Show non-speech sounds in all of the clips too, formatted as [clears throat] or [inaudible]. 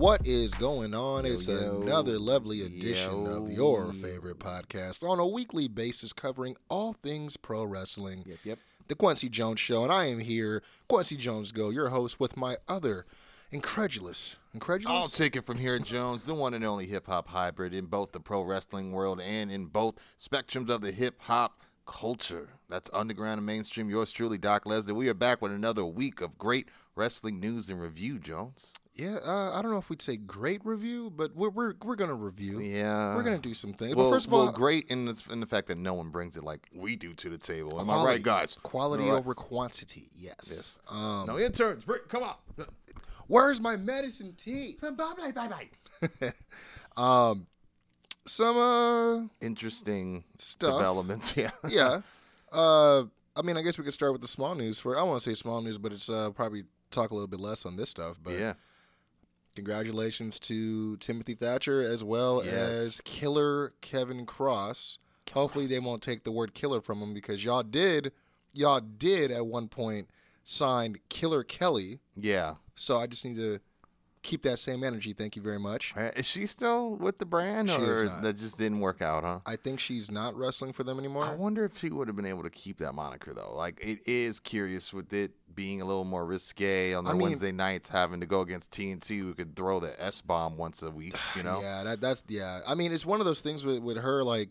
What is going on? Yo, it's yo. another lovely edition of your favorite podcast on a weekly basis covering all things pro wrestling. Yep, yep. The Kwency Jones Show, and I am here, Kwency Jones Go, your host, with my other incredulous, incredulous. I'll take it from here, Jones, the one and only hip hop hybrid in both the pro wrestling world and in both spectrums of the hip hop culture. That's underground and mainstream. Yours truly, Doc Lesnar. We are back with another week of great wrestling news and review, Jones. Yeah, uh, I don't know if we'd say great review, but we're we're, we're gonna review. Yeah. we're gonna do some things. Well, but first of well, all, great in the, in the fact that no one brings it like we do to the table. Am I right, guys? Quality right? over quantity. Yes. Yes. Um, No interns, bring, come on. Where's my medicine tea? Some bye bye bye bye. [laughs] um, some uh Interesting Stuff. developments. [laughs] Yeah. yeah. Uh, I mean, I guess we could start with the small news. For I want to say small news, but it's uh, probably talk a little bit less on this stuff. But yeah. Congratulations to Timothy Thatcher as well Yes. as Killer Kevin Kross. Hopefully, they won't take the word killer from him because y'all did, y'all did at one point sign Killer Kelly. Yeah. So I just need to keep that same energy. Thank you very much. Uh, Is she still with the brand, She or that just didn't work out, huh? I think she's not wrestling for them anymore. I wonder if she would have been able to keep that moniker though. Like it is curious with it being a little more risque on I mean- Wednesday nights, having to go against TNT, who could throw the S bomb once a week. [sighs] You know? Yeah, that that's yeah. I mean, it's one of those things with with her. Like,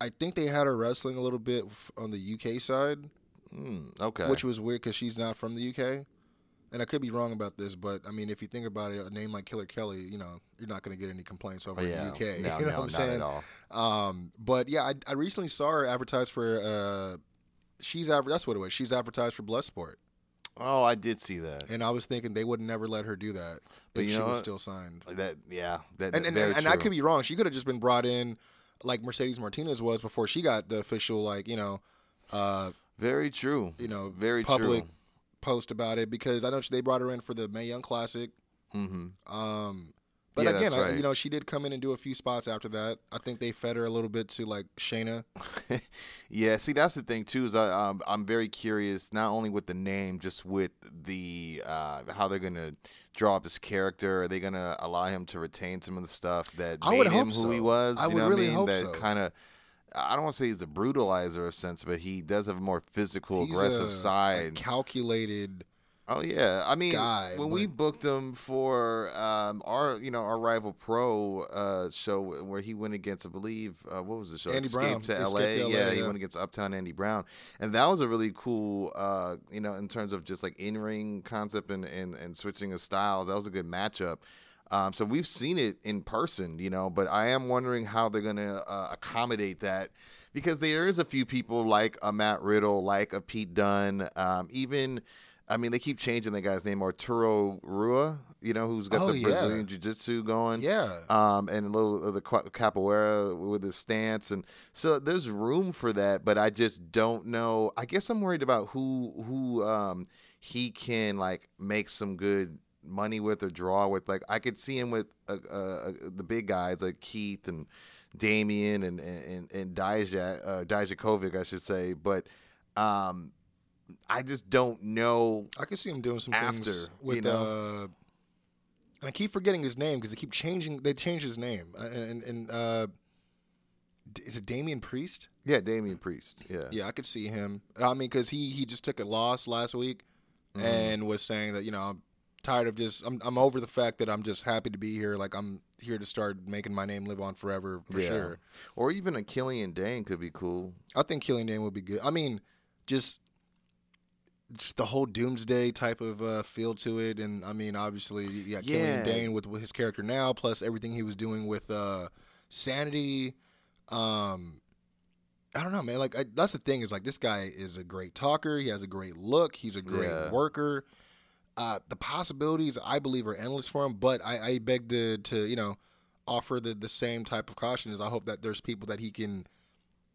I think they had her wrestling a little bit on the UK side, Mm, okay. which was weird because she's not from the UK. And I could be wrong about this, but I mean, if you think about it, a name like Killer Kelly, you know, you're not going to get any complaints over Oh, in yeah. the UK. [laughs] No, you know no, what I'm not saying? at all. Um, but yeah, I, I recently saw her advertised for. Uh, she's adver- that's what it was. She's advertised for Bloodsport, Oh, I did see that. and I was thinking they would never let her do that But if she was what? still signed. That yeah. That and and, and, and I could be wrong. She could have just been brought in like Mercedes Martinez was before she got the official like you know, uh, very true. you know, Very public true. Post about it because I know she, they brought her in for the Mae Young Classic. Mm-hmm. Um, but Yeah, again, that's I, you know, she did come in and do a few spots after that. I think they fed her a little bit to like Shayna. [laughs] yeah, see, that's the thing too. Is I, um, I'm very curious, not only with the name, just with the uh, how they're gonna draw up his character. Are they gonna allow him to retain some of the stuff that I made him who he was? I you would know really what I mean? hope that so. kind of. I don't want to say he's a brutalizer of sense, but he does have a more physical, He's aggressive a- a side. calculated. Oh yeah, I mean, guy, when we booked him for um, our, you know, our rival pro uh, show where he went against, I believe, uh, what was the show? Andy Escape Brown. to LA. to LA, yeah, he went against Uptown Andy Brown, and that was a really cool, uh, you know, in terms of just like in ring concept and, and and switching of styles. That was a good matchup. Um, so we've seen it in person, you know, but I am wondering how they're going to uh, accommodate that because there is a few people like a Matt Riddle, like a Pete Dunne, um, even. I mean, they keep changing the guy's name, Arturo Rua, you know, who's got Oh, the yeah. Brazilian Jiu Jitsu going. Yeah. Um, and a little of the capoeira with his stance. And so there's room for that, but I just don't know. I guess I'm worried about who, who, um, he can like make some good money with or draw with. Like, I could see him with uh, uh, the big guys like Keith and Damien and, and, and Dijak, uh, Dijakovic, I should say. But, um, I just don't know. I could see him doing some After, things you with. know? Uh, and I keep forgetting his name because they keep changing. They change his name, uh, and and uh, is it Damian Priest? Yeah, Damian Priest. Yeah. Yeah, I could see him. I mean, because he he just took a loss last week Mm-hmm. and was saying that you know I'm tired of just I'm I'm over the fact that I'm just happy to be here. Like I'm here to start making my name live on forever for Yeah. sure. Or even a Killian Dain could be cool. I think Killian Dain would be good. I mean, just just the whole doomsday type of uh, feel to it, and I mean, obviously, Yeah. Killian Dain with, with his character now, plus everything he was doing with uh, Sanity. Um, I don't know, man. Like I, that's the thing is like this guy is a great talker. He has a great look. He's a great Yeah. worker. Uh, the possibilities I believe are endless for him. But I, I beg to to you know offer the the same type of caution as I hope that there's people that he can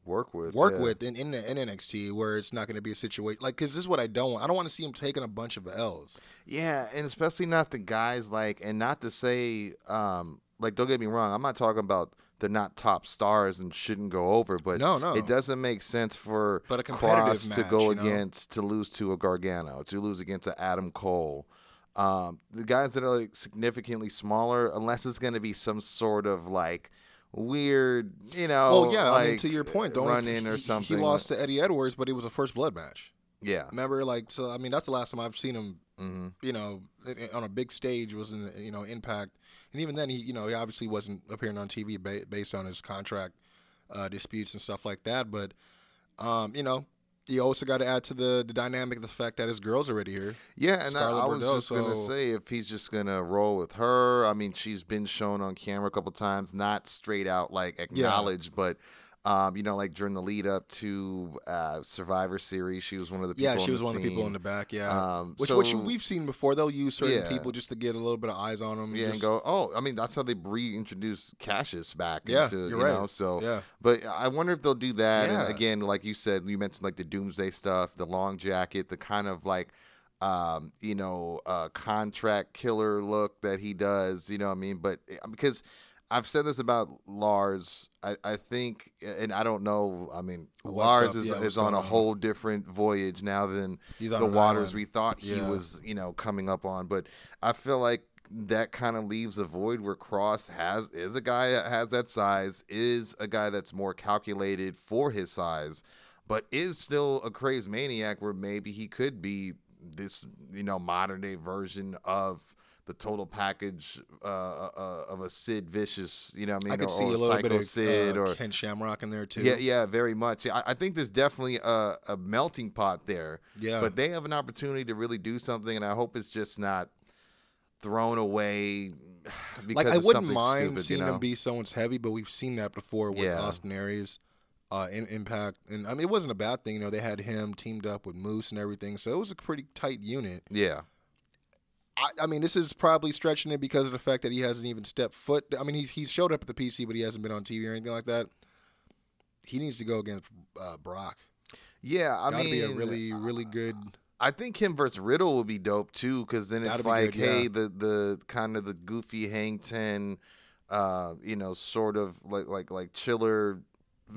Work with. work yeah. with in, in in NXT where it's not going to be a situation like because this is what I don't want. I don't want to see him taking a bunch of L's. Yeah, and especially not the guys like, and not to say, um, like, don't get me wrong, I'm not talking about they're not top stars and shouldn't go over, but No, no. it doesn't make sense for But a competitive Kross to go you know? against to lose to a Gargano, to lose against a Adam Cole. Um, the guys that are like significantly smaller, unless it's going to be some sort of like weird, you know, Oh yeah, I mean to your point, don't run in or something. He lost to Eddie Edwards, but it was a first blood match. yeah, Remember, like so. I mean, that's the last time I've seen him hmm you know, on a big stage was in you know Impact, and even then he you know he obviously wasn't appearing on TV ba- based on his contract uh, disputes and stuff like that. But um, you know, you also got to add to the the dynamic of the fact that his girl's already here. Yeah, and I, Scarlett I was Bordeaux, just gonna say if he's just gonna roll with her. I mean, she's been shown on camera a couple times, not straight out like acknowledged, but um, you know, like during the lead up to uh, Survivor Series, she was one of the people. Yeah, she was one of the people in the back. Yeah, Um, which which we've seen before. They'll use certain Yeah. people just to get a little bit of eyes on them. Yeah, and just, go. Oh, I mean, that's how they reintroduce Cassius back. Yeah, into, you're you right. Know, so, Yeah. but I wonder if they'll do that. And again, like you said, you mentioned like the Doomsday stuff, the long jacket, the kind of like, um, you know, uh, contract killer look that he does. You know what I mean? But uh, because I've said this about Lars, I, I think, and I don't know. I mean, What's Lars up? is, Yeah, is on a on? whole different voyage now than the waters island. we thought he Yeah. was, you know, coming up on. But I feel like that kind of leaves a void where Kross has is a guy that has that size, is a guy that's more calculated for his size, but is still a crazed maniac where maybe he could be this, you know, modern day version of the total package uh, uh, of a Sid Vicious, you know what I mean? I could or, see or a little Psycho bit of Sid uh, or Ken Shamrock in there too. yeah, yeah, very much. I, I think there's definitely a, a melting pot there. Yeah. But they have an opportunity to really do something, and I hope it's just not thrown away [sighs] because like I wouldn't mind stupid, seeing you know? him be someone's heavy, but we've seen that before with Yeah. Austin Aries, uh, in Impact, and I mean it wasn't a bad thing. You know, they had him teamed up with Moose and everything, so it was a pretty tight unit. Yeah. I, I mean, this is probably stretching it because of the fact that he hasn't even stepped foot. I mean, he's he's showed up at the PC, but he hasn't been on TV or anything like that. He needs to go against uh, Brock. Yeah, I That'd mean, be a really really good. I think him versus Riddle would be dope too, because then it's like, good, yeah. hey, the the kind of the goofy hang ten, uh, you know, sort of like like like chiller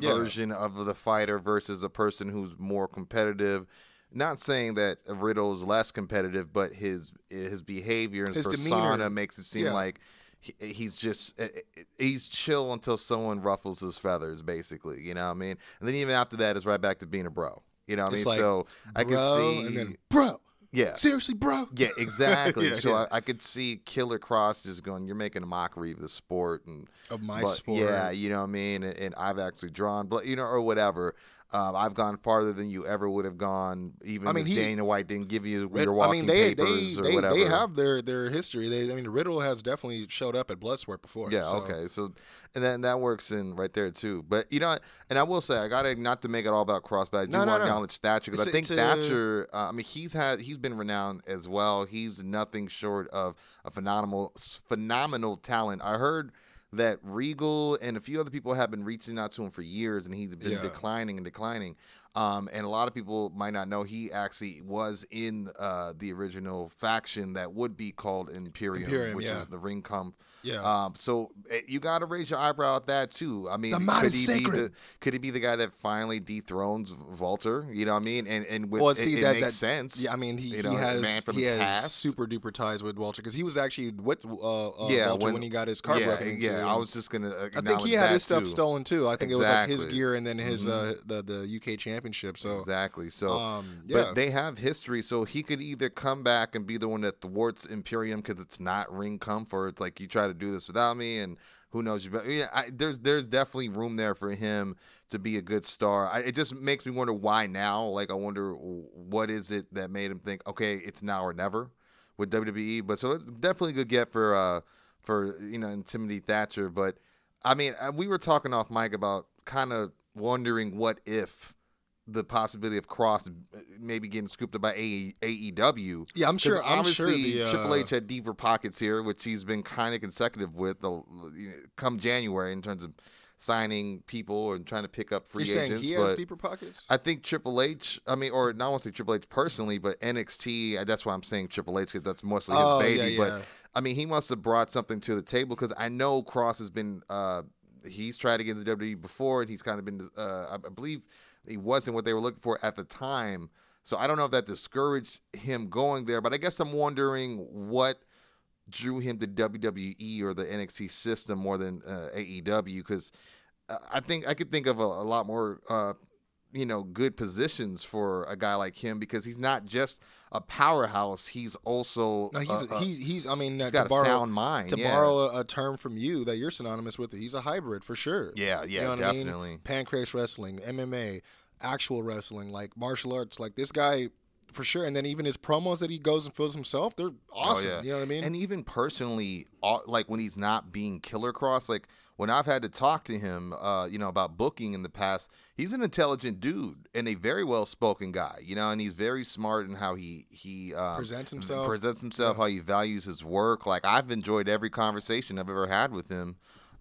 Yeah. version of the fighter versus a person who's more competitive. Not saying that Riddle's less competitive, but his his behavior and His persona demeanor. makes it seem Yeah. like he, he's just eh, eh, he's chill until someone ruffles his feathers, basically. You know what I mean? And then even after that, it's right back to being a bro. You know what I mean? like, so I can see, and then bro. yeah, Seriously, bro. yeah, [laughs] exactly. Yeah, so yeah. I, I could see Killer Kross just going, "You're making a mockery of the sport and Of my but, sport. Yeah, you know what I mean. And, and I've actually drawn, but you know, or whatever. Um, I've gone farther than you ever would have gone. Even I mean, he- Dana White didn't give you Rid- your I walking mean, they they papers or whatever. they have their their history. They I mean, Riddle has definitely showed up at Bloodsport before. Yeah, so- okay. So and then that works in right there too. But you know, and I will say I gotta not to make it all about Kross, but I do No, no, want to no. acknowledge Thatcher because I think a- Thatcher. Uh, I mean, he's had he's been renowned as well. He's nothing short of a phenomenal phenomenal talent. I heard that Regal and a few other people have been reaching out to him for years, and he's been Yeah. declining and declining. Um, and a lot of people might not know he actually was in uh, the original faction that would be called Imperium, Imperium, which yeah. is the Ringkampf Yeah. um, so eh, you got to raise your eyebrow at that too. I mean, could he be the could he be the guy that finally dethrones Walter? You know what I mean? And and with, well, see it that makes that sense. Yeah, I mean, he, you he know, has he has past. super duper ties with Walter because he was actually with uh, uh, Yeah, Walter when, when- he got his car yeah, broken yeah. I was just gonna. I think he had his stuff too. stolen too. I think it was like his gear and then his uh, Mhm. the the UK championship. So Exactly. So, um, yeah, but they have history, so he could either come back and be the one that thwarts Imperium because it's not Ringkampf. It's like you try to do this without me, and who knows you. But yeah, I, there's there's definitely room there for him to be a good star. I, it just makes me wonder why now. Like I wonder what is it that made him think, okay, it's now or never with WWE. But so it's definitely a good get for uh for you know Timothy Thatcher. But I mean, uh, we were talking off mic about kind of wondering what if the possibility of Kross uh, maybe getting scooped up by AE, AEW. Yeah, I'm sure- I'm sure the, uh, Triple H had deeper pockets here, which he's been kind of consecutive with. The you know, come January in terms of signing people and trying to pick up free You're saying agents. he has deeper pockets? I think Triple H. I mean, or not want to say Triple H personally, but NXT. uh, That's why I'm saying Triple H because that's mostly his Oh, baby. yeah. But I mean, he must have brought something to the table because I know Kross has been. Uh, he's tried to get into WWE before, and he's kind of been. Uh, I I believe he wasn't what they were looking for at the time. So I don't know if that discouraged him going there, but I guess I'm wondering what drew him to WWE or the NXT system more than uh, AEW because I think I could think of a, a lot more, uh, you know, good positions for a guy like him because he's not just a powerhouse; he's also No, he's uh, uh, he, he's. I mean, uh, he's to got a borrow sound mind. to yeah. borrow a, a term from you that you're synonymous with. He's a hybrid for sure. Yeah, You yeah, know what I definitely. mean? Pancrase wrestling, MMA, actual wrestling, like martial arts. Like this guy, for sure. And then even his promos that he goes and fills himself, they're awesome. Oh, yeah. You know what I mean? And even personally, like when he's not being Killer Kross, like when I've had to talk to him, uh, you know, about booking in the past, he's an intelligent dude and a very well spoken guy, you know, and he's very smart in how he he um, Presents himself. presents himself, how he values his work. Like I've enjoyed every conversation I've ever had with him.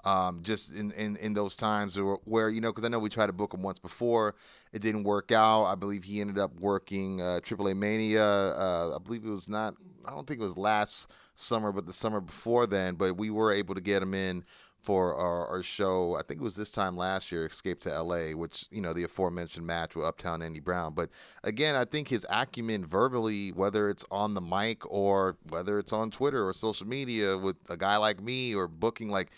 Um, just in, in, in those times where, where you know, because I know we tried to book him once before, it didn't work out. I believe he ended up working uh, AAA Mania. Uh, I believe it was not. I don't think it was last summer, but the summer before then. But we were able to get him in for our, our show. I think it was this time last year, Escape to LA, which you know the aforementioned match with Uptown Andy Brown. But again, I think his acumen verbally, whether it's on the mic or whether it's on Twitter or social media with a guy like me or booking like.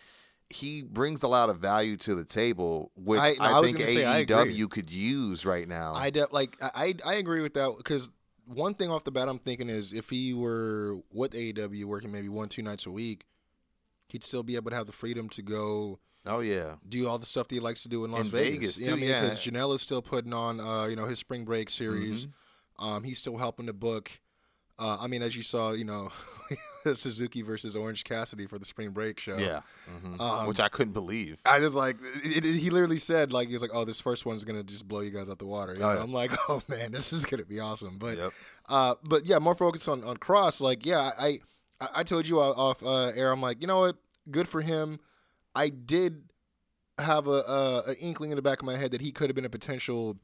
He brings a lot of value to the table, which I- I, no, I was think I. AEW could use right now. I de- like I I agree with that because one thing off the bat I'm thinking is if he were with AEW working maybe one two nights a week, he'd still be able to have the freedom to go oh yeah, do all the stuff that he likes to do in Las In Vegas. Vegas, you know I too, mean? yeah. Because Janela is still putting on uh you know his spring break series. Mm-hmm. Um, he's still helping to book. Uh, I mean, as you saw, you know, [laughs] Suzuki versus Orange Cassidy for the spring break show. yeah, mhm. Um, which I couldn't believe. I just like it, it- he literally said like he was like, "Oh, this first one's gonna just blow you guys out the water." Oh, yeah. I'm like, [laughs] "Oh man, this is gonna be awesome." But Yep. uh, but yeah, more focus on on Kross. Like, yeah, I I, I told you off uh, air. I'm like, you know what? Good for him. I did have a, a, a inkling in the back of my head that he could have been a potential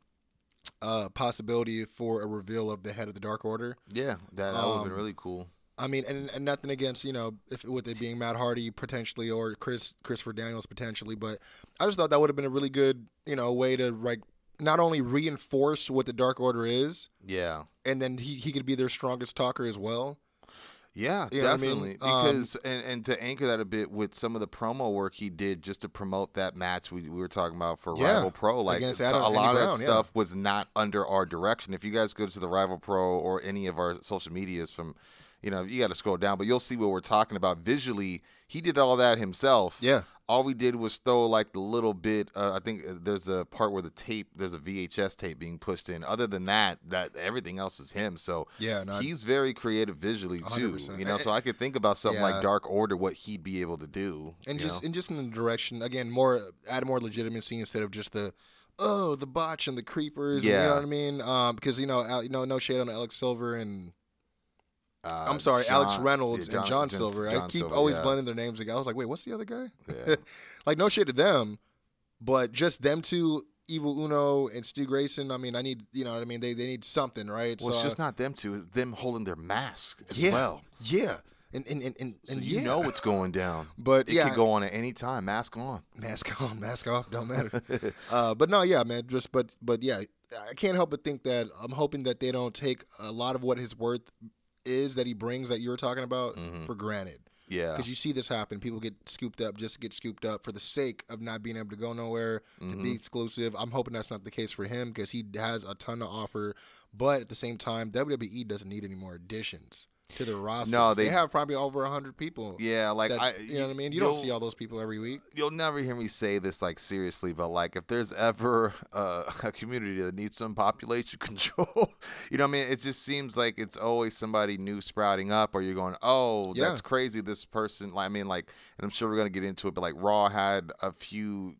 uh, possibility for a reveal of the head of the Dark Order. Yeah, that, that would have been Um, really cool. I mean, and, and nothing against you know if with it being Matt Hardy potentially or Chris Christopher Daniels potentially, but I just thought that would have been a really good you know way to like not only reinforce what the Dark Order is, Yeah. and then he he could be their strongest talker as well. Yeah, You know what I mean? definitely. Um, Because and, and to anchor that a bit with some of the promo work he did just to promote that match we, we were talking about for Yeah, Rival Pro, like so Adam- a lot of that yeah. stuff was not under our direction. If you guys go to the Rival Pro or any of our social medias from, you know, you got to scroll down, but you'll see what we're talking about visually. He did all that himself. Yeah. All we did was throw like the little bit. Uh, I think uh, there's a part where the tape, there's a VHS tape being pushed in. Other than that, that everything else is him. So Yeah, no, he's very creative visually too. 100%. You know, so I could think about something Yeah. like Dark Order, what he'd be able to do. and just know? and just in the direction again more add more legitimacy instead of just the oh the botch and the creepers. and you know what I mean? Um, because you know you know no shade on Alex Silver and Uh, I'm sorry, Alex Reynolds yeah, and John Silver. I keep Silver, always yeah. blending their names together. I was like, wait, what's the other guy? Yeah. [laughs] like, no shade to them, but just them two, Evil Uno and Stu Grayson. I mean, I need, you know what I mean? They they need something, right? Well, it's So, just not them two; it's them holding their mask as yeah, well. yeah, and and and and, So and you know what's going down. [laughs] But it yeah, could go on at any time. Mask on. mask [laughs] on, mask off, don't matter. uh, but no, yeah, man. Just but but yeah, I can't help but think that I'm hoping that they don't take a lot of what his worth is that he brings that you were talking about Mm-hmm. for granted. Yeah. Because you see this happen. People get scooped up just to get scooped up for the sake of not being able to go nowhere, to Mm-hmm. be exclusive. I'm hoping that's not the case for him because he has a ton to offer. But at the same time, WWE doesn't need any more additions to their roster. No, they, they- have probably over 100 people. Yeah, like that- I, you know what I mean? You don't see all those people every week. You'll never hear me say this like seriously, but like if there's ever uh, [laughs] a community that needs some population [laughs] control, you know what I mean? It just seems like it's always somebody new sprouting up, or you're going, oh, Yeah. that's crazy. This person, like, I mean, like, and I'm sure we're gonna get into it, but like Raw had a few.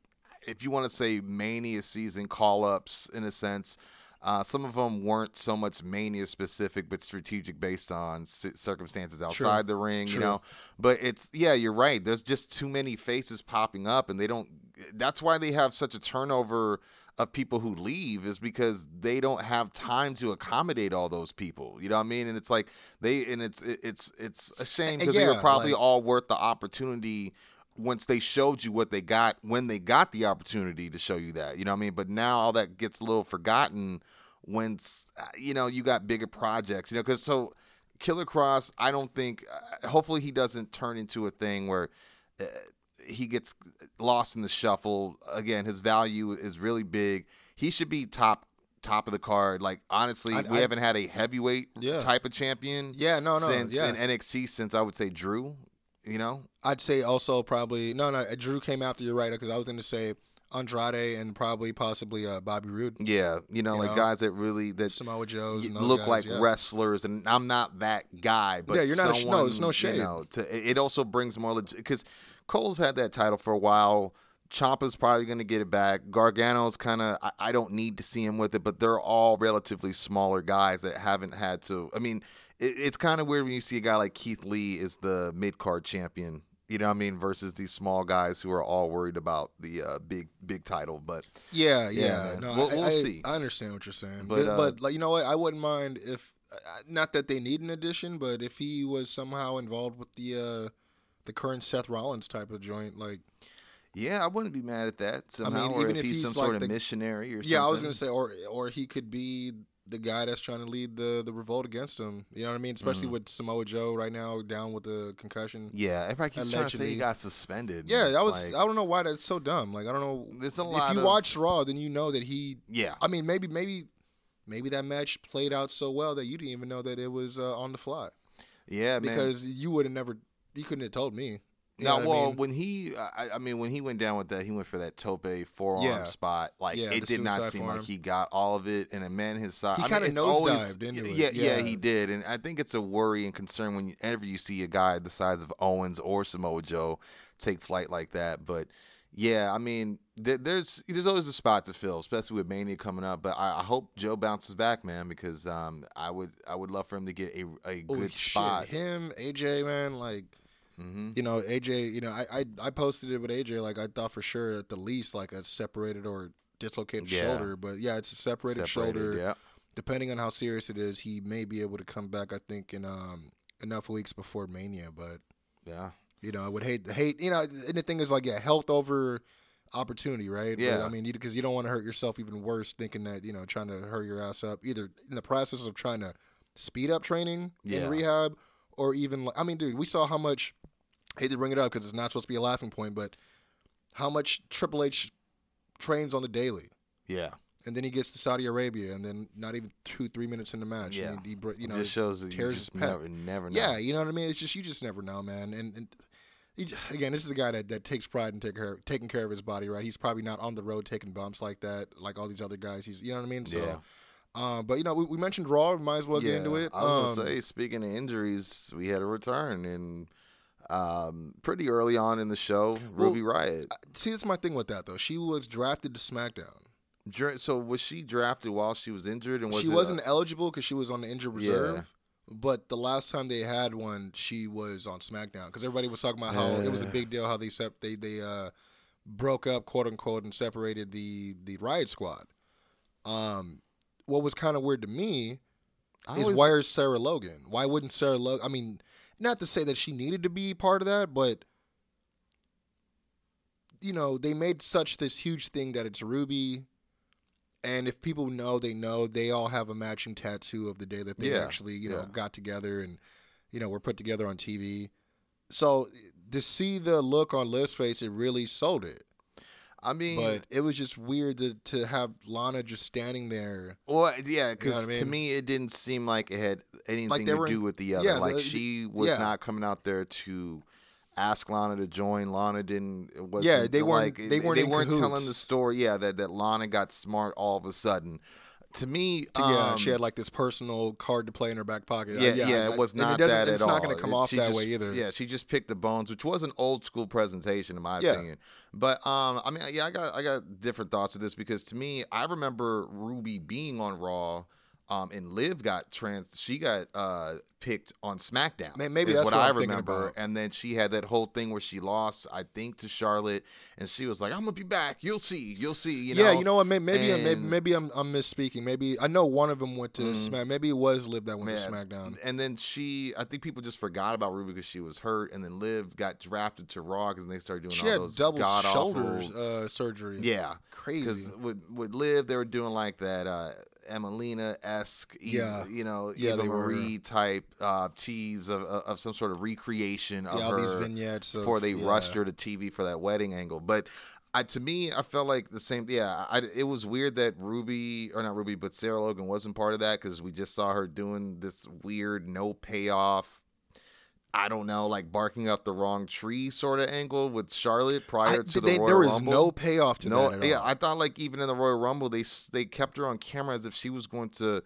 if you want to say mania season call ups in a sense. Uh, some of them weren't so much mania specific, but strategic based on c- circumstances outside the ring, you know. But it's yeah, you're right. There's just too many faces popping up, and they don't. That's why they have such a turnover of people who leave is because they don't have time to accommodate all those people. You know what I mean? And it's like they and it's it- it's it's a shame because they were probably like- all worth the opportunity once they showed you what they got when they got the opportunity to show you that. You know what I mean? But now all that gets a little forgotten once uh, you know you got bigger projects. You know, because so Killer Kross, I don't think. Uh, hopefully, he doesn't turn into a thing where. Uh, he gets lost in the shuffle. Again, his value is really big. He should be top top of the card. Like honestly, I- we I- haven't had a heavyweight Yeah. type of champion. Yeah, no, no, since yeah. in NXT since I would say Drew. You know, I'd say also probably no, no. Drew came after you, right? Because I was going to say Andrade and probably possibly uh, Bobby Roode, yeah, you know, You like know? guys that really that Samoa Joe's, y- and look guys, like yeah. wrestlers, and I'm not that guy. But Yeah, you're not a sh- no, it's no shade. You know, to, it also brings more because Cole's had that title for a while. Ciampa's probably going to get it back. Gargano's kind of I, I don't need to see him with it, but they're all relatively smaller guys that haven't had to. I mean, it, it's kind of weird when you see a guy like Keith Lee is the mid card champion. You know what I mean? Versus these small guys who are all worried about the uh, big big title. But Yeah, Yeah, yeah. no, We'll- I, we'll I- see. I understand what you're saying, But, but uh, but like you know what, I wouldn't mind if uh, not that they need an addition, but if he was somehow involved with the uh the current Seth Rollins type of joint, like yeah, I wouldn't be mad at that somehow. or even if if he's, some sort like of the- missionary or something. yeah, I was gonna say, or or he could be the guy that's trying to lead the the revolt against him. You know what I mean? Especially Mm. with Samoa Joe right now down with the concussion. Yeah, everybody keeps trying to say he got suspended. Yeah, that was. like- I don't know why that's so dumb. Like I don't know. There's a lot If you of- watched Raw, then you know that he. yeah, I mean, maybe maybe maybe that match played out so well that you didn't even know that it was uh, on the fly yeah, man. because you would have never. You couldn't have told me. Now, what I well, mean? when he, I, I mean, when he went down with that, he went for that tope forearm Yeah. spot. Like Yeah, it did not seem forearm. like he got all of it. And a man his size, He I kinda mean, it's always- nosedived into it. Yeah, yeah, Yeah. he did. And I think it's a worry and concern whenever you see a guy the size of Owens or Samoa Joe take flight like that. But yeah, I mean, there, there's there's always a spot to fill, especially with Mania coming up. But I, I hope Joe bounces back, man, because um, I would I would love for him to get a a good shit, spot. Him, AJ, man, like. Hmm You know, AJ. You know, I, I I posted it with AJ. Like I thought for sure at the least like a separated or dislocated Yeah. shoulder, but yeah, it's a separated, shoulder. yeah. Depending on how serious it is, he may be able to come back. I think in um enough weeks before Mania, but Yeah. you know, I would hate hate. You know, and the thing is like yeah, health over opportunity, right? But, Yeah. I mean, because you don't want to hurt yourself even worse, thinking that you know trying to hurt your ass up either in the process of trying to speed up training Yeah. in rehab, or even like I mean, dude, we saw how much. Hate to bring it up because it's not supposed to be a laughing point, but how much Triple H trains on the daily, Yeah. and then he gets to Saudi Arabia, and then not even two, three minutes in the match, Yeah. he, you know, it just shows that you tears just his pec. never, never. Yeah, you know what I mean. It's just you just never know, man. And, and he, again, this is the guy that, that takes pride in take care, taking care of his body, right? He's probably not on the road taking bumps like that, like all these other guys. He's, you know what I mean. So, Yeah. um, but you know, we, we mentioned Raw. We might as well get into it. I was Um, gonna say, speaking of injuries, we had a return and um, pretty early on in the show, Ruby Riott. see, that's my thing with that though. She was drafted to SmackDown. So was she drafted while she was injured, and was she wasn't eligible because she was on the injured Yeah. reserve. But the last time they had one, she was on SmackDown because everybody was talking about how it was a big deal how they sep- they they uh, broke up quote unquote and separated the the Riott Squad. Um, what was kind of weird to me I is always- why is Sarah Logan? Why wouldn't Sarah Logan? I mean, not to say that she needed to be part of that, but you know, they made such this huge thing that it's Ruby. And if people know, they know they all have a matching tattoo of the day that they Yeah, actually, you know, yeah. got together and, you know, were put together on TV. So to see the look on Liv's face, it really sold it. I mean, But it was just weird to, to have Lana just standing there. well, yeah, because what I to me, it didn't seem like it had anything they to were do with the other. yeah, like the- she was yeah. not coming out there to ask Lana to join. Lana didn't. Yeah, they weren't- Like, they weren't in telling the story. Yeah, that that Lana got smart all of a sudden. To me, yeah, um, she had like this personal card to play in her back pocket. Yeah, yeah, I- it was and it not doesn't- that It's not going to come It- off that just- way either. Yeah, she just picked the bones, which was an old school presentation in my Yeah. opinion. But um, I mean, yeah, I got I got different thoughts with this because to me, I remember Ruby being on Raw. Um, and Liv got trans. She got uh picked on SmackDown. May- maybe that's what, what I remember. And then she had that whole thing where she lost, I think, to Charlotte, and she was like, "I'm gonna be back. You'll see. You'll see." You know. yeah, you know what? Maybe maybe, I'm- maybe maybe I'm, I'm misspeaking. Maybe I know one of them went to Mhm. Smack. Maybe it was Liv that went to SmackDown. And then she, I think people just forgot about Ruby because she was hurt, and then Liv got drafted to Raw because they started doing She all had those double shoulders uh, surgery. Yeah, crazy. because with with Liv, they were doing like that uh, Emmalina esque, Yeah. you know, Yeah, Eva they were. Marie type uh, tease of, of of some sort of recreation of Yeah, all her these vignettes of- before they yeah. rushed her to TV for that wedding angle, but. I, to me, I felt like the same. Yeah, I, it was weird that Ruby or not Ruby, but Sarah Logan wasn't part of that because we just saw her doing this weird no payoff. I don't know, like barking up the wrong tree sort of angle with Charlotte prior I- to the they- Royal there was Rumble. no payoff to No, that at all. yeah, I thought like even in the Royal Rumble, they they kept her on camera as if she was going to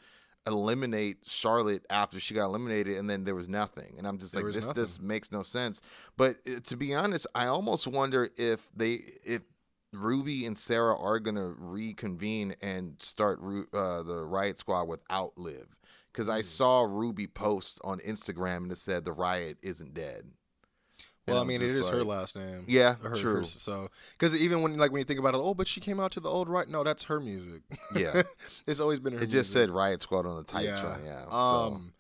eliminate Charlotte after she got eliminated, and then there was nothing. And I'm just There like, this this makes no sense. But uh, to be honest, I almost wonder if they if Ruby and Sarah are gonna reconvene and start uh, the Riott Squad without Liv. Because. I saw Ruby post on Instagram and it said the Riot isn't dead. Well, I mean, it is is her last name. Yeah, her, true. her- so, because even when like when you think about it, oh, but she came out to the old right. No, that's her music. Yeah. [laughs] it's always been her. It just said Riott Squad on the Titantron. Yeah. Yeah. so- Um,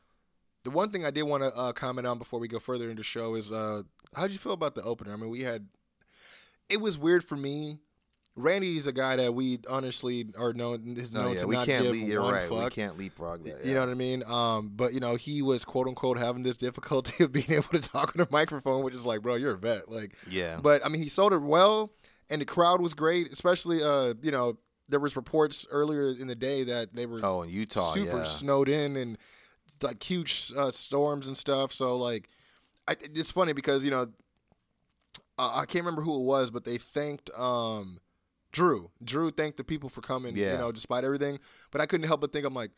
the one thing I did want to uh, comment on before we go further into the show is uh, how did you feel about the opener? I mean, we had it was weird for me. Randy's a guy that we honestly are known is No, known yeah, to we not can't. give leap, one right. We fuck. can't leapfrog that. You know what I mean? Um, but you know, he was quote unquote having this difficulty [laughs] of being able to talk on a microphone, which is like, bro, you're a vet. Like, Yeah. but I mean, he sold it well, and the crowd was great. Especially, uh, you know, there was reports earlier in the day that they were Oh, in Utah. super yeah. snowed in and like huge uh, storms and stuff. So like, I, it's funny because you know, uh, I can't remember who it was, but they thanked um, Drew. Drew thanked the people for coming. Yeah. You know, despite everything. But I couldn't help but think, I'm like.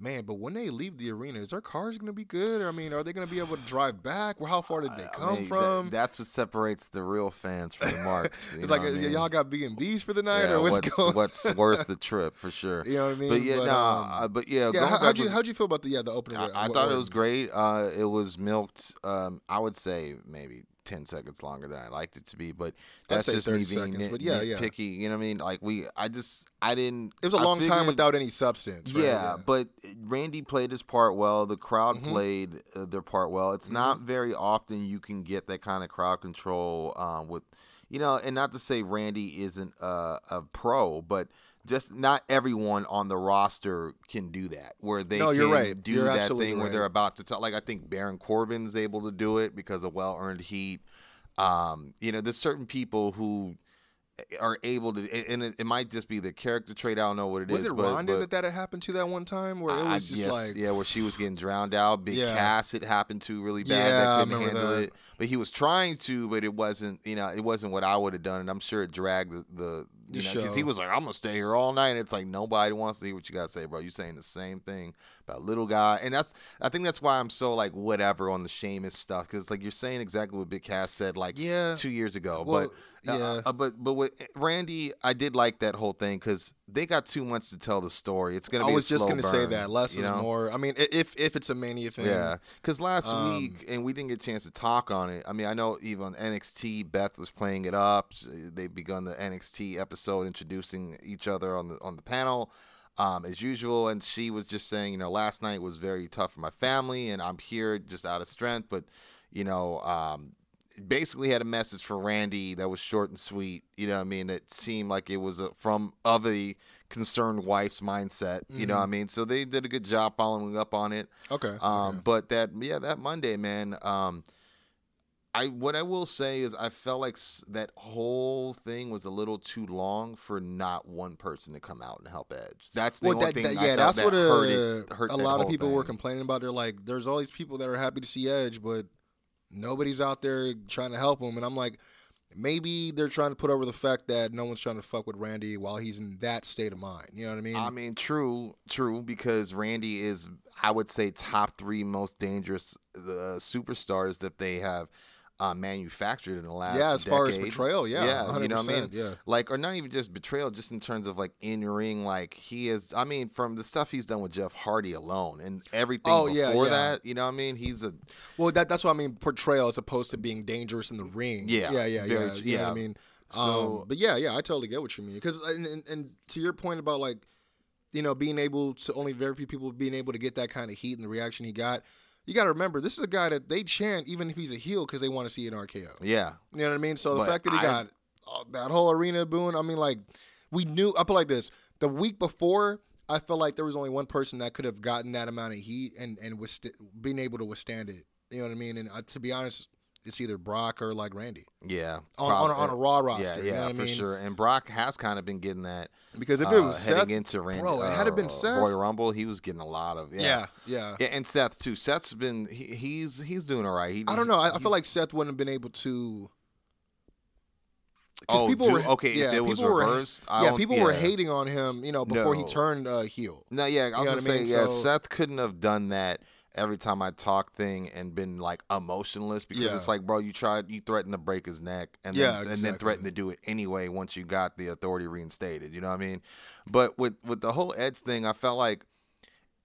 Man, but when they leave the arena, is their cars going to be good? Or, I mean, are they going to be able to drive back? Well, how far did they I come mean, that- from? that's what separates the real fans from the [laughs] marks. it's like, I mean? y'all got B and B's for the night, Yeah, or what's, what's going? what's [laughs] worth the trip for sure. You know what I mean? But yeah, But, nah, um, uh, but yeah, yeah. How, how'd you how'd you feel about the yeah the opening? I, I thought it was great. Uh, it was milked. Um, I would say maybe ten seconds longer than I liked it to be, but that's just 30 me being seconds, nit, but yeah, yeah. nitpicky. You know what I mean? Like we, I just, I didn't. It was a I long time without any substance. right? Yeah, but Randy played his part well. The crowd Mhm. played uh, their part well. It's Mm-hmm. not very often you can get that kind of crowd control um, with, you know, and not to say Randy isn't a, a pro, but just not everyone on the roster can do that. Where they No, you're right. do You're that thing where right. they're about to talk. Like I think Baron Corbin's able to do it because of well earned heat. Um, you know, there's certain people who are able to, and it, it might just be the character trait. I don't know what it is. was it but, Ronda but- that that had happened to that one time where it I- was just yes, like yeah, where she was getting drowned out. Big Yeah. Cass, it happened to really bad. Yeah, I that couldn't handle that. it, but he was trying to, but it wasn't. You know, it wasn't what I would have done, and I'm sure it dragged the, the you know, because he was like, "I'm gonna stay here all night." And it's like nobody wants to hear what you gotta say, bro. You're saying the same thing about little guy, and that's I think that's why I'm so like whatever on the Sheamus stuff because like you're saying exactly what Big Cass said like Yeah. two years ago, Well, but. uh, yeah. uh, but but with Randy, I did like that whole thing because they got two months to tell the story. It's gonna I be. was just gonna say that less you is more. I mean, if if it's a mania thing, Yeah, because last Um, week, and we didn't get a chance to talk on it. I mean, I know even on NXT, Beth was playing it up. They've begun the NXT episode introducing each other on the on the panel, um, as usual. And she was just saying, you know, last night was very tough for my family, and I'm here just out of strength. But, you know, um, basically had a message for Randy that was short and sweet. You know, I mean, it seemed like it was a, from of a concerned wife's mindset. You know, what I mean, so they did a good job following up on it. okay. Um, okay. but that yeah, that Monday, man. Um, I what I will say is I felt like that whole thing was a little too long for not one person to come out and help Edge. That's the Well, only that, thing. that- yeah, that's that what hurt it, uh, hurt a lot of people were complaining about. They're like, there's all these people that are happy to see Edge, but nobody's out there trying to help him. And I'm like, maybe they're trying to put over the fact that no one's trying to fuck with Randy while he's in that state of mind. You know what I mean? I mean, true, true, because Randy is, I would say, top three most dangerous uh, superstars that they have uh, manufactured in the last. Yeah, as far as betrayal, yeah, yeah, you know what I mean. yeah. like, or not even just betrayal, just in terms of like in ring, like he is. I mean, from the stuff he's done with Jeff Hardy alone, and everything Oh, before yeah. that, you know what I mean. He's a well, that that's what I mean. Portrayal as opposed to being dangerous in the ring. Yeah, yeah, yeah, very yeah. You know what. I mean? So- um, but yeah, yeah, I totally get what you mean. Because and, and, and to your point about like, you know, being able to only very few people being able to get that kind of heat and the reaction he got. You got to remember, this is a guy that they chant even if he's a heel because they want to see an RKO. yeah. You know what I mean? So But the fact that he I- got uh, that whole arena booing, I mean, like, we knew, I put like this the week before, I felt like there was only one person that could have gotten that amount of heat and, and withst- being able to withstand it. You know what I mean? And uh, to be honest, it's either Brock or like Randy Yeah, on, on, a, on a Raw Yeah, roster. yeah, you know for I mean? sure. And Brock has kind of been getting that. Because if uh, it was heading Seth, into Randy, bro, it had it been uh, Seth. Royal Rumble, he was getting a lot of yeah, yeah. Yeah, and Seth too. Seth's been he, he's he's doing all right. He, I don't know. I, I feel like Seth wouldn't have been able to. oh, people do- were okay. yeah, if it was were- reversed, I yeah, people were hating on him, you know, before he turned uh, heel. No, yeah, I was gonna say mean? yeah. So- Seth couldn't have done that every time I talk thing and been like emotionless because Yeah. it's like, bro, you tried, you threatened to break his neck and Yeah, then, and then threatened to do it anyway once you got the authority reinstated. You know what I mean? But with with the whole Edge thing, I felt like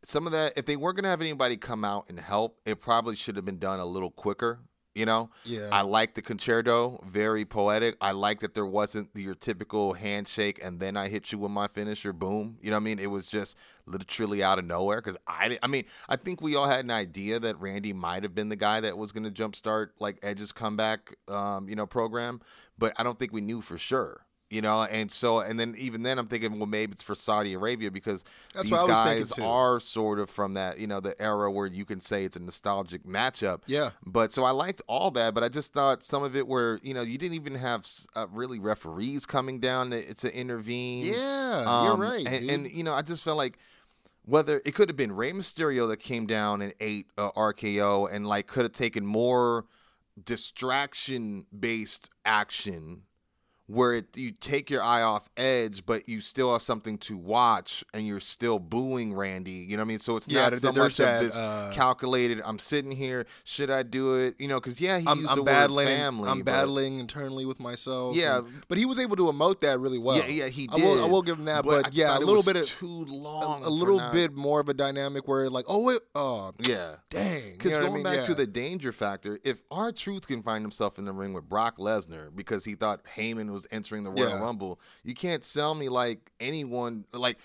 some of that if they weren't gonna have anybody come out and help, it probably should have been done a little quicker. You know, Yeah. I like the concerto, very poetic. I like that there wasn't your typical handshake and then I hit you with my finisher, boom. You know what I mean? It was just literally out of nowhere because I, I mean, I think we all had an idea that Randy might have been the guy that was going to jumpstart like Edge's comeback, um, you know, program, but I don't think we knew for sure. You know, and so, and then even then, I'm thinking, well, maybe it's for Saudi Arabia because That's these what I was thinking, guys are sort of from that, you know, the era where you can say it's a nostalgic matchup. Yeah. But so I liked all that, but I just thought some of it where you know you didn't even have uh, really referees coming down to, to intervene. Yeah, Um, you're right. And, and you know I just felt like whether it could have been Rey Mysterio that came down and ate uh, RKO and like could have taken more distraction based action where it, you take your eye off Edge, but you still have something to watch, and you're still booing Randy. You know what I mean? So it's Yeah, not there- so much that, of this uh, calculated. I'm sitting here. Should I do it? You know, because yeah, he I'm, used I'm the battling. word family. I'm but- battling internally with myself. Yeah. and- but he was able to emote that really well. Yeah, yeah, he I will, I will give him that. But But, yeah, a it little bit of too long. a for little not- bit more of a dynamic where like, oh wait, oh Yeah. dang. Because you know what I going mean? back to the danger factor, if R-Truth can find himself in the ring with Brock Lesnar because he thought Heyman was entering the Royal Yeah. Rumble, you can't sell me like anyone like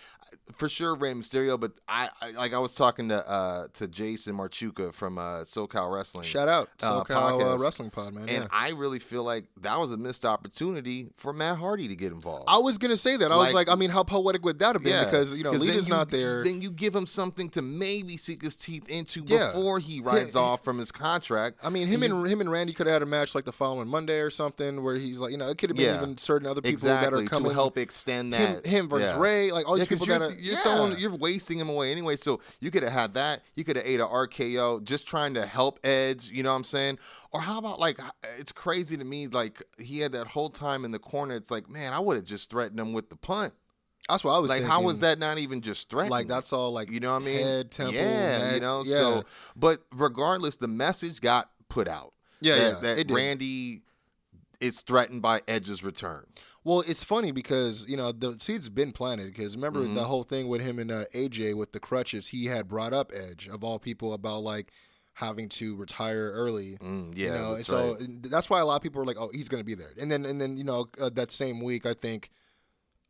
for sure Rey Mysterio, but I, I like I was talking to uh to Jason Marchuka from uh SoCal Wrestling. shout out uh, SoCal uh, podcast. Wrestling Pod, man. And yeah. I really feel like that was a missed opportunity for Matt Hardy to get involved. I was gonna say that. I was Like- like, I mean, how poetic would that have been? Because you know, Lita's you- not there. Then you give him something to maybe sink his teeth into Yeah. before he [laughs] rides off from his contract. I mean, him You- and him and Randy could have had a match like the following Monday or something, where he's like, you know, it could have been Certain other people exactly that are coming. to help extend that him versus yeah. Rey, like all these people you're, that are. you're yeah. throwing, you're wasting him away anyway. So you could have had that. You could have ate a RKO just trying to help Edge. You know what I'm saying? Or how about like it's crazy to me like he had that whole time in the corner. It's like man, I would have just threatened him with the punt. That's what I was Like thinking. how was that not even just threatening? Like that's all like You know what I mean? Head, temple, yeah, you neck, know. yeah. So, but regardless, the message got put out. Yeah, that, yeah, that. Randy is threatened by Edge's return. Well, it's funny because you know the seed's been planted. Because remember Mm-hmm. the whole thing with him and uh, AJ with the crutches, he had brought up Edge of all people about like having to retire early. Mm, you yeah, know, that's so right. that's why a lot of people are like, "Oh, he's going to be there." And then, and then, you know, uh, that same week, I think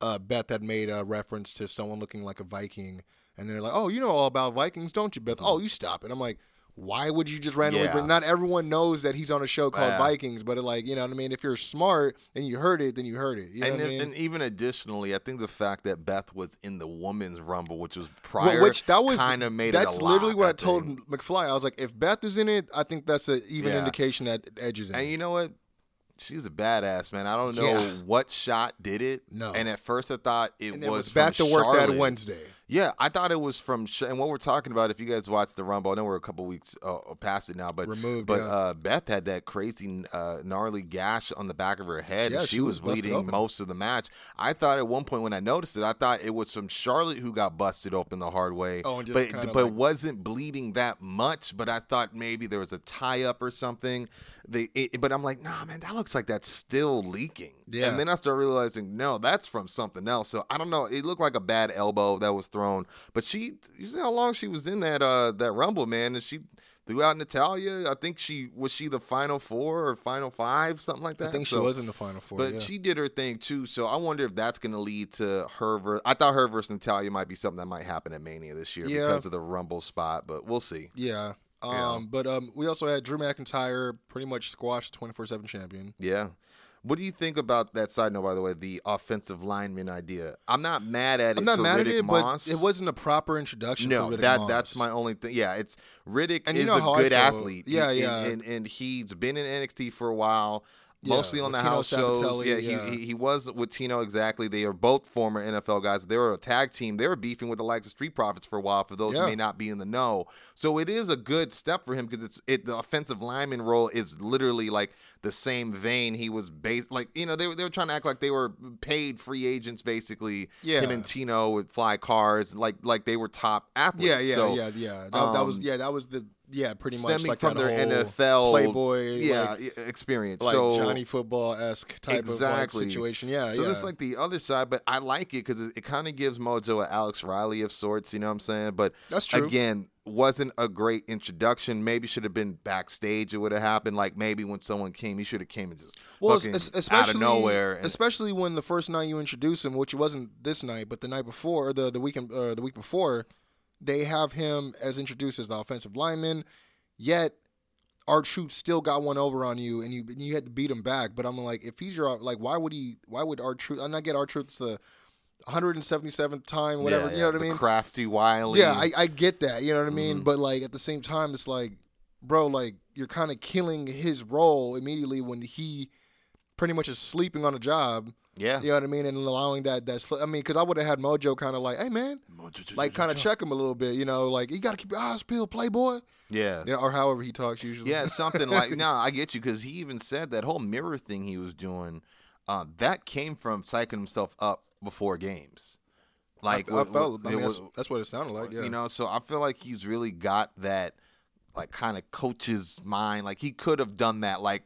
uh, Beth had made a reference to someone looking like a Viking, and they're like, "Oh, you know all about Vikings, don't you, Beth?" Oh, you stop it. I'm like. Why would you just randomly Yeah. bring? Not everyone knows that he's on a show called Yeah. Vikings, but like you know what I mean. If you're smart and you heard it, then you heard it. You know and, I mean? and even additionally, I think the fact that Beth was in the women's rumble, which was Well, prior, which that was kind of made that's literally lot, what I, I told. McFly. I was like, if Beth is in it, I think that's an even Yeah. indication that Edge is in And it. you know what? She's a badass, man. I don't know what shot did it. No. And at first I thought it and was it was back to work Charlotte. that Wednesday. Yeah, I thought it was from Sh- and what we're talking about. If you guys watched the Rumble, I know we're a couple weeks uh, past it now, but Removed, But yeah. uh, Beth had that crazy uh, gnarly gash on the back of her head. Yeah, and she, she was, was bleeding most of the match. I thought at one point when I noticed it, I thought it was from Charlotte who got busted open the hard way. Oh, and just but but like- wasn't bleeding that much. But I thought maybe there was a tie up or something. They, it, but I'm like, nah, man, that looks like that's still leaking. Yeah. And then I start realizing, no, that's from something else. So I don't know. It looked like a bad elbow that was thrown. But she, you see how long she was in that uh that rumble, man, and she threw out Natalya. I think she was she the final four or final five, something like that. I think she was in the final four. But yeah. she did her thing too, so I wonder if that's going to lead to her. Ver- I thought her versus Natalya might be something that might happen at Mania this year Yeah. because of the Rumble spot, but we'll see. yeah. Um, Yeah. but um, we also had Drew McIntyre pretty much squashed 24/7 champion. Yeah. What do you think about that side note, by the way, the offensive lineman idea? I'm not mad at it. I'm not mad at it, Moss. but it wasn't a proper introduction. No, Riddick that Moss. that's my only thing. Yeah, it's Riddick And you is know a good athlete. Yeah, yeah. and, and and he's been in NXT for a while. Yeah, Mostly on the house shows. Yeah, yeah. He, he he was with Tino exactly. They are both former NFL guys. They were a tag team. They were beefing with the likes of Street Profits for a while. For those Yeah. who may not be in the know, so it is a good step for him because it's it. The offensive lineman role is literally like the same vein. He was based like you know they were they were trying to act like they were paid free agents basically. Yeah. him and Tino would fly cars like like they were top athletes. Yeah, yeah, So, yeah, yeah. That, that was um, yeah, that was the yeah, pretty much stemming like from their NFL Playboy, yeah like, experience. like so Johnny Football esque type exactly of like, situation. Yeah, So yeah. it's like the other side, but I like it because it, it kind of gives Mojo a Alex Riley of sorts. You know what I'm saying? But That's true. Again, wasn't a great introduction. Maybe should have been backstage. It would have happened. Like maybe when someone came, he should have came and just well, especially out of nowhere. and- especially when the first night you introduce him, which wasn't this night, but the night before, the the weekend, uh, the week before, they have him as introduced as the offensive lineman. Yet, R-Truth still got one over on you, and you and you had to beat him back. But I'm like, if he's your like, why would he? Why would R-Truth? And I get R-Truth's the 177th time, whatever. Yeah, you yeah, know what I mean? Crafty, wily. Yeah, I, I get that. You know what I mean? Mhm. But like at the same time, it's like, bro, like you're kind of killing his role immediately when he pretty much is sleeping on a job. Yeah. You know what I mean? And allowing that. That's I mean, because I would have had Mojo kind of like, hey man, like kind of check him a little bit. You know, like you got to keep your eyes peeled, Playboy. Yeah. You know, or however he talks usually. Yeah, something like [laughs] no, I get you because he even said that whole mirror thing he was doing. Uh, that came from psyching himself up before games. Like I, I wh- wh- felt. I mean, was- that's, that's what it sounded like. Yeah. you know. So I feel like he's really got that, like kind of coach's mind. Like he could have done that, like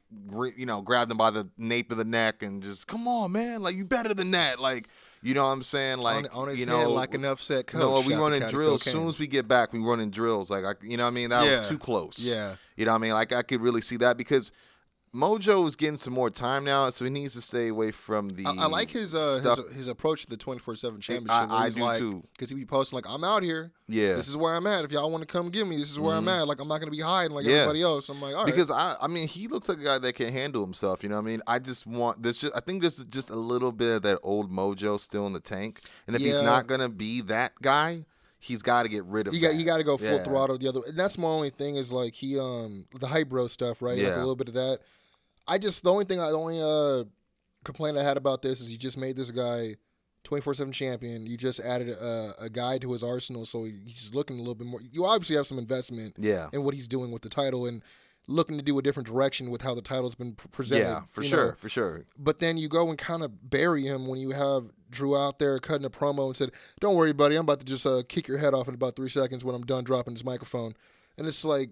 you know, grabbed him by the nape of the neck and just come on, man, like you better than that. Like you know what I'm saying? Like on, on his you head know, like an upset coach. no, we running drills. As soon as we get back, we running drills. Like I, you know what I mean? That Yeah. was too close. Yeah. You know what I mean? Like I could really see that because Mojo is getting some more time now, so he needs to stay away from the. I, I like his uh his, his approach to the twenty four seven championship. I- I do like, too. Because he be posting like, "I'm out here. yeah. This is where I'm at. If y'all want to come get me, this is where I'm at. Like I'm not gonna be hiding like Mm-hmm. Yeah. everybody else." I'm like, all right. because I, I mean, he looks like a guy that can handle himself. You know what I mean? I just want there's just I think there's just a little bit of that old mojo still in the tank, and if he's not gonna be that guy, he's got to get rid of. you got you got to go full Yeah. throttle the other. And that's my only thing is like he um the hype bro stuff right. Like a little bit of that. I just the only thing I the only uh complaint I had about this is you just made this guy. 24/7 champion. You just added a, a guy to his arsenal, so he's looking a little bit more. You obviously have some investment Yeah. in what he's doing with the title and looking to do a different direction with how the title's been pr- presented. Yeah, for sure, know. for sure. But then you go and kind of bury him when you have Drew out there cutting a promo and said, "Don't worry, buddy. I'm about to just uh, kick your head off in about three seconds when I'm done dropping this microphone." And it's like,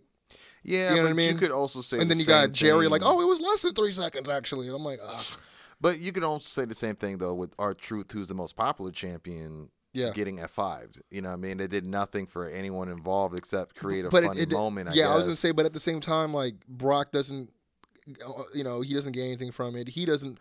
Yeah, You know but what I mean? you could also say, and the then you got Jerry like, "Oh, it was less than three seconds actually," and I'm like, Ugh. [sighs] But you could also say the same thing though with R-Truth, who's the most popular champion, Yeah. getting F five. You know, what I mean, they did nothing for anyone involved except create a but funny it, it, moment. I yeah, I was gonna say, but at the same time, like Brock doesn't, uh, you know, he doesn't get anything from it. He doesn't.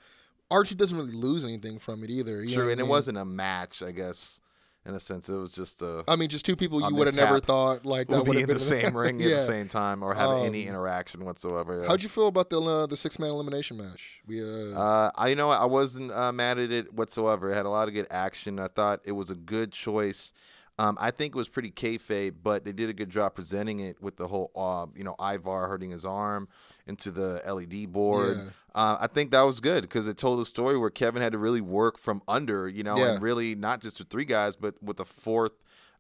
Archie doesn't really lose anything from it either. True, what I and it wasn't a match. I guess in a sense, it was just a I mean, just two people you would have never thought like that would be in the same [laughs] ring at yeah. the same time or have any Um, interaction whatsoever. yeah. How'd you feel about the uh, the six man elimination match? We uh, Uh, I you know I wasn't uh, mad at it whatsoever. It had a lot of good action. I thought it was a good choice. Um, I think it was pretty kayfabe, but they did a good job presenting it with the whole, uh, you know, Ivar hurting his arm into the LED board. Yeah. Uh, I think that was good because it told a story where Kevin had to really work from under, you know, Yeah. and really not just with three guys, but with a fourth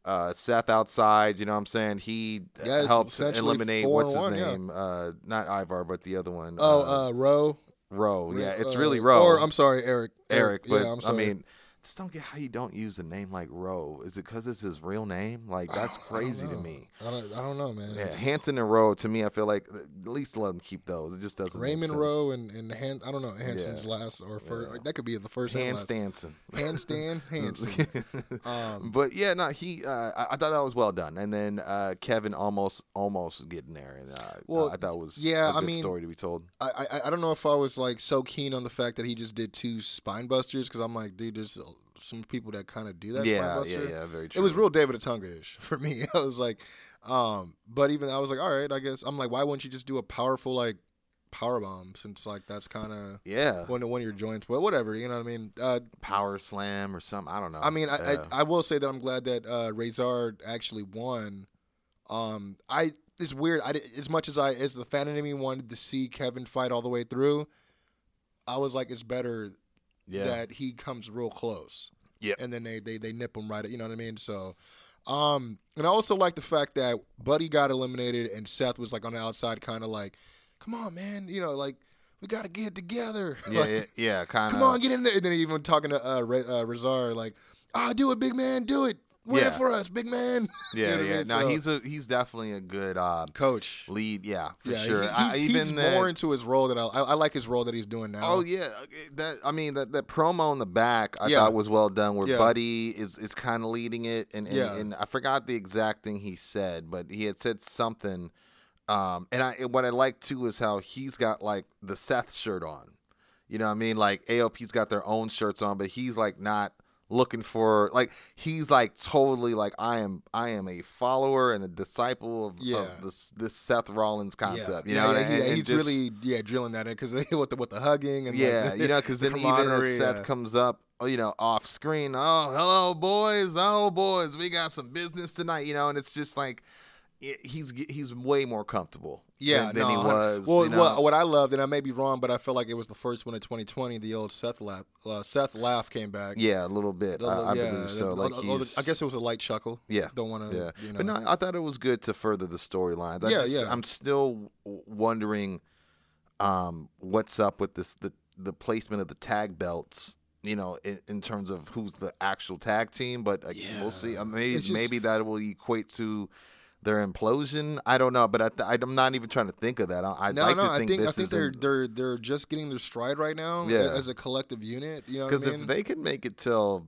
uh, Seth outside. You know what I'm saying? He uh, Yeah, essentially eliminate what's his one, yeah. name? Uh, not Ivar, but the other one. Oh, uh, Rowe. Rowe. Yeah, it's uh, really Rowe. Or I'm sorry, Eric. Eric. But yeah, I'm I sorry. mean, just don't get how you don't use a name like Rowe. Is it because it's his real name? Like that's crazy to me. I don't. I don't know, man. Yeah, Hanson and Rowe. To me, I feel like at least let him keep those. It just doesn't. Raymond. Rowe and and Han, I don't know Hanson's last or first. Yeah. That could be the first last. Stanson. Handstand [laughs] Hanson. [laughs] Um, but yeah, no, he. Uh, I, I thought that was well done, and then uh, Kevin almost almost getting there, and uh, Well, I thought it was yeah, a I good mean, story to be told. I, I I don't know if I was like so keen on the fact that he just did two spine busters because I'm like, dude, there's some people that kind of do that. Yeah, yeah, yeah, very true. It was real David Otunga ish [laughs] for me. [laughs] I was like, um, but even I was like, all right, I guess I'm like, why wouldn't you just do a powerful like power bomb since like that's kind of Yeah, one of one of your joints, but whatever, you know what I mean. Uh, power slam or something. I don't know. I mean, I, Yeah. I I will say that I'm glad that uh, Rezar actually won. Um, I it's weird. I as much as I as the fan in me wanted to see Kevin fight all the way through, I was like, it's better yeah, that he comes real close. Yeah. And then they they they nip him right. You know what I mean? So, um, and I also like the fact that Buddy got eliminated and Seth was like on the outside, kind of like, come on, man, you know, like we got to get it together. [laughs] yeah, Like, yeah, yeah, kind of. Come on, get in there. And then even talking to uh, Re- uh, Rezar, like, ah, do it, big man, do it. Win Yeah. it for us, big man. [laughs] You know Yeah, I yeah. mean? No, So- he's a he's definitely a good uh, coach. lead. Yeah, for yeah, sure. he- I- he's, even he's that- more into his role that I, I, I like his role that he's doing now. Oh yeah, that I mean that, that promo in the back I Yeah. thought was well done. Where Yeah. Buddy is is kind of leading it, and and, Yeah. and I forgot the exact thing he said, but he had said something. Um, and I and what I like too is how he's got like the Seth shirt on. You know what I mean? Like AOP's got their own shirts on, but he's like not looking for like he's like totally like I am I am a follower and a disciple of, Yeah. of this this Seth Rollins concept. You know, yeah, and- yeah, and he's just- really yeah drilling that in because [laughs] with the with the hugging and yeah, like, you know, [laughs] because the then even as Seth yeah. comes up, oh, you know, off screen, oh, hello, boys, oh, boys, we got some business tonight, you know, and it's just like i- he's he's way more comfortable, Yeah, than, than no, he was. Well, you know? what, what I loved, and I may be wrong, but I feel like it was the first one in 2020. The old Seth laugh, uh, Seth laugh came back. yeah, a little bit, The- I, I yeah, believe so. the- Like he's, I guess it was a light chuckle. Yeah. don't want to. yeah, you know. but no, I thought it was good to further the storylines. I Yeah, just, yeah. I'm still wondering, um, what's up with this the the placement of the tag belts. You know, in, in terms of who's the actual tag team, but uh, we'll see. Uh, maybe just- maybe that will equate to their implosion. I don't know, but I th- I'm not even trying to think of that. I, I'd no, like no, to I think think I think they're they're they're just getting their stride right now. Yeah. as a collective unit. You know, because I mean? if they could make it till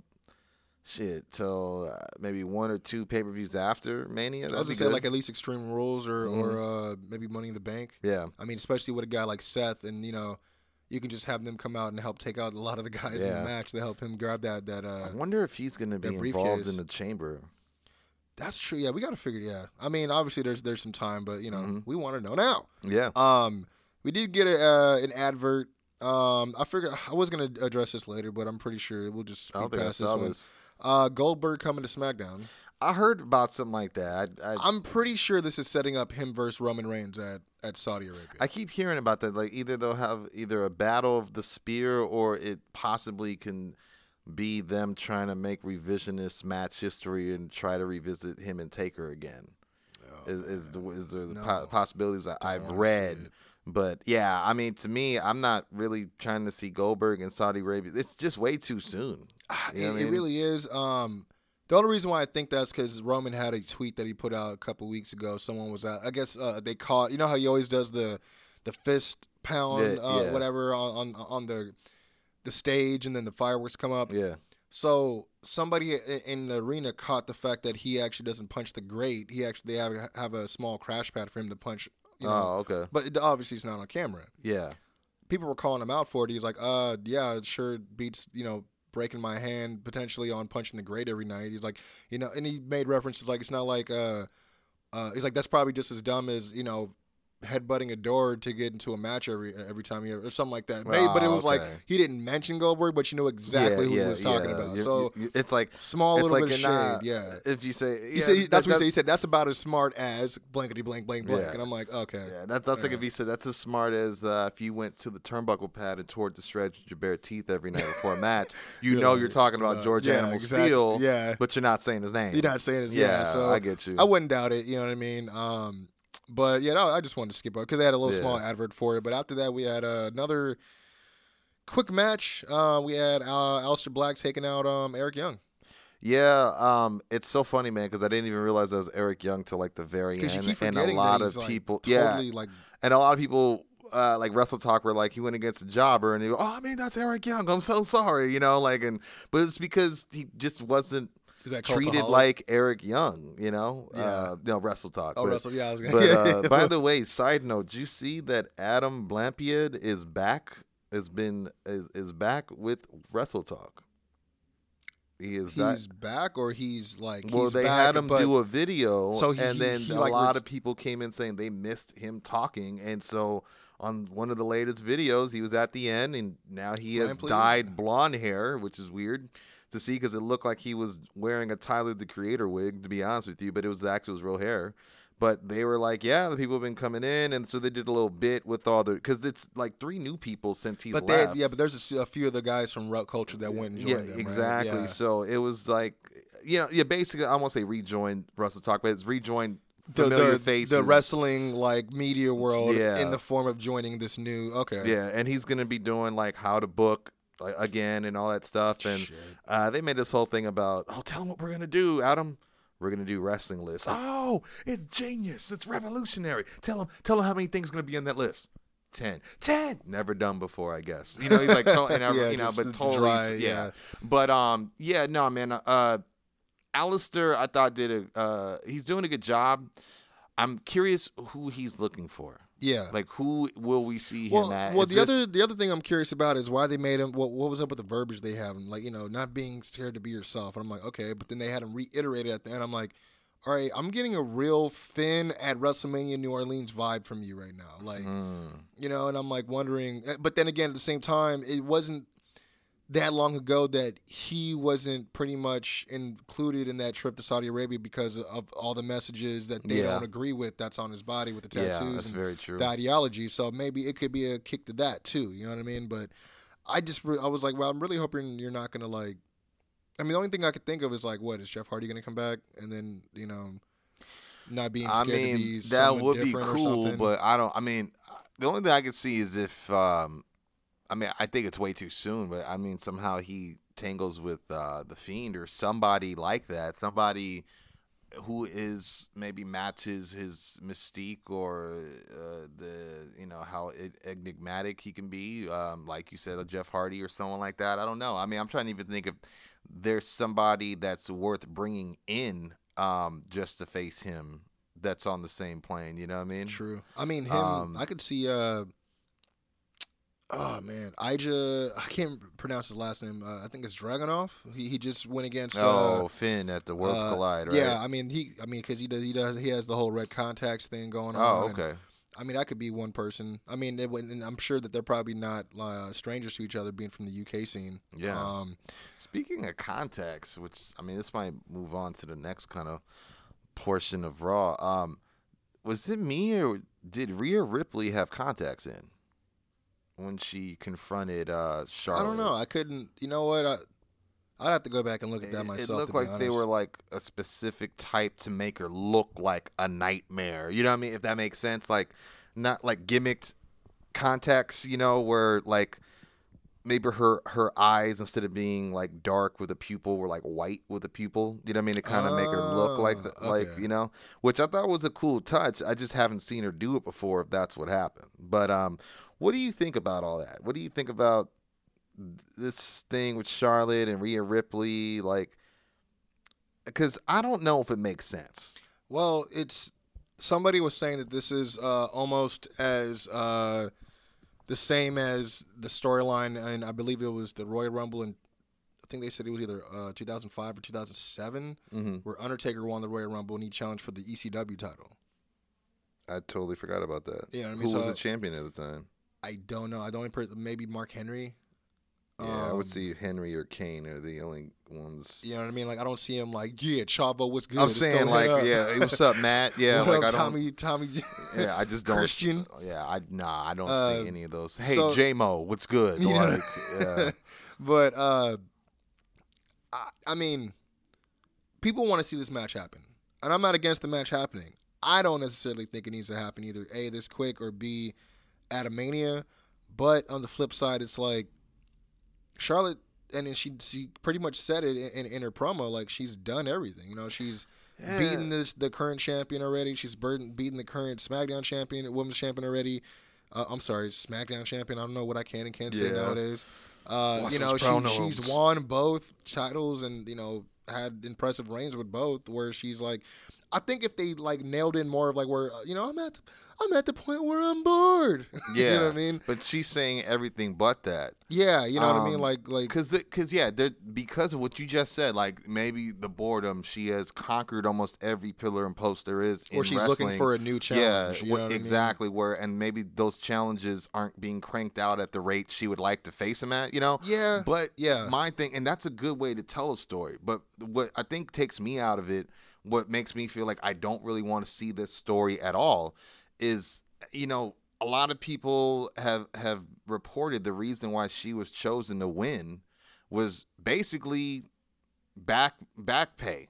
shit till uh, maybe one or two pay per views after Mania, I was be gonna say like at least Extreme Rules or or uh, maybe Money in the Bank. yeah, I mean, especially with a guy like Seth, and you know, you can just have them come out and help take out a lot of the guys in the match to help him grab that that. Uh, I wonder if he's going to be involved in the chamber. That's true. Yeah, we got to figure. Yeah, I mean, obviously there's there's some time, but you know, Mhm. we want to know now. Yeah, Um, we did get a, uh, an advert. Um, I figured I was gonna address this later, but I'm pretty sure we'll just speed don't think I past this one. this. Uh, Goldberg coming to SmackDown. I heard about something like that. I, I, I'm pretty sure this is setting up him versus Roman Reigns at, at Saudi Arabia. I keep hearing about that. Like either they'll have either a battle of the spear, or it possibly can be them trying to make revisionist match history and try to revisit him and Taker again. is is, the, is there the po- possibilities that I've read? But yeah, I mean, to me, I'm not really trying to see Goldberg in Saudi Arabia. It's just way too soon. [sighs] You know it, I it really is. Um, the only reason why I think that's because Roman had a tweet that he put out a couple weeks ago. Someone was out. I guess uh, they caught. You know how he always does the the fist pound, Yeah, uh, yeah. whatever on, on on the the stage, and then the fireworks come up. Yeah, So somebody in the arena caught the fact that he actually doesn't punch the grate. He actually they have have a small crash pad for him to punch. You know, Oh, okay. but it, obviously it's not on camera. Yeah. People were calling him out for it. He's like, uh, yeah, it sure beats you know breaking my hand potentially on punching the grate every night. He's like, you know, and he made references like it's not like uh, uh, he's like that's probably just as dumb as you know headbutting a door to get into a match every every time he or something like that. Maybe, but it Oh, was like he didn't mention Goldberg, but you know exactly Yeah, who yeah, he was talking yeah. about. You- so you- it's like small it's little like bit of you're not- shade, yeah. If you say, he yeah, said, that- that's what he said. He said that's about as smart as blankety blank blank blank. And I'm like, okay, Yeah, that, that's like if he said that's as smart as uh, if you went to the turnbuckle pad and tore the shreds with your bare teeth every night before a match. [laughs] You know you're talking about George Animal exact- Steel, yeah. but you're not saying his name. You're not saying it. Yeah, Yeah, so I get you. I wouldn't doubt it. You know what I mean? Um, but yeah, no, I just wanted to skip over because they had a little Yeah. small advert for it. But after that, we had uh, another quick match. Uh, we had uh, Aleister Black taking out um, Eric Young Yeah, um, it's so funny, man, because I didn't even realize that was Eric Young till like the very end, and a lot of like, people, totally yeah, like and a lot of people. Uh, like Wrestle Talk, were like he went against a jobber, and he, go, oh, I mean that's Eric Young. I'm so sorry, you know, like, and but it's because he just wasn't treated like Eric Young, you know. Yeah. Uh, no, Wrestle Talk. oh but, Russell. Yeah, I was gonna. but [laughs] uh, by the way, side note, did you see that Adam Blampied is back? Has been is, is back with Wrestle Talk. He is back. he's back or he's like Well, he's they back, had him but do a video, So he- and he- then he, a like, lot of people came in saying they missed him talking, and so on one of the latest videos, he was at the end, and now he has dyed blonde hair, which is weird to see because it looked like he was wearing a Tyler the Creator wig, to be honest with you, but it was actually his real hair. But they were like, yeah, the people have been coming in, and so they did a little bit with all the because it's like three new people since he's but they left. yeah, but there's a few of the guys from WhatCulture that went and joined Yeah, them. right? exactly. Yeah. So it was like, you know, yeah, basically, I won't say rejoin Russell Talk, but it's rejoin the, familiar the, faces. the wrestling like media world Yeah. in the form of joining this new okay Yeah, and he's gonna be doing like how to book like, again and all that stuff. And uh, they made this whole thing about, oh, tell him what we're gonna do, Adam. We're gonna do wrestling lists. Oh, it's genius. It's revolutionary. Tell him, tell him how many things gonna be on that list. Ten. Ten. Never done before, I guess. You know, he's like, to- and [laughs] I- Yeah, you know, but totally, dry, yeah. yeah. But um, yeah, no, man. Uh, Aleister, I thought did a. Uh, he's doing a good job. I'm curious who he's looking for. Yeah. Like, who will we see him well, at? well Is the this- other the other thing I'm curious about is why they made him what what was up with the verbiage they have? Him like you know not being scared to be yourself. And I'm like okay. But then they had him reiterated at the end. I'm like all right I'm getting a real Finn at WrestleMania New Orleans vibe from you right now. Like Mm. you know and I'm like wondering eh, but then again at the same time it wasn't that long ago that he wasn't pretty much included in that trip to Saudi Arabia because of all the messages that they Yeah. don't agree with that's on his body with the tattoos Yeah, that's and very true. the ideology. So maybe it could be a kick to that too. You know what I mean? But I just re- I was like, well, I'm really hoping you're not gonna like. I mean, the only thing I could think of is like, what is Jeff Hardy gonna come back and then you know, not being I scared to mean, be that would be cool, but I don't. I mean, the only thing I could see is if. um I mean, I think it's way too soon, but I mean, somehow he tangles with uh, the fiend or somebody like that, somebody who is maybe matches his mystique or uh, the you know how enigmatic he can be, um, like you said, a Jeff Hardy or someone like that. I don't know. I mean, I'm trying to even think if there's somebody that's worth bringing in um, just to face him that's on the same plane. You know what I mean? True. I mean, him. Um, I could see. uh Oh man, Ilja. I can't pronounce his last name. Uh, I think it's Dragunov. He he just went against. Oh, uh, Finn at the Worlds uh, Collide, right? Yeah, I mean he. I mean because he does. He does. He has the whole red contacts thing going on. Oh, and- okay. I mean, that could be one person. I mean, it, and I'm sure that they're probably not uh, strangers to each other, being from the UK scene. Yeah. Um, Speaking of contacts, which I mean, this might move on to the next kind of portion of Raw. Um, was it me or did Rhea Ripley have contacts in when she confronted uh, Charlotte? I don't know. I couldn't. You know what? I, I'd have to go back and look at that It- myself. It looked like they were like a specific type to make her look like a nightmare. You know what I mean? If that makes sense, like not like gimmicked contacts. You know, where like maybe her her eyes instead of being like dark with a pupil were like white with a pupil. You know what I mean? To kind of make her look like the, Oh, like okay. you know, which I thought was a cool touch. I just haven't seen her do it before. If that's what happened, but um, what do you think about all that? What do you think about this thing with Charlotte and Rhea Ripley? Like, because I don't know if it makes sense. Well, it's somebody was saying that this is uh, almost as uh, the same as the storyline, and I believe it was the Royal Rumble, and I think they said it was either uh, 2005 or 2007, Mm-hmm. where Undertaker won the Royal Rumble and he challenged for the ECW title. I totally forgot about that. You know I mean? Who was So- the champion at the time? I don't know. I don't per- maybe Mark Henry. Yeah, I would Um, see Henry or Kane are the only ones. You know what I mean? Like I don't see him like, yeah, Chavo, what's good? I'm Let's saying like, up. yeah, hey, what's up, Matt? [laughs] Yeah, like up, I don't. Tommy, Tommy. [laughs] Yeah, I just don't. Christian? Yeah, I nah, I don't Uh, see any of those. Hey, so- J Mo, what's good? [laughs] You know- Like, yeah. but uh, I, I mean, people want to see this match happen, and I'm not against the match happening. I don't necessarily think it needs to happen either. A this quick or B at a Mania. But on the flip side, it's like Charlotte, and then she she pretty much said it in, in, in her promo. Like she's done everything. You know, she's Yeah. beaten this the current champion already. She's burden, beaten the current SmackDown champion, women's champion already. Uh, I'm sorry, SmackDown champion. I don't know what I can and can't say Yeah. nowadays. Uh, you know, she, she's won both titles and you know had impressive reigns with both. Where she's like, I think if they like nailed in more of like where uh, you know I'm at, I'm at the point where I'm bored. Yeah, [laughs] you know what I mean? But she's saying everything but that. Yeah, you know what I mean. Um, Like like Cause, it- cause yeah, because of what you just said, like maybe the boredom, she has conquered almost every pillar and post there is. or she's wrestling. looking for a new challenge. Yeah, you know wh- I mean? exactly. Where and maybe those challenges aren't being cranked out at the rate she would like to face them at. You know. Yeah, But yeah. my thing, and that's a good way to tell a story. But what I think takes me out of it, what makes me feel like I don't really want to see this story at all, is you know a lot of people have have reported the reason why she was chosen to win was basically back back pay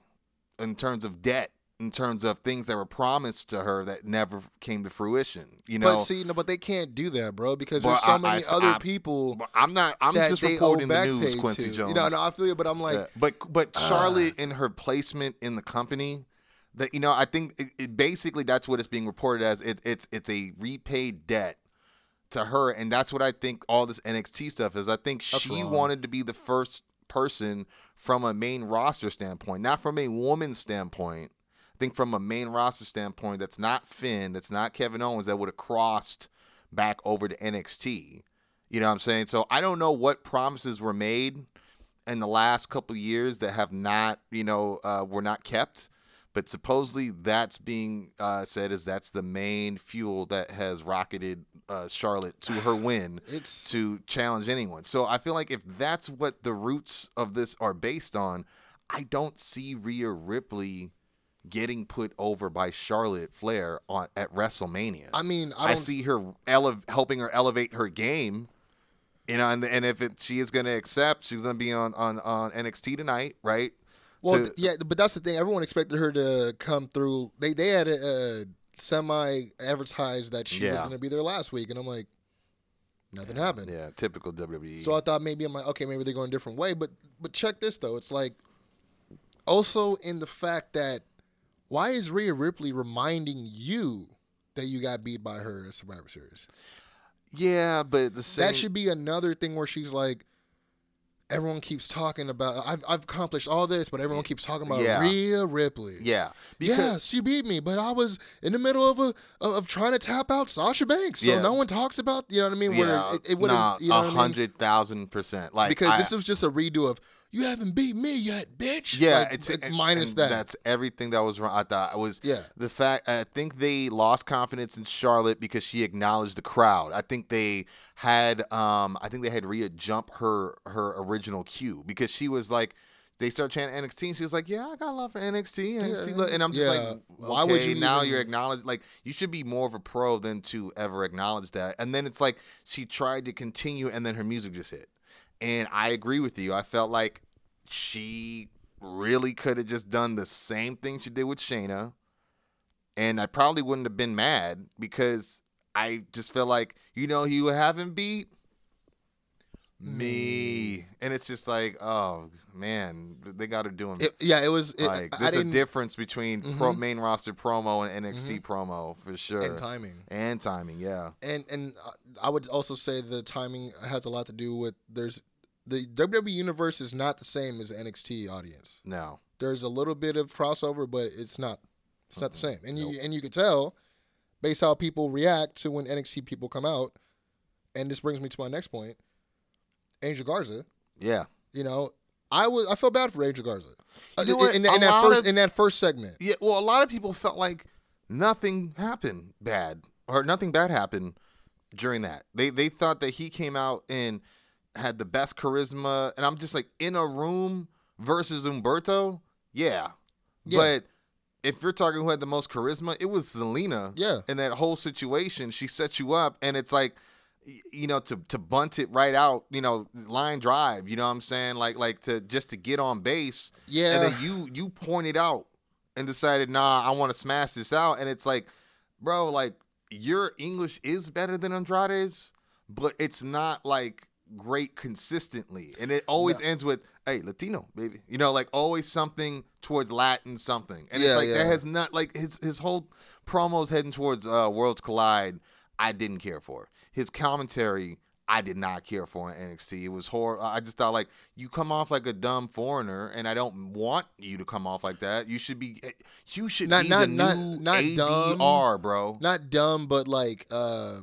in terms of debt in terms of things that were promised to her that never came to fruition you know but see, no, but they can't do that, bro, because Well, there's so I- many I- other I- people i'm not i'm just reporting the news Kwency to. jones You know, no, I feel you, but I'm like, Yeah. but but Ah. Charlotte in her placement in the company, that you know, I think it, it basically that's what it's being reported as. It, it's it's a repaid debt to her, and that's what I think all this NXT stuff is. I think That's she wrong. wanted to be the first person from a main roster standpoint, not from a woman standpoint. I think from a main roster standpoint, that's not Finn, that's not Kevin Owens, that would have crossed back over to NXT. You know what I'm saying? So I don't know what promises were made in the last couple of years that have not, you know, uh, were not kept. But supposedly that's being uh, said as that's the main fuel that has rocketed uh, Charlotte to her win [sighs] It's- to challenge anyone. So I feel like if that's what the roots of this are based on, I don't see Rhea Ripley getting put over by Charlotte Flair on at WrestleMania. I mean, I I, don't see her ele- helping her elevate her game. You know, and, and if it, she is going to accept, she's going to be on, on, on NXT tonight, right? Well, To- yeah, but that's the thing. Everyone expected her to come through. They they had uh, semi advertised that she was going to be there last week, and I'm like, nothing happened. Yeah, typical. WWE. So I thought maybe I'm like, okay, maybe they're going a different way. But but check this though. It's like also in the fact that why is Rhea Ripley reminding you that you got beat by her at Survivor Series? yeah, but the same. That should be another thing where she's like, everyone keeps talking about. I've I've accomplished all this, but everyone keeps talking about Yeah. Rhea Ripley. yeah, because yeah, she beat me, but I was in the middle of a of, trying to tap out Sasha Banks, so Yeah. no one talks about. You know what I mean? Where yeah, it, it would nah, you know a what I mean? hundred thousand percent. Like Because I- this was just a redo of you haven't beat me yet, bitch. Yeah, Like, it's minus that. That's everything that was wrong. I thought it was Yeah. the fact. I think they lost confidence in Charlotte because she acknowledged the crowd. I think they had. Um, I think they had Rhea jump her her original cue because she was like. They start chanting NXT, and she was like, "Yeah, I got love for NXT." NXT Yeah. and I'm just Yeah. like, Why would you now even- you're acknowledged? Like, you should be more of a pro than to ever acknowledge that." And then it's like she tried to continue, and then her music just hit. And I agree with you. I felt like she really could have just done the same thing she did with Shayna. And I probably wouldn't have been mad because I just feel like, you know, you haven't beat me. And it's just like, oh man, they got her doing It- yeah, it was. It, like there's a difference between pro, Mhm. main roster promo and NXT promo for sure. and timing. And timing, yeah. and and uh, I would also say the timing has a lot to do with there's the WWE universe is not the same as the NXT audience. No. There's a little bit of crossover, but it's not it's not the same. And you and you could tell based how people react to when NXT people come out. And this brings me to my next point. Angel Garza, Yeah. you know, I was I felt bad for Angel Garza. Uh, You know in, what? in, A in that first of- in that first segment. Yeah, well, a lot of people felt like nothing happened bad or nothing bad happened during that. They they thought that he came out and had the best charisma, and I'm just like in a room versus Humberto, yeah. Yeah. But if you're talking who had the most charisma, it was Zelina. Yeah. In that whole situation, she set you up, and it's like, you know, to to bunt it right out, you know, line drive. You know what I'm saying? Like like to just to get on base. Yeah. And then you you pointed out and decided, nah, I want to smash this out, and it's like, bro, like your English is better than Andrade's, but it's not like great consistently. And it always ends with, hey, Latino, baby. You know, like always something towards Latin something. And Yeah, it's like yeah. that has not like his his whole promos heading towards uh Worlds Collide, I didn't care for. His commentary I did not care for in NXT. It was horrible. I just thought like you come off like a dumb foreigner, and I don't want you to come off like that. You should be, you should Not- be not- the not- new not dumb. ADR, bro. not dumb, but like uh,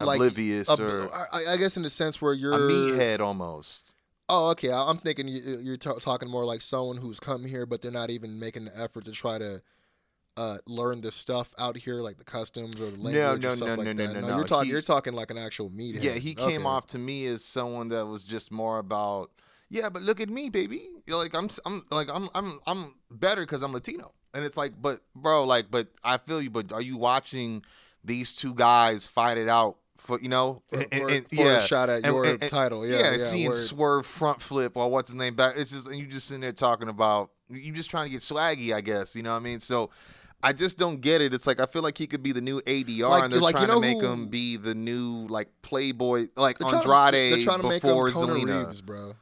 like Oblivious ob- or I, I guess in the sense where you're a meathead almost. Oh, okay. I'm thinking you- you're ta- talking more like someone who's come here, but they're not even making the effort to try to uh, learn the stuff out here, like the customs or the language. No, or no, stuff no, like no, no, that. no, no. You're talking. He- You're talking like an actual meathead. Yeah, he came Okay. off to me as someone that was just more about, yeah, but look at me, baby. You're like I'm, I'm like I'm, I'm, I'm better because I'm Latino, and it's like, but bro, like, but I feel you. But are you watching these two guys fight it out for you know, For- and- for- and- for a shot at your title. Yeah, yeah, seeing word. swerve front flip or what's his name back. It's just and you just sitting there talking about you just trying to get swaggy, I guess. You know what I mean? So. I just don't get it. It's like I feel like he could be the new ADR, Like- and they're like, you trying know to make who- him be the new like Playboy, like They're trying Andrade they're trying to make him before Zelina, Reeves, bro.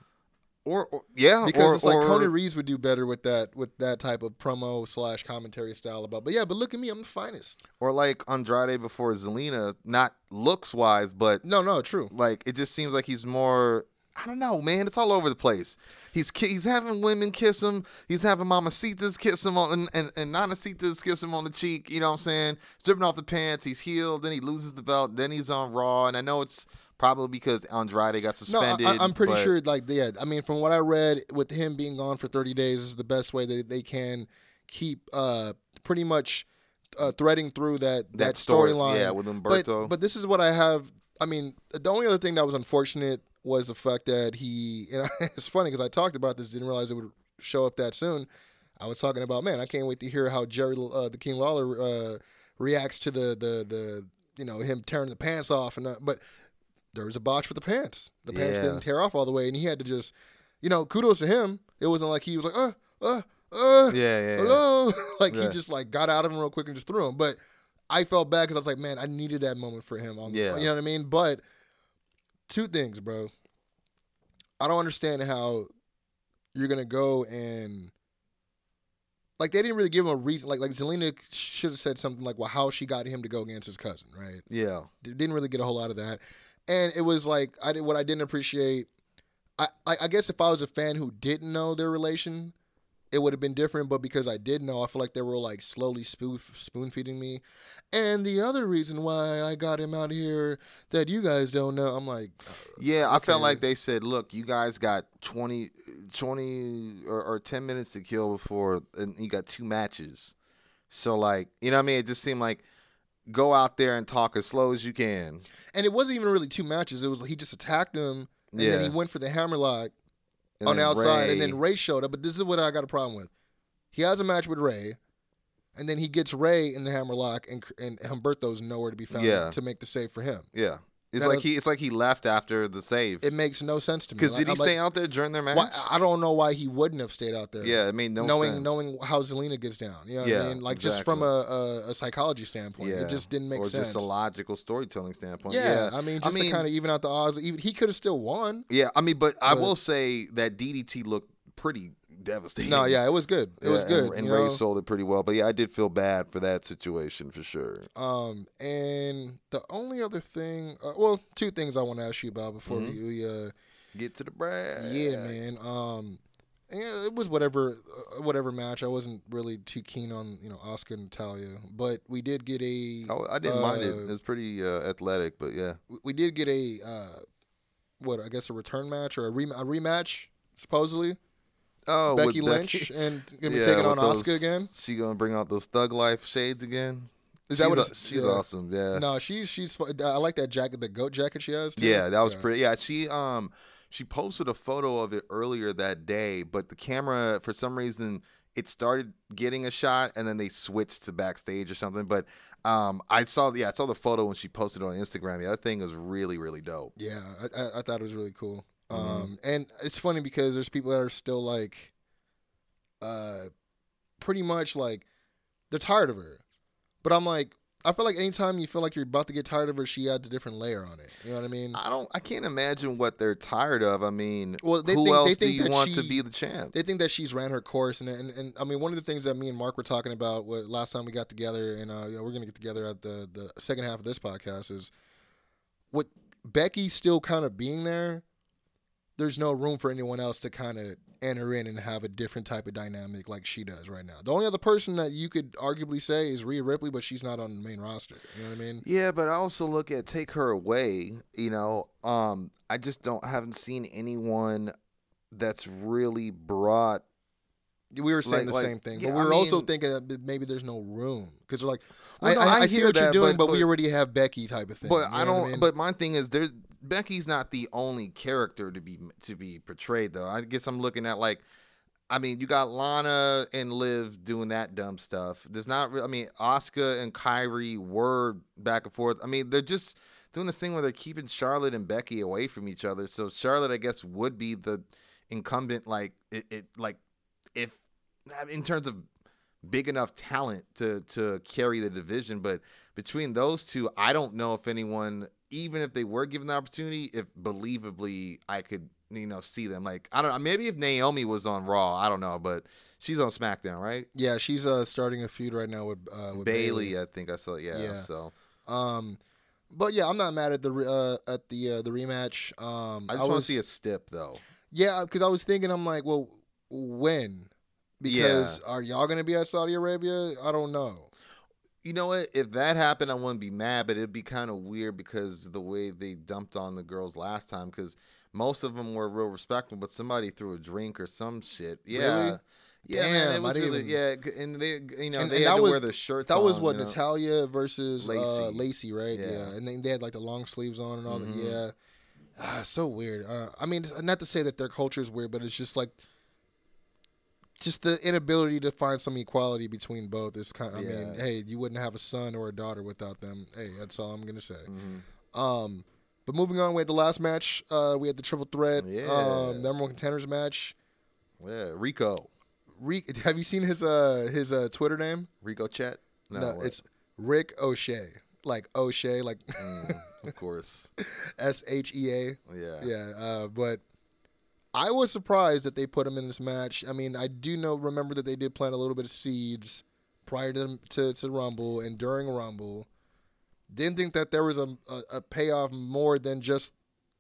Or, or yeah, Because or, it's like or, Conan Reeves would do better with that with that type of promo slash commentary style about. But yeah, but look at me, I'm the finest. or like Andrade before Zelina, not looks wise, but No, no, true. like it just seems like he's more. I don't know, man. It's all over the place. He's he's having women kiss him. He's having mamacitas kiss him on and and, and nanocitas kiss him on the cheek. You know what I'm saying? Stripping off the pants. He's healed. Then he loses the belt. Then he's on Raw. And I know it's probably because Andrade got No, I, suspended. I'm pretty but- sure. Like, yeah, I mean, from what I read, with him being gone for 30 days, this is the best way that they can keep uh pretty much uh, threading through that that, That story, storyline. yeah, with Humberto. But, but this is what I have. I mean, the only other thing that was unfortunate was the fact that he. [laughs] And it's funny because I talked about this, didn't realize it would show up that soon. I was talking about, man, I can't wait to hear how Jerry, uh, the King Lawler, uh, reacts to the the the you know him tearing the pants off and uh, but there was a botch with the pants. The pants Yeah. didn't tear off all the way, and he had to just, you know, kudos to him. It wasn't like he was like, uh, uh, uh, Yeah, yeah, yeah. hello, [laughs] like he just like got out of him real quick and just threw him. But I felt bad because I was like, man, I needed that moment for him. On, Yeah. you know what I mean. But two things, bro. I don't understand how you're gonna go and like they didn't really give him a reason. Like like Zelina should have said something like, well, how she got him to go against his cousin, right? Yeah. didn't really get a whole lot of that. And it was like I did what I didn't appreciate. I, I I guess if I was a fan who didn't know their relation, it would have been different. But because I did know, I feel like they were like slowly spoon spoon feeding me. And the other reason why I got him out here that you guys don't know, I'm like, uh, Yeah, I felt like they said, look, you guys got 20, 20 or, or 10 minutes to kill before, and you got two matches. So, like, you know what I mean? It just seemed like go out there and talk as slow as you can. and it wasn't even really two matches. It was he just attacked him, and Yeah. then he went for the hammerlock And on the outside, and then Rey showed up. But this is what I got a problem with. He has a match with Rey, and then he gets Rey in the hammerlock, and and Humberto's nowhere to be found Yeah. to make the save for him. yeah. It's That like was- he it's like he left after the save. It makes no sense to me. Because Like, did he I'm stay like, out there during their match? Why, I don't know why he wouldn't have stayed out there. yeah, it made no knowing sense. knowing how Zelina gets down. You know what Yeah, I mean? Like just from a, a, a psychology standpoint, yeah. it just didn't make or sense. just a logical storytelling standpoint. yeah, Yeah, I mean, just to kind of even out the odds. Even he could have still won. Yeah, I mean, but I will say that DDT looked pretty devastating. No, yeah, it was good. It was good. And, and Rey know? sold it pretty well. But yeah, I did feel bad for that situation for sure. Um, and the only other thing, uh, well, two things I want to ask you about before Mhm. we, uh, Get to the brag. yeah, man. Um, yeah, it was whatever, uh, whatever match. I wasn't really too keen on, you know, Asuka and Natalya, but we did get a, Oh, I didn't mind it. uh, It was pretty uh, athletic, but yeah. we- we did get a, uh, what I guess a return match or a, rem- a rematch supposedly. Oh, Becky Lynch and [laughs] gonna be Yeah, taking on Asuka again. She gonna bring out those thug life shades again. Is that she's what she's yeah. awesome? Yeah. No, she's she's. I like that jacket, the goat jacket she has. Too. Yeah, that was pretty. Yeah, she um she posted a photo of it earlier that day, but the camera for some reason it started getting a shot and then they switched to backstage or something. But um I saw yeah I saw the photo when she posted it on Instagram. Yeah, that thing was really really dope. Yeah, I, I, I thought it was really cool. Mhm. Um, and it's funny because there's people that are still like, uh, pretty much like they're tired of her, but I'm like, I feel like anytime you feel like you're about to get tired of her, she adds a different layer on it. You know what I mean? I don't I can't imagine what they're tired of. I mean, Well, they who think- they else do you want to be the champ? They think that she's ran her course, and, and and I mean, one of the things that me and Marc were talking about what, last time we got together, and uh, you know, we're gonna get together at the the second half of this podcast is what Becky still kind of being there. There's no room for anyone else to kind of enter in and have a different type of dynamic like she does right now. The only other person that you could arguably say is Rhea Ripley, but she's not on the main roster. You know what I mean? Yeah, but I also look at take her away. You know, um, I just don't haven't seen anyone that's really brought. We were saying Like- the like- same thing, yeah, but we I were also thinking that maybe there's no room because they're like, Well, I, no, I, I I see hear what you're doing, but- but, we already have Becky type of thing. But You I know what don't. mean? But my thing is, there's Becky's not the only character to be to be portrayed though. I guess I'm looking at like. I mean, you got Lana and Liv doing that dumb stuff. There's not. re- I mean, Asuka and Kairi were back and forth. I mean, they're just doing this thing where they're keeping Charlotte and Becky away from each other. So Charlotte, I guess, would be the incumbent. Like it, it like if um, in terms of big enough talent to to carry the division. But between those two, I don't know if anyone, even if they were given the opportunity, if believably I could you know see them. Like I don't know, maybe if Naomi was on Raw, I don't know, but she's on SmackDown, right? Yeah, she's uh starting a feud right now with uh with Bayley, Bayley. I think I saw. Yeah, Yeah. so Um, but yeah, I'm not mad at the uh, at the uh, the rematch. Um, I just want to see a stip though. Yeah, because I was thinking, I'm like, well, when? Because are y'all gonna be at Saudi Arabia? I don't know. You know what? If that happened, I wouldn't be mad, but it'd be kind of weird because the way they dumped on the girls last time, because most of them were real respectful, but somebody threw a drink or some shit. Yeah. Really? Yeah, man, it was really, even- yeah, and they, you know, And- they and had to was- wear their shirts. That was on, what you know? Natalya versus uh, Lacey. Lacey, right? Yeah. Yeah. and then they had like the long sleeves on and all Mhm. that. Yeah, ah, so weird. Uh, I mean, not to say that their culture is weird, but it's just like. Just the inability to find some equality between both is kind. Of, I mean, hey, you wouldn't have a son or a daughter without them. Hey, that's all I'm gonna say. Mhm. Um, but moving on, we had the last match. Uh, we had the triple threat, Yeah. um, number one contenders match. Yeah, Rico, Re- have you seen his uh his uh Twitter name? Rico Chat. No, No, it's Rick O'Shea, like O'Shea, like Mm, of course. [laughs] S H E A. Yeah, Yeah, uh, but I was surprised that they put him in this match. I mean, I do know remember that they did plant a little bit of seeds prior to to, to Rumble and during Rumble. Didn't think that there was a, a, a payoff more than just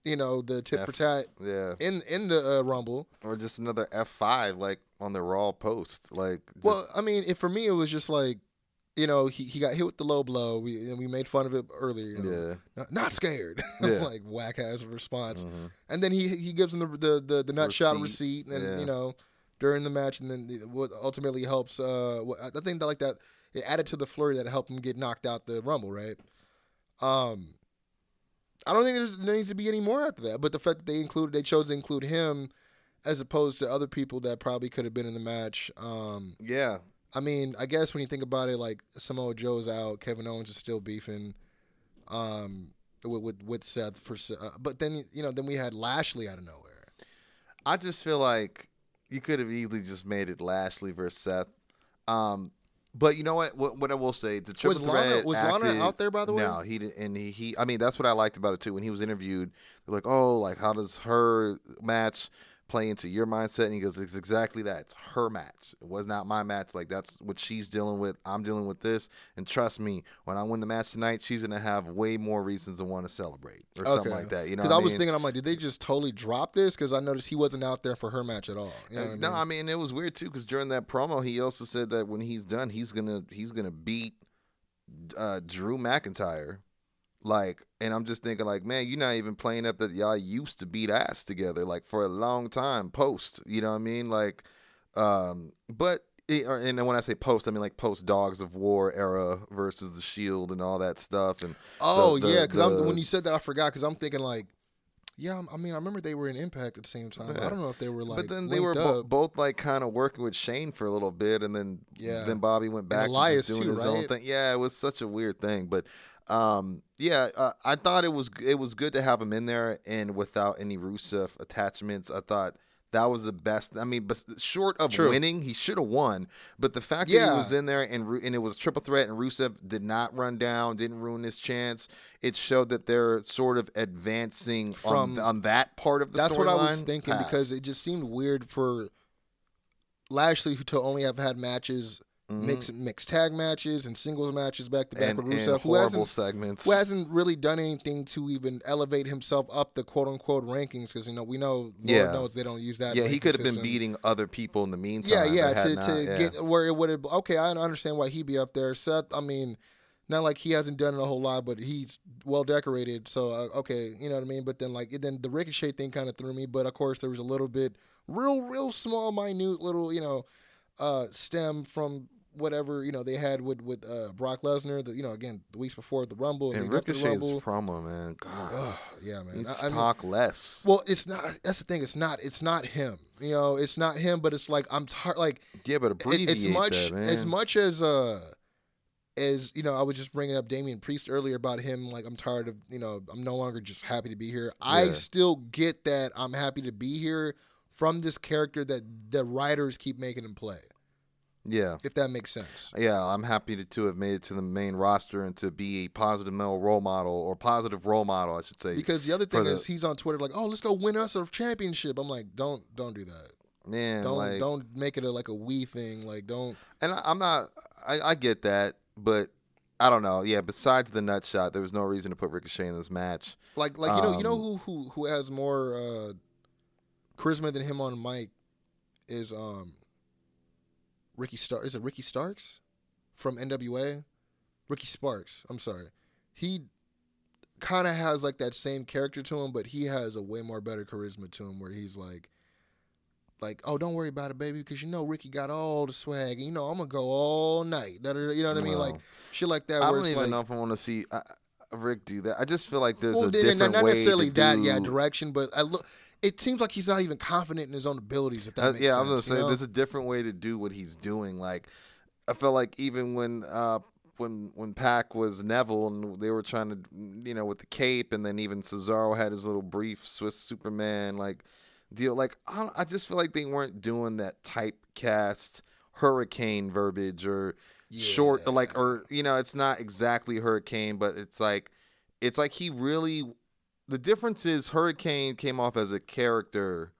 you know the tit F- for tat yeah, in in the uh, Rumble. or just another F five like on the Raw post, like. Just, Well, I mean, for me it was just like, you know, he, he got hit with the low blow. We and we made fun of it earlier. You know, yeah, not, not scared. [laughs] Yeah. like whack ass response. mhm. And then he he gives him the the the, the nut shot Receipt, receipt, and yeah. you know during the match, and then the- what ultimately helps. Uh, I think that like that it added to the flurry that helped him get knocked out the Rumble, right? Um, I don't think there's, there needs to be any more after that. But the fact that they included, they chose to include him as opposed to other people that probably could have been in the match. Um, yeah, I mean, I guess when you think about it, like Samoa Joe's out, Kevin Owens is still beefing, um, with with, with Seth for, uh, but then you know, then we had Lashley out of nowhere. I just feel like you could have easily just made it Lashley versus Seth. Um, but you know what? What, what I will say, the triple Was Lana- threat was Lana out there, by the way? No, he didn't. And he, he, I mean, that's what I liked about it too. When he was interviewed, they're like, "Oh, like how does her match play into your mindset?" And he goes, "It's exactly that. It's her match. It was not my match. Like that's what she's dealing with. I'm dealing with this. And trust me, when I win the match tonight, she's gonna have way more reasons to want to celebrate or something like that. You know, because I was mean? thinking, I'm like, did they just totally drop this? Because I noticed he wasn't out there for her match at all. You know Uh, I no. I mean it was weird too because during that promo, he also said that when he's done, he's gonna he's gonna beat uh, Drew McIntyre. Like, and I'm just thinking, like, man, you're not even playing up that y'all used to beat ass together, like for a long time post. You know what I mean? Like, um, but it, and then when I say post, I mean like post Dogs of War era versus the Shield and all that stuff. And Oh the- yeah, because when you said that I forgot because I'm thinking like, yeah, I'm- mean I remember they were in Impact at the same time. Yeah. I don't know if they were like, but then they were bo- both like kind of working with Shane for a little bit, and then Yeah. then Bobby went back Elias to doing too, his own thing. Yeah, it was such a weird thing, but um, yeah, uh, I thought it was it was good to have him in there and without any Rusev attachments. I thought that was the best. I mean, but short of True. winning, he should have won. But the fact that he was in there and and it was triple threat and Rusev did not run down, didn't ruin his chance. It showed that they're sort of advancing From- on, on that part of the That's what I was thinking past. because it just seemed weird for Lashley to only have had matches, Mhm. mixed mixed tag matches and singles matches back to back with Rusev, who horrible hasn't segments. who hasn't really done anything to even elevate himself up the quote unquote rankings because you know we know Lord Yeah. knows they don't use that. yeah, he could have been beating other people in the meantime. Yeah, yeah, to, not, to yeah. get where it would have. Okay, I understand why he'd be up there. Seth, I mean, not like he hasn't done it a whole lot, but he's well decorated. So uh, okay, you know what I mean. But then like then the ricochet thing kind of threw me. But of course there was a little bit, real, real small, minute little, you know, uh, stem from whatever you know they had with with uh, Brock Lesnar. The you know again the weeks before the Rumble and, and leading up to the Ricochet's Rumble. promo, man. God, yeah, man. I- I mean- talk less. well, it's not. That's the thing. It's not. It's not him. You know, it's not him. But it's like I'm tired. Like yeah, but it- abbreviate it's much that, man. as much as uh as you know i was just bringing up Damian priest earlier about him like i'm tired of you know i'm no longer just happy to be here i still get that i'm happy to be here from this character that the writers keep making him play Yeah. if that makes sense Yeah, I'm happy to, to have made it to the main roster and to be a positive male role model or positive role model, I should say. because the other thing the- is he's on twitter like oh let's go win us a championship i'm like don't don't do that man, don't like, don't make it a, like a we thing like don't and I, I'm not. I, I get that, but I don't know. Yeah, besides the nut shot, there was no reason to put Ricochet in this match. Like like you know you know Um, who who who has more uh, charisma than him on mic is um Ricky Star is it Ricky Starks from NWA? Ricky Sparks. I'm sorry. He kind of has like that same character to him, but he has a way more better charisma to him where he's like like, oh, don't worry about it, baby, because you know Ricky got all the swag, and you know I'm gonna go all night. You know what I mean? Like shit like that. I don't even like, know if I want to see uh, Rick do that. I just feel like there's well, a different not way necessarily to that, do, yeah, direction, but I look. It seems like he's not even confident in his own abilities. If that Uh, makes yeah, sense, I was gonna say know? there's a different way to do what he's doing. Like, I felt like even when uh when when Pac was Neville and they were trying to you know with the cape, and then even Cesaro had his little brief Swiss Superman like deal. Like, I, I just feel like they weren't doing that typecast hurricane verbiage or short like or you know it's not exactly hurricane but it's like it's like he really the difference is hurricane came off as a character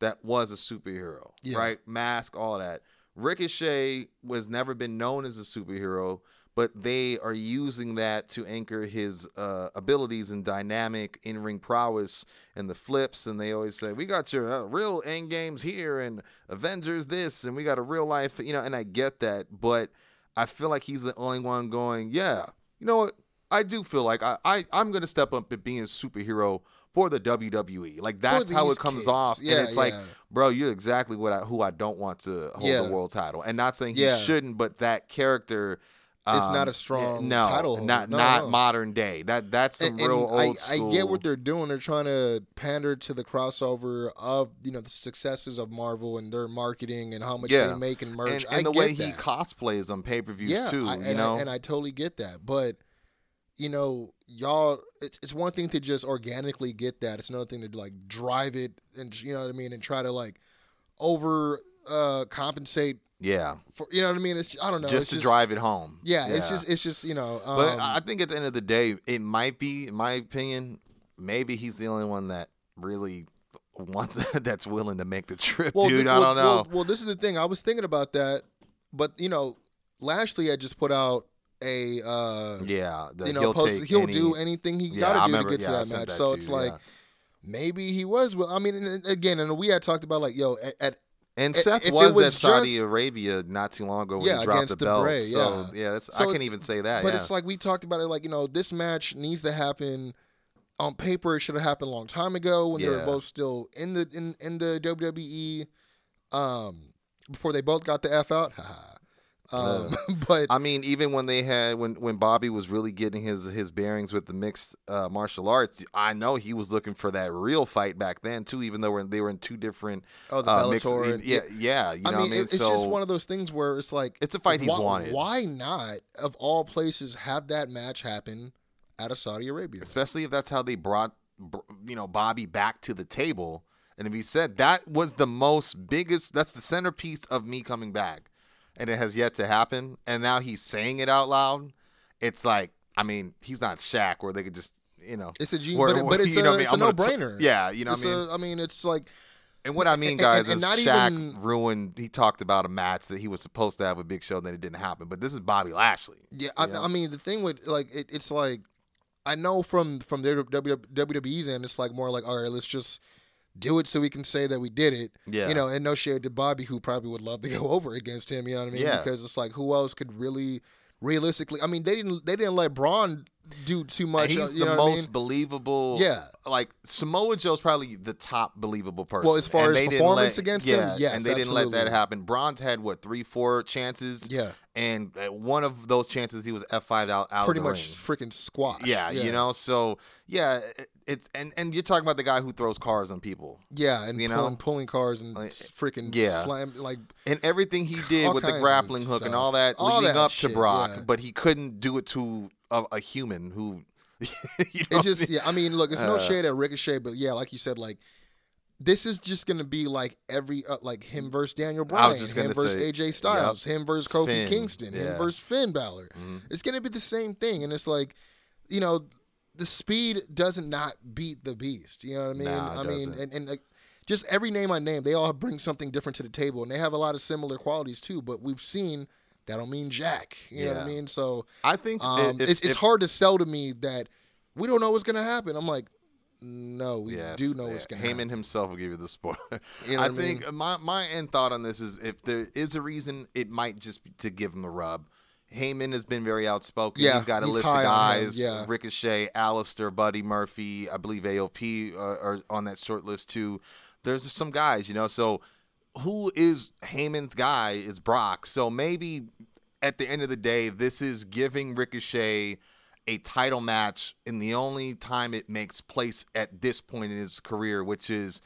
that was a superhero Yeah. right? Mask all that. Ricochet was never been known as a superhero but they are using that to anchor his uh, abilities and dynamic in-ring prowess and the flips. And they always say we got your uh, real end games here and avengers this and we got a real life you know and i get that but i feel like he's the only one going yeah you know what i do feel like i, I i'm gonna step up at being a superhero for the wwe like that's how it comes kids. off Yeah, and it's like bro you're exactly what I, who i don't want to hold Yeah. the world title and not saying he Yeah. shouldn't but that character It's not um, a strong no, title holder. Not No, not no. modern day. That that's some And- real and old I, school. I get what they're doing. They're trying to pander to the crossover of you know the successes of Marvel and their marketing and how much Yeah. they make in merch. and, and the way he cosplays on pay per views yeah, too. I, you and know, I, and I totally get that. But you know, y'all, it's it's one thing to just organically get that. It's another thing to like drive it and you know what I mean, and try to like over uh compensate yeah, for you know what I mean. It's I don't know. just to drive it home. Yeah, it's just it's just you know. Um, But I think at the end of the day, it might be, in my opinion, maybe he's the only one that really wants [laughs] that's willing to make the trip, well, dude. th- I well, don't know. Well, well, this is the thing. I was thinking about that, but you know, Lashley had just put out a uh, yeah, the, you know he'll post, he'll any- do anything he Yeah, got to do to get to yeah, I that match. that so to it's like maybe he was. Well, I mean, again, and we had talked about like, yo, at, at And Seth if was, was at Saudi just- Arabia not too long ago when Yeah, he dropped the the belt. Bray, so yeah. yeah, that's, I can't even say that. But yeah. it's like we talked about it, like you know, this match needs to happen. On paper, it should have happened a long time ago when they were both still in the in in the WWE. Um, before they both got the f out. Um, [laughs] but I mean, even when they had when when Bobby was really getting his his bearings with the mixed uh, martial arts, I know he was looking for that real fight back then too. Even though we're- they were in two different Oh, the uh, mixed- Bellator and- yeah, yeah, you know I what mean, I mean. it's so just one of those things where it's like It's a fight he's why, wanted. Why not, of all places, have that match happen out of Saudi Arabia? especially if that's how they brought you know Bobby back to the table. And if he said that was the most biggest, that's the centerpiece of me coming back, and it has yet to happen. And now he's saying it out loud. It's like, I mean, he's not Shaq where they could just, you know, It's a genius, but, it, but it's a, mean? it's a I'm gonna put- no-brainer. yeah, you know what I mean. A, I mean, it's like And what I mean, and- guys, and is not Shaq even- ruined. He talked about a match that he was supposed to have with Big Show, and then it didn't happen. But this is Bobby Lashley. Yeah, I, I mean the thing with like it, it's like I know from from their WWE's end, it's like more like all right, let's just do it so we can say that we did it. Yeah. you know, and no shade to Bobby, who probably would love to [laughs] go over against him. You know what I mean? Yeah. Because it's like who else could really realistically? I mean, they didn't they didn't let Braun do too much. he's uh, you the know I most mean? believable. Yeah. like Samoa Joe's probably the top believable person. Well, as far And as performance let- against him, yeah, yes, and they didn't let that happen. Braun's had what three, four chances. Yeah. and uh, one of those chances he was F five out out Pretty of the much ring. freaking squash. Yeah, you know, so yeah, it- it's and and you're talking about the guy who throws cars on people. Yeah, and You know? pulling, pulling cars and Like, freaking yeah. slam like and everything he did with the grappling hook and all that All leading that up shit, to Brock, yeah. but he couldn't do it to a, a human who. [laughs] you know it just yeah i mean look it's no Uh, shade at ricochet but yeah like you said like this is just gonna be like every uh, like him versus Daniel I Bryan, him versus say, AJ Styles, him versus Kofi Finn, Kingston, yeah. him versus Finn Balor. Mhm. It's gonna be the same thing, and it's like, you know, the speed doesn't not beat the beast. You know what I mean? Nah, I mean, and, and like, just every name I name, they all bring something different to the table, and they have a lot of similar qualities too. But we've seen that don't mean jack. You know what I mean? So I think um, if- it's it's hard to sell to me that we don't know what's gonna happen. I'm like, no, we Yes, do know yeah. what's gonna Heyman happen. himself will give you the spoiler. [laughs] You know [laughs] I I think my my end thought on this is if there is a reason, it might just be to give him the rub. Heyman has been very outspoken. Yeah, he's got a he's list of high on him, guys: yeah. Ricochet, Aleister, Buddy Murphy. I believe AOP are, uh, are on that short list too. There's some guys, you know. So who is Heyman's guy? Is Brock. So maybe at the end of the day, this is giving Ricochet a title match in the only time it makes place at this point in his career, which is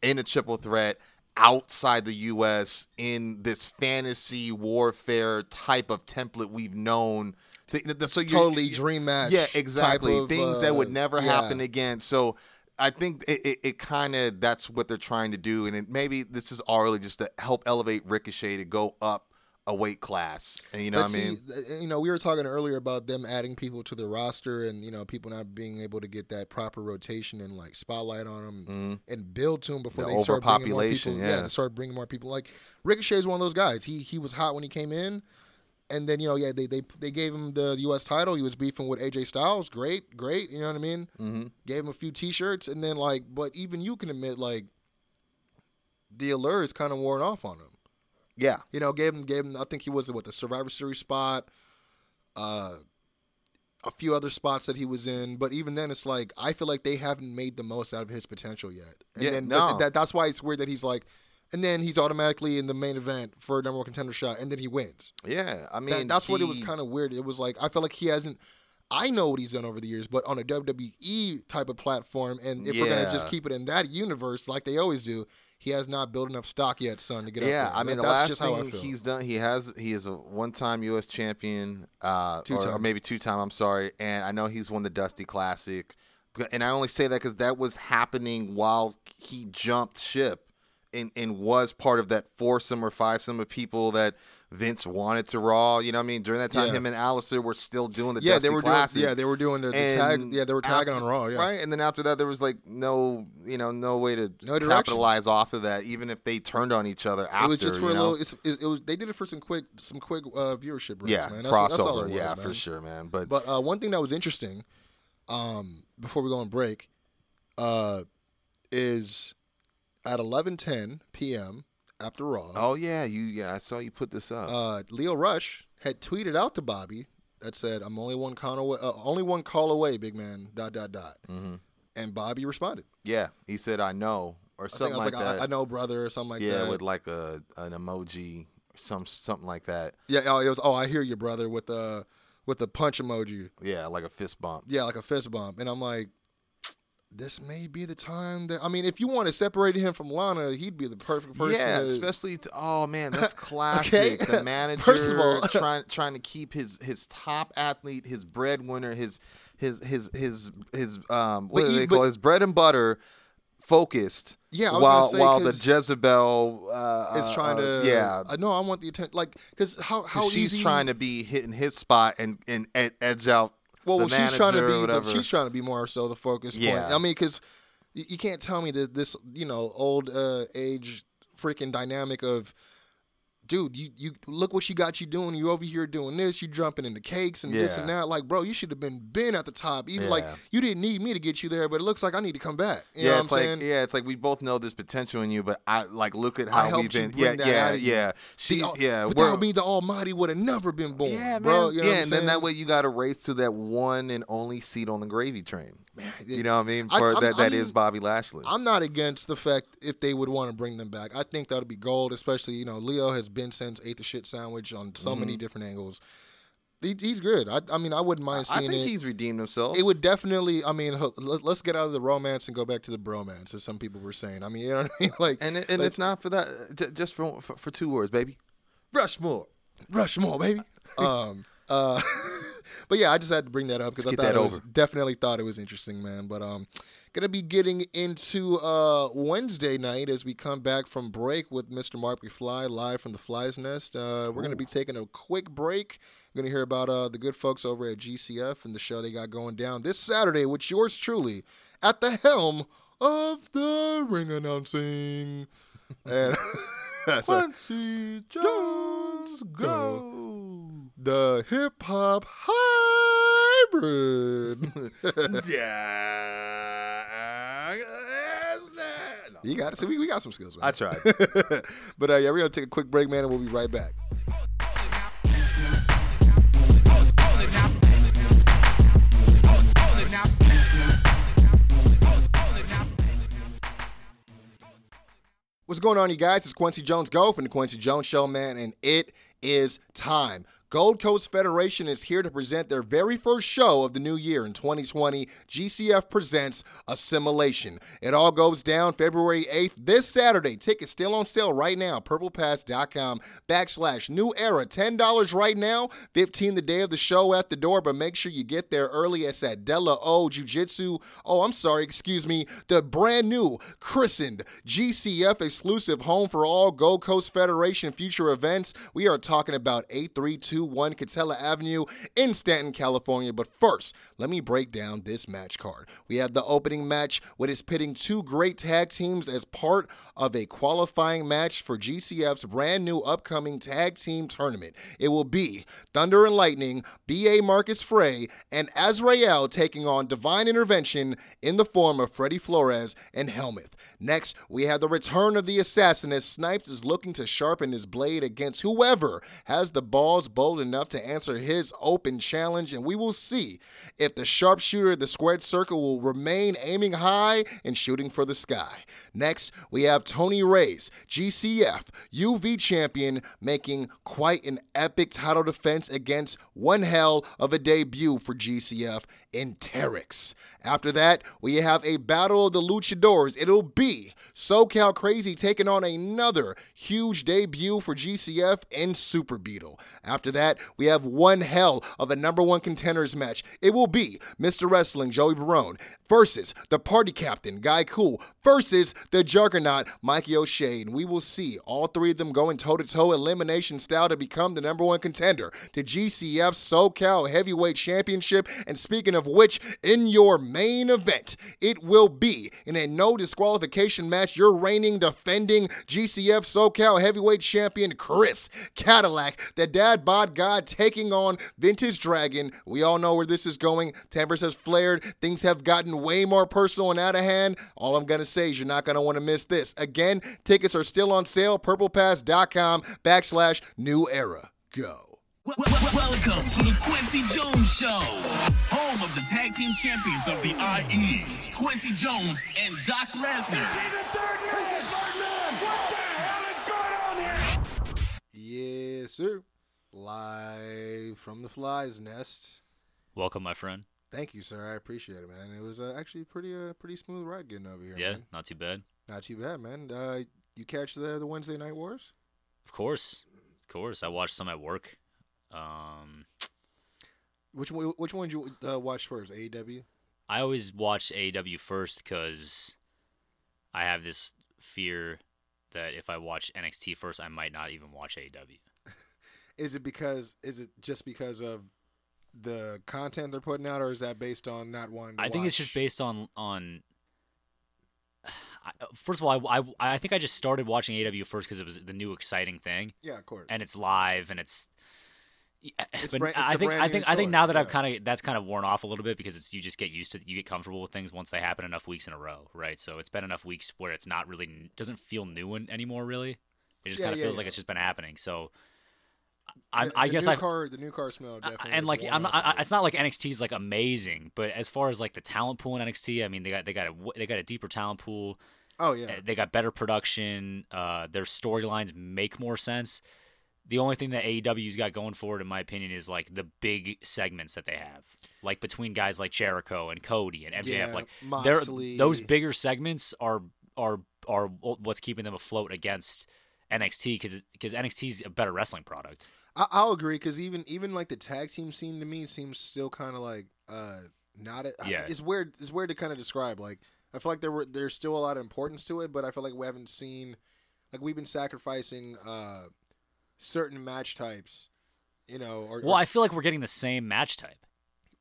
in a triple threat outside the U.S. in this fantasy warfare type of template we've known. So totally dream match. yeah, exactly. of, Things uh, that would never yeah. happen again. So I think it, it, it kind of that's what they're trying to do, and it, maybe this is all really just to help elevate Ricochet to go up a weight class. And you know But what I mean? you know, we were talking earlier about them adding people to the roster, and you know, people not being able to get that proper rotation and like spotlight on them and build to them before Mm-hmm. The they start bringing more people. yeah. start bringing more people. Like Ricochet is one of those guys. He he was hot when he came in, and then you know, yeah, they they they gave him the U.S. title. He was beefing with AJ Styles. Great, great. You know what I mean? Mm-hmm. Gave him a few T-shirts, and then like, but even you can admit like the allure is kind of worn off on him. Yeah. You know, gave him gave him. I think he was what the Survivor Series spot, uh, a few other spots that he was in. But even then, it's like I feel like they haven't made the most out of his potential yet. And Yeah, then, no. but that that's why it's weird that he's like, and then he's automatically in the main event for a number one contender shot, and then he wins. Yeah. I That- mean, that's what it was kind of weird. It was like I feel like he hasn't. I know what he's done over the years, but on a WWE type of platform, and if we're gonna just keep it in that universe, like they always do, he has not built enough stock yet, son, to get up Yeah. I mean the last just thing he's done, he has he is a one-time U.S. champion, uh, or, or maybe two-time. I'm sorry, and I know he's won the Dusty Classic, and I only say that because that was happening while he jumped ship, and and was part of that foursome or fivesome of people that Vince wanted to Raw. You know what I mean? During that time, Yeah. him and Aleister were still doing the yeah, they were Classic. doing. Yeah, they were doing the, the tag. Yeah, they were tagging after- on Raw. Yeah, Right, and then after that, there was like no, you know, no way to No capitalize off of that, even if they turned on each other after. it was just for you a know? little. It's, it, it was. They did it for some quick, some quick uh, viewership. Rates, yeah, man. That's, crossover. that's all it was, yeah, man. for sure, man. But, But uh, one thing that was interesting, um, before we go on break, uh, is at 11:10 p.m. after Raw, Oh yeah, you yeah. I saw you put this up. uh, Lio Rush had tweeted out to Bobby that said, "I'm only one call away, uh, only one call away, big man." Dot dot dot. Mhm. And Bobby responded. yeah, he said I know or something I like, like, that. I, I know, brother, or something like yeah, that. Yeah, with like a an emoji, some something like that. yeah, oh, it was. Oh, I hear you, brother, with the with the punch emoji. Yeah, like a fist bump. Yeah, like a fist bump. And I'm like, this may be the time that I mean, if you want to separate him from Lana, he'd be the perfect person. Yeah, to- especially to, oh man, that's [laughs] classic. Okay. The manager First of all- trying [laughs] trying to keep his his top athlete, his breadwinner, his his his his his um what But do you- they call it? his bread and butter focused. Yeah, I was while say, while the Jezebel uh, is uh, trying uh, to. yeah. I know. I want the attention. Like, because how how she's easy, trying to be hitting his spot and and, and edge out. Well, she's trying to be. She's trying to be more so the focus point. I mean, because you, you can't tell me that this you know old uh, age freaking dynamic of. Dude, you, you look what she got you doing. You over here doing this. You jumping into cakes and this and that. Like, bro, you should have been been at the top. Even like you didn't need me to get you there, but it looks like I need to come back. You yeah, know it's what I'm like saying? yeah, it's like we both know there's potential in you, but I like look at how we've been. Yeah, yeah, out of you. yeah. She, The- yeah, without me, the Almighty would have never been born. Yeah, bro. man. You know yeah, and then that way you got to race to that one and only seat on the gravy train. [laughs] you it- know what I mean? For I'm- that, that is Bobby Lashley. I'm not against the fact if they would want to bring them back. I think that would be gold, especially you know Lio has been since ate the shit sandwich on so many different angles. He, he's good. I, I mean, I wouldn't mind I seeing think it. he's redeemed himself. It would definitely. I mean, let- let's get out of the romance and go back to the bromance, as some people were saying. I mean, you know what I mean? [laughs] Like, and and like, if not for that, just for, for for two words, baby, Rushmore. Rushmore, baby. [laughs] um, uh, but yeah, I just had to bring that up because I thought it was, over. definitely thought it was interesting, man. But um, gonna be getting into uh Wednesday night as we come back from break with Mr. Marc Fly live from the Fly's Nest. Uh, we're gonna be taking a quick break. We're gonna hear about uh the good folks over at GCF and the show they got going down this Saturday with yours truly at the helm of the ring announcing. [laughs] And [laughs] that's Kwency Jones, go. the hip hop hybrid. [laughs] No. [laughs] you got it. See, we, we got some skills. Man. I tried. [laughs] but uh, yeah, we're gonna take a quick break, man, and we'll be right back. What's going on, you guys? It's Kwency Jones Go from the Kwency Jones Show, man, and it is time. Gold Coast Federation is here to present their very first show of the new year in 2020. GCF presents Assimilation. It all goes down February 8th, this Saturday. Tickets still on sale right now. PurplePass.com backslash new era. $10 right now, 15 the day of the show at the door, but make sure you get there early. It's at Della O Jiu Jitsu. Oh, I'm sorry, excuse me. The brand new, christened GCF exclusive home for all Gold Coast Federation future events. We are talking about 8321 Katella Avenue in Stanton, California. But first, let me break down this match card. We have the opening match, which is pitting two great tag teams as part of a qualifying match for GCF's brand new upcoming tag team tournament. It will be Thunder and Lightning, B.A. Marcus Frey, and Azrael taking on Divine Intervention in the form of Freddie Flores and Helmuth. Next, we have the return of the assassin as Snipes is looking to sharpen his blade against whoever has the balls bold enough to answer his open challenge, and we will see if the sharpshooter of the squared circle will remain aiming high and shooting for the sky. Next, we have Tony Reyes, GCF UV champion, making quite an epic title defense against one hell of a debut for GCF in Terex. After that, we have a battle of the luchadors. It'll be SoCal Crazy taking on another huge debut for GCF and Super Beetle. After that, we have one hell of a number one contenders match. It will be Mr. Wrestling Joey Barone versus the party captain Guy Cool versus the juggernaut Mikey O'Shea. And we will see all three of them going toe to toe elimination style to become the number one contender to GCF SoCal Heavyweight Championship. And speaking of of which in your main event, it will be in a no disqualification match, your reigning defending GCF SoCal heavyweight champion Chris Cadillac, the dad bod god taking on Vintage Dragon. We all know where this is going. Tempers has flared. Things have gotten way more personal and out of hand. All I'm going to say is you're not going to want to miss this. Again, tickets are still on sale. PurplePass.com backslash new era. Go. Wel- wel- Welcome to the Kwency Jones Show, home of the tag team champions of the IE, Kwency Jones and Doc Lesnar. Yes, sir. Live from the fly's nest. Welcome, my friend. Thank you, sir. I appreciate it, man. It was uh, actually pretty uh, pretty smooth ride getting over here. Yeah, man. not too bad. not too bad, man. Uh, you catch the the Wednesday night wars? Of course, of course. I watched some at work. Um, Which one? Which one did you uh, watch first? AEW. I always watch AEW first because I have this fear that if I watch NXT first, I might not even watch AEW. [laughs] Is it because? Is it just because of the content they're putting out, or is that based on not one? I think it's just based on on. [sighs] I, first of all, I, I I think I just started watching AEW first because it was the new exciting thing. Yeah, of course. and it's live and it's It's but brand- it's I think I think I think now that I've kind of that's kind of worn off a little bit because it's you just get used to you get comfortable with things once they happen enough weeks in a row, right? So it's been enough weeks where it's not really doesn't feel new an- anymore really. It just Yeah, kind of yeah, feels like it's just been happening. So I, The- I the guess I car, the new car smell definitely. and like I'm not, off a I, bit. it's not like NXT's like amazing, but as far as like the talent pool in NXT, I mean they got they got a they got a deeper talent pool. Oh yeah. Uh, They got better production. Uh, their storylines make more sense. The only thing that AEW's got going for it, in my opinion, is like the big segments that they have, like between guys like Jericho and Cody and MJF. Yeah, like Moxley. those bigger segments are are are what's keeping them afloat against NXT because because NXT's a better wrestling product. I, I'll agree because even even like the tag team scene to me seems still kind of like uh not a, Yeah. it's weird it's weird to kind of describe like I feel like there were there's still a lot of importance to it but I feel like we haven't seen like we've been sacrificing uh certain match types you know or Well, I feel like we're getting the same match type.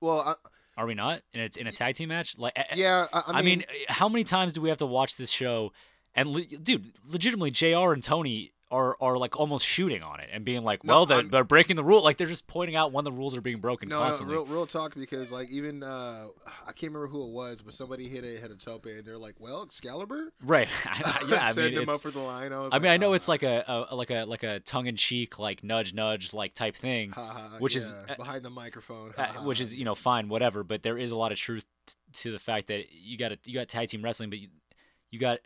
well I, Are we not? And it's in a tag team match. Like, yeah I, I I mean, mean, how many times do we have to watch this show? And dude, legitimately, Jr. and Tony are are like almost shooting on it and being like, No, "Well, they're, they're breaking the rule." Like they're just pointing out when the rules are being broken no, no constantly. real, real talk because like even uh I can't remember who it was but somebody hit a hit a tope and they're like well Excalibur right? [laughs] [laughs] yeah, I send mean, him up for the line I, I mean, I know "Ah, it's like a, a like a like a tongue in cheek, like nudge nudge, like type thing, which is uh, behind the microphone uh, which is you know fine, whatever. But there is a lot of truth t- to the fact that you got you got tag team wrestling, but you, you got.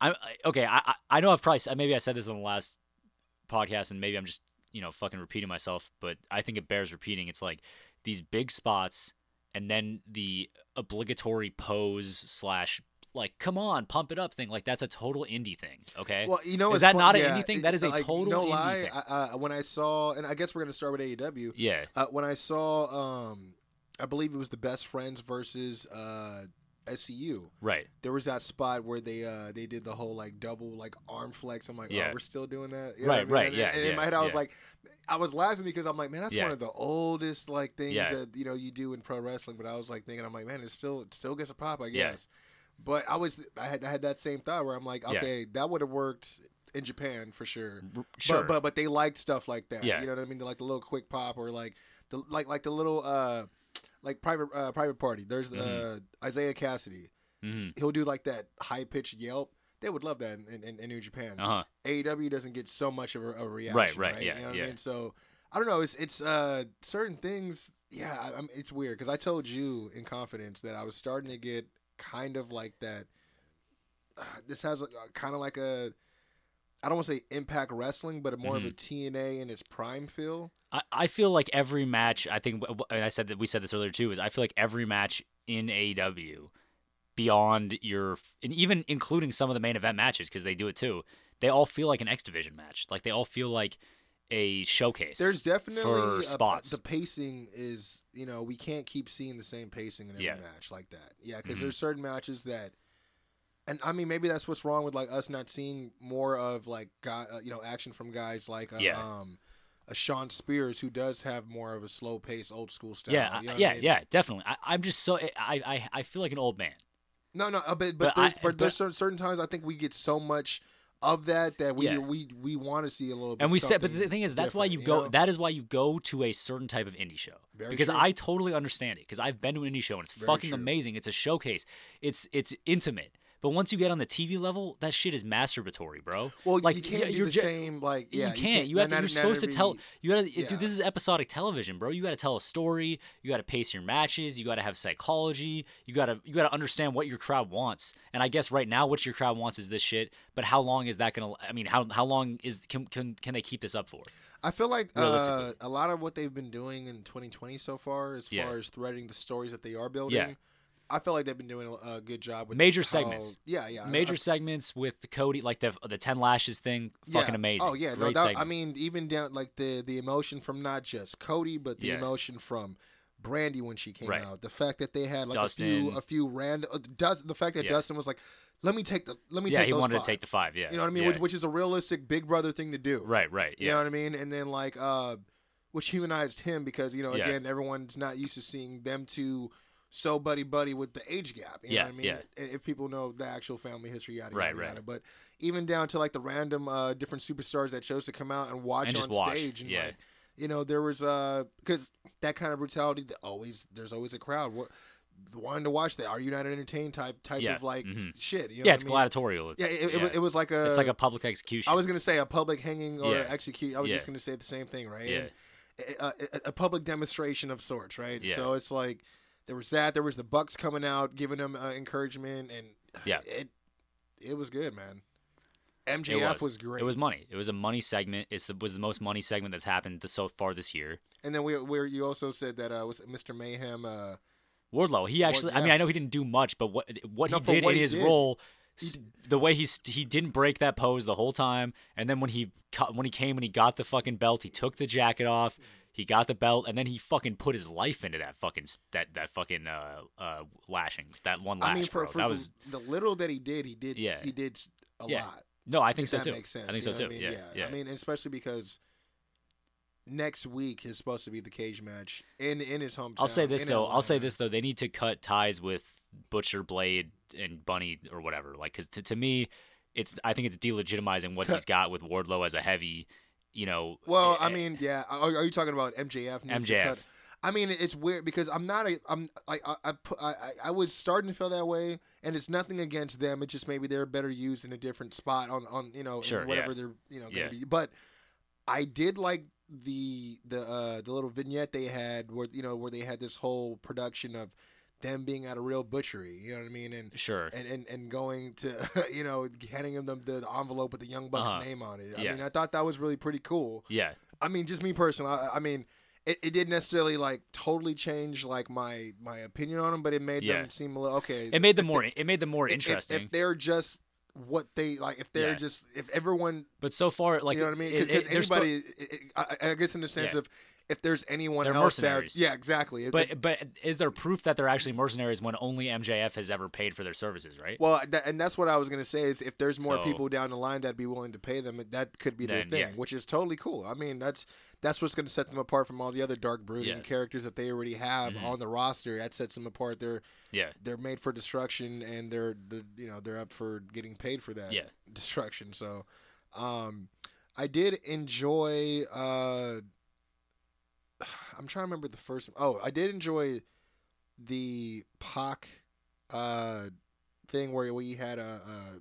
I okay. I I- know I've probably maybe I said this on the last podcast, and maybe I'm just you know fucking repeating myself, but I think it bears repeating. It's like these big spots, and then the obligatory pose slash like come on pump it up thing like that's a total indie thing okay Well, you know, Is that fun- not an yeah, indie thing? That is a like, total no indie lie. thing. I, uh, when I saw, and I guess we're gonna start with AEW. yeah Uh, when I saw, um, I believe it was the Best Friends versus uh, SCU. right There was that spot where they uh, they did the whole like double like arm flex. I'm like, Yeah. oh, we're still doing that. You know Right, I mean? right, And, yeah, And in yeah, my head, I was yeah. like, I was laughing because I'm like, man, that's one of the oldest like things that you know you do in pro wrestling. But I was like thinking, I'm like, man, it still it still gets a pop, I guess. But I was I had I had that same thought where I'm like, okay, that would have worked in Japan for sure. Sure But, but but they liked stuff like that. Yeah. You know what I mean? Like the little quick pop or like the like like the little uh like private uh, private party. There's Mm-hmm. uh, Isiah Kassidy. hmm He'll do like that high pitched yelp. They would love that in, in, in New Japan. uh-huh AEW doesn't get so much of a, a reaction. Right, right, yeah, You know yeah. I mean? So I don't know. It's it's uh certain things. Yeah, I, I'm, it's weird because I told you in confidence that I was starting to get kind of like that. Uh, this has a, kind of like a. I don't want to say Impact Wrestling, but more of a Mm-hmm. TNA in its prime feel. I, I feel like every match. I think, and I said that we said this earlier too. Is I feel like every match in AEW, beyond your, and even including some of the main event matches because they do it too. They all feel like an X Division match. Like they all feel like a showcase. There's definitely a- spots. the pacing is, you know, we can't keep seeing the same pacing in every Yeah. match like that. Yeah, because Mhm. there's certain matches that, and I mean, maybe that's what's wrong with like us not seeing more of like guy, uh, you know, action from guys like uh, Yeah. um, a Shawn Spears who does have more of a slow pace, old school style. yeah, you know what I yeah, mean? yeah, definitely. I, I'm just so I, I I feel like an old man. No, no, uh, but But but, there's, I- but, there's certain, certain times I think we get so much of that that we Yeah. we we want to see a little bit. And we said, but the thing is, that's why you different, go. know? That is why you go to a certain type of indie show Very because true. I totally understand it. Because I've been to an indie show and it's Very fucking true. amazing. It's a showcase. It's it's intimate. But once you get on the TV level, that shit is masturbatory, bro. well, like you can't you're the ju- same. Like, yeah, you can't. You, have to. You're supposed to tell. You gotta, yeah. dude. This is episodic television, bro. You gotta tell a story. You gotta pace your matches. You gotta have psychology. You gotta, you gotta understand what your crowd wants. And I guess right now, what your crowd wants is this shit. But how long is that gonna? I mean, how how long is can can can they keep this up for? I feel like uh, a lot of what they've been doing in 2020 so far, as Yeah. far as threading the stories that they are building, I feel like they've been doing a, good job with Major how- segments. Yeah, yeah, Major I- segments with Cody, like the the ten lashes thing, fucking yeah. amazing. Oh yeah, no Great doubt. I mean, even down like the the emotion from not just Cody, but the Yeah. emotion from Brandi when she came Right. out. The fact that they had like a few a few random. Uh, Dust, the fact that Yeah. Dustin was like, "Let me take the let me yeah, take he those wanted five. to take the five. Yeah, You know what I mean? Yeah. Which, which is a realistic Big Brother thing to do. right, right. You know what I mean? And then like uh which humanized him because, you know, Yeah. again, everyone's not used to seeing them two so buddy buddy with the age gap. You Yeah, know what I mean? yeah. If people know the actual family history, yada Right, yada right. yada. But even down to like the random uh different superstars that chose to come out and watch And on watch, stage and yeah. like you know, there was uh because that kind of brutality that always there's always a crowd what wanting to watch that. Are you not entertained type type Yeah, of like mhm. shit. You know yeah, it's I mean? gladiatorial. It's, Yeah, it, yeah. it was like a it's like a public execution. I was gonna say a public hanging or Yeah. execute. I was just gonna say the same thing, right? Yeah. And a, a, a public demonstration of sorts, right? Yeah. So it's like there was that. There was the Bucks coming out, giving them uh, encouragement, and Yeah. it it was good, man. It MJF was. great. It was money. It was a money segment. It's the was the most money segment that's happened so far this year. and then we where you also said that uh, was Mr. Mayhem. Uh, Wardlow, he actually. I mean. I know he didn't do much, but what what No, he did what in he his did, role, s- the way he he didn't break that pose the whole time, and then when he when he came and he got the fucking belt, he took the jacket off, he got the belt, and then he fucking put his life into that fucking that that fucking uh uh lashing that one lash. I mean, for, bro. for that the, was the little that he did, he did. Yeah. He did a Yeah. lot. no, I think so that too. makes sense. I think you so too. I mean? Yeah, yeah. I mean, especially because next week is supposed to be the cage match in in his hometown. I'll say this though. I'll say this though. They need to cut ties with Butcher, Blade, and Bunny or whatever. Like, because to, to me, it's I think it's delegitimizing what Cut- he's got with Wardlow as a heavy. You know. Well, eh, I mean, yeah. Are, are you talking about MJF? MJF. cut- I mean, it's weird because I'm not a. I'm. I. I. I, I, was starting to feel that way, and it's nothing against them. It's just maybe they're better used in a different spot on. On you know, Sure, yeah. whatever they're you know gonna Yeah. be. But I did like the the uh the little vignette they had where you know where they had this whole production of them being at a real butchery. You know what I mean? And sure. and, and, and going to [laughs] you know handing them the, the envelope with the Young Bucks Uh-huh. name on it. I Yeah. mean, I thought that was really pretty cool. yeah. I mean, just me personally. I, I mean, it, it didn't necessarily like totally change like my my opinion on them, but it made Yeah. them seem a little okay. It made them more. they- It made them more if- if- interesting. If, they're just what they like, if they're Yeah. just if everyone, but so far, like you know what I mean? Because anybody, I, I guess in the sense Yeah. of if there's anyone They're else mercenaries. yeah, exactly. If- But but is there proof that they're actually mercenaries when only MJF has ever paid for their services? Right. Well, that, and that's what I was gonna say is if there's more So- people down the line that'd be willing to pay them, that could be their Then, thing, yeah. which is totally cool. I mean, that's that's what's gonna set them apart from all the other dark brooding Yeah. characters that they already have Mhm. on the roster. That sets them apart. They're yeah. they're made for destruction, and they're the you know they're up for getting paid for that Yeah. destruction. So, um, I did enjoy. Uh, I'm trying to remember the first. Oh, I did enjoy the Pac uh, thing where we had a uh,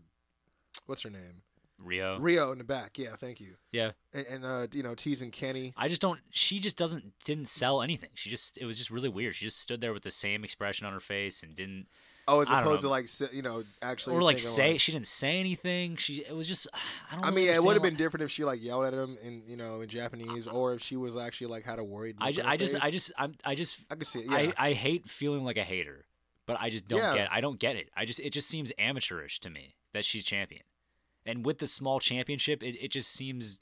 what's her name Riho. Riho in the back. Yeah, thank you. Yeah. And, and uh, you know teasing Kenny. I just don't. She just doesn't didn't sell anything. She just it was just really weird. She just stood there with the same expression on her face and didn't Oh, as opposed to like you know actually or like say she didn't say anything. She it was just I don't. I mean, it would have been different if she like yelled at him in you know in Japanese, uh, or if she was actually like had a worried. I just, I just I just I'm I just I could see it. Yeah, I, I hate feeling like a hater, but I just don't Yeah. get. I don't get it. I just it just seems amateurish to me that she's champion, and with the small championship, it, it just seems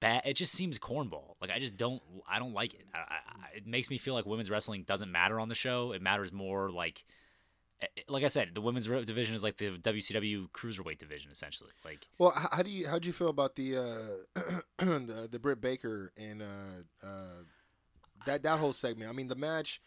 bad. It just seems cornball. Like I just don't. I don't like it. I, I, I- it makes me feel like women's wrestling doesn't matter on the show. It matters more like like I said, the women's division is like the WCW cruiserweight division essentially. Like Well, how do you how do you feel about the uh, [clears throat] the, the Britt Baker and uh, uh, that that whole segment? I mean, the match,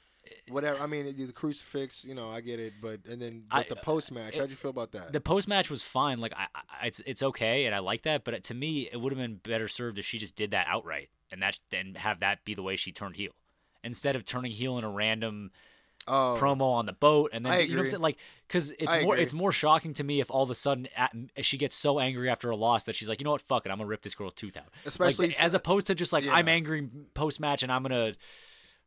whatever. I mean, the crucifix. You know, I get it, but and then but I- the post match. How do you feel about that? the post match was fine. Like I, I, it's it's okay, and I like that. But to me, it would have been better served if she just did that outright, and that then have that be the way she turned heel, instead of turning heel in a random oh, promo on the boat, and then I you know what I'm saying? Like, because it's I more agree. it's more shocking to me if all of a sudden at, she gets so angry after a loss that she's like, you know what, fuck it, I'm gonna rip this girl's tooth out. Especially like, s- as opposed to just like I'm angry post match and I'm gonna.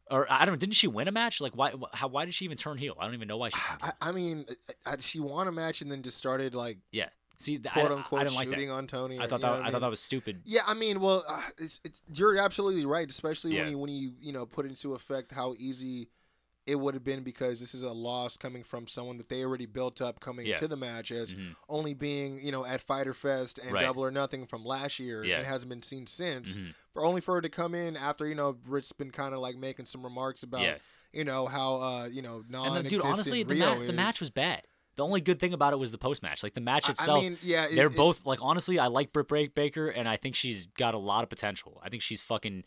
Or I don't. know, Didn't she win a match? Like why? How? Why did she even turn heel? I don't even know why she. Ah, turned heel. I, I mean, I, I, she won a match and then just started like Yeah. See, quote I- unquote I didn't like shooting that. on Tony. I thought that. I thought that was stupid. Yeah, I mean, well, uh, it's, it's you're absolutely right, especially when you when you you know put into effect how easy it would have been because this is a loss coming from someone that they already built up coming Yeah. to the match as Mhm. only being you know at Fighter Fest and Right. Double or Nothing from last year Yeah. and hasn't been seen since. Mhm. For only for her to come in after you know Britt's been kind of like making some remarks about Yeah. you know how uh you know And non dude, honestly, the, ma- the match was bad. The only good thing about it was the post match. Like the match itself, I mean, yeah, they're it- both like honestly, I like Britt Baker, and I think she's got a lot of potential. I think she's fucking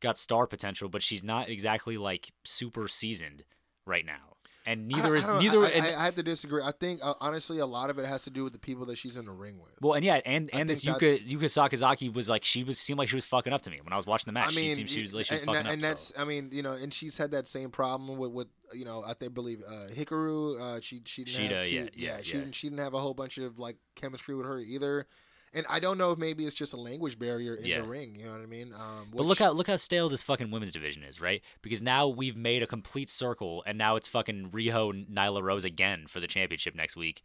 got star potential, but she's not exactly like super seasoned right now. And neither I is don't neither. I, and, I, I have to disagree. I think uh, honestly, a lot of it has to do with the people that she's in the ring with. well, and yeah, and I and this Yuka Yuka Sakazaki was like she was seemed like she was fucking up to me when I was watching the match. I mean, she seemed she was like she was and, fucking that- up. and so. that's, I mean, you know, and she's had that same problem with, with you know, I think believe uh, Hikaru. Uh, she she didn't have, she, yeah, yeah, she yeah. didn't she didn't have a whole bunch of like chemistry with her either. And I don't know if maybe it's just a language barrier in Yeah. the ring. You know what I mean? Um, But look how look how stale this fucking women's division is, right? Because now we've made a complete circle, and now it's fucking Riho Nyla Rose again for the championship next week.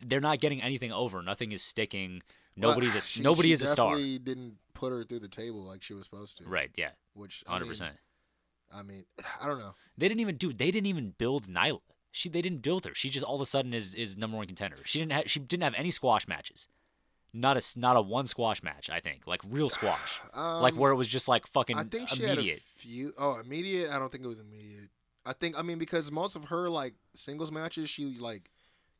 They're not getting anything over. Nothing is sticking. Nobody's a [laughs] she, nobody she is a star. Didn't put her through the table like she was supposed to. Right? Yeah, Which hundred percent. I mean, [sighs] I don't know. They didn't even do. They didn't even build Nyla. She they didn't build her. She just all of a sudden is is number one contender. She didn't have she didn't have any squash matches. Not a not a one squash match. I think like real squash, like Um, where it was just like fucking I think she immediate. had a few. Oh, immediate. I don't think it was immediate. I think. I mean, because most of her like singles matches, she like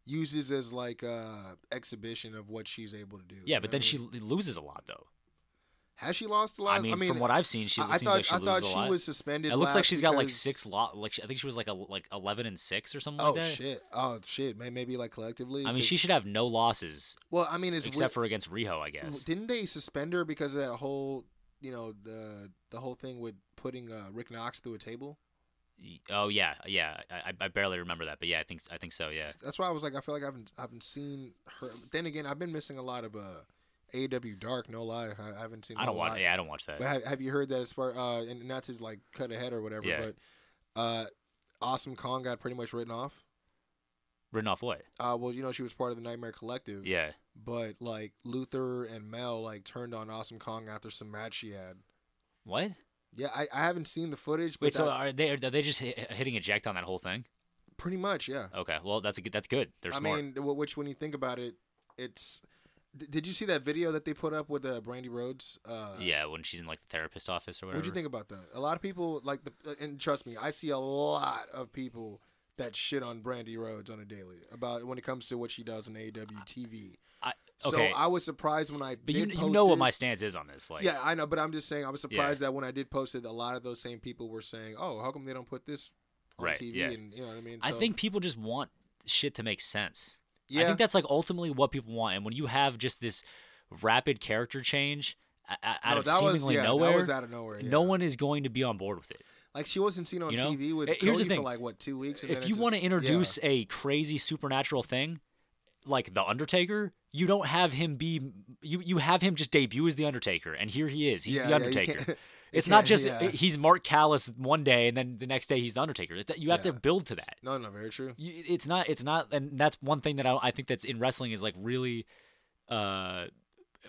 uses as like uh exhibition of what she's able to do. yeah, but then I she loses a lot though. Has she lost a lot. I mean, from what I've seen, she I, I thought like she I thought she was suspended. It looks like she's got like six lot. Like I think she was like a, like eleven and six or something Oh like that. shit! Oh shit! Maybe like collectively. I mean, she should have no losses Well, I mean, it's except weird- for against Riho, I guess. Didn't they suspend her because of that whole, you know, the the whole thing with putting uh, Rick Knox through a table? Oh yeah, yeah. I, I- I barely remember that, but yeah, I think I think so. Yeah. That's why I was like, I feel like I haven't I haven't seen her. Then again, I've been missing a lot of uh, AEW Dark. No lie, I, I haven't seen. I don't lot. watch. Yeah, I don't watch that. But have, have you heard that as far uh, and not to like cut ahead or whatever, Yeah. but uh, Awesome Kong got pretty much written off. Written off what? Uh, well, you know, she was part of the Nightmare Collective. Yeah. But like Luther and Mel like turned on Awesome Kong after some match she had. What? Yeah, I, I haven't seen the footage, but Wait, so are they are they just hitting eject on that whole thing? pretty much, yeah. Okay, well that's a good. That's good. They're I smart. mean, which when you think about it, it's. Did you see that video that they put up with uh, Brandi Rhodes? Uh, yeah, when she's in like the therapist office or whatever. What'd you think about that? A lot of people like the, uh, and trust me, I see a lot of people that shit on Brandi Rhodes on a daily about when it comes to what she does on AEW TV. I, So okay, I was surprised when I but you you know what my stance is on this. Like, yeah, I know, but I'm just saying I was surprised that when I did post it, a lot of those same people were saying, "Oh, how come they don't put this on Right, TV?" yeah. And you know what I mean? I think people just want shit to make sense. Yeah, I think that's like ultimately what people want. And when you have just this rapid character change out no, of that was seemingly yeah, nowhere, out of nowhere. no one is going to be on board with it. like she wasn't seen on You know? TV with Uh, here's the thing. for like what two weeks. And if you want to introduce yeah. a crazy supernatural thing like the Undertaker, you don't have him be you you have him just debut as the Undertaker, and here he is. He's Yeah, the yeah, Undertaker. [laughs] it's not just yeah. he's Mark Calaway one day, and then the next day he's the Undertaker. It- You have to build to that. no, no, very true. You, it's not. It's not. And that's one thing that I, I think that's in wrestling is like really. Uh,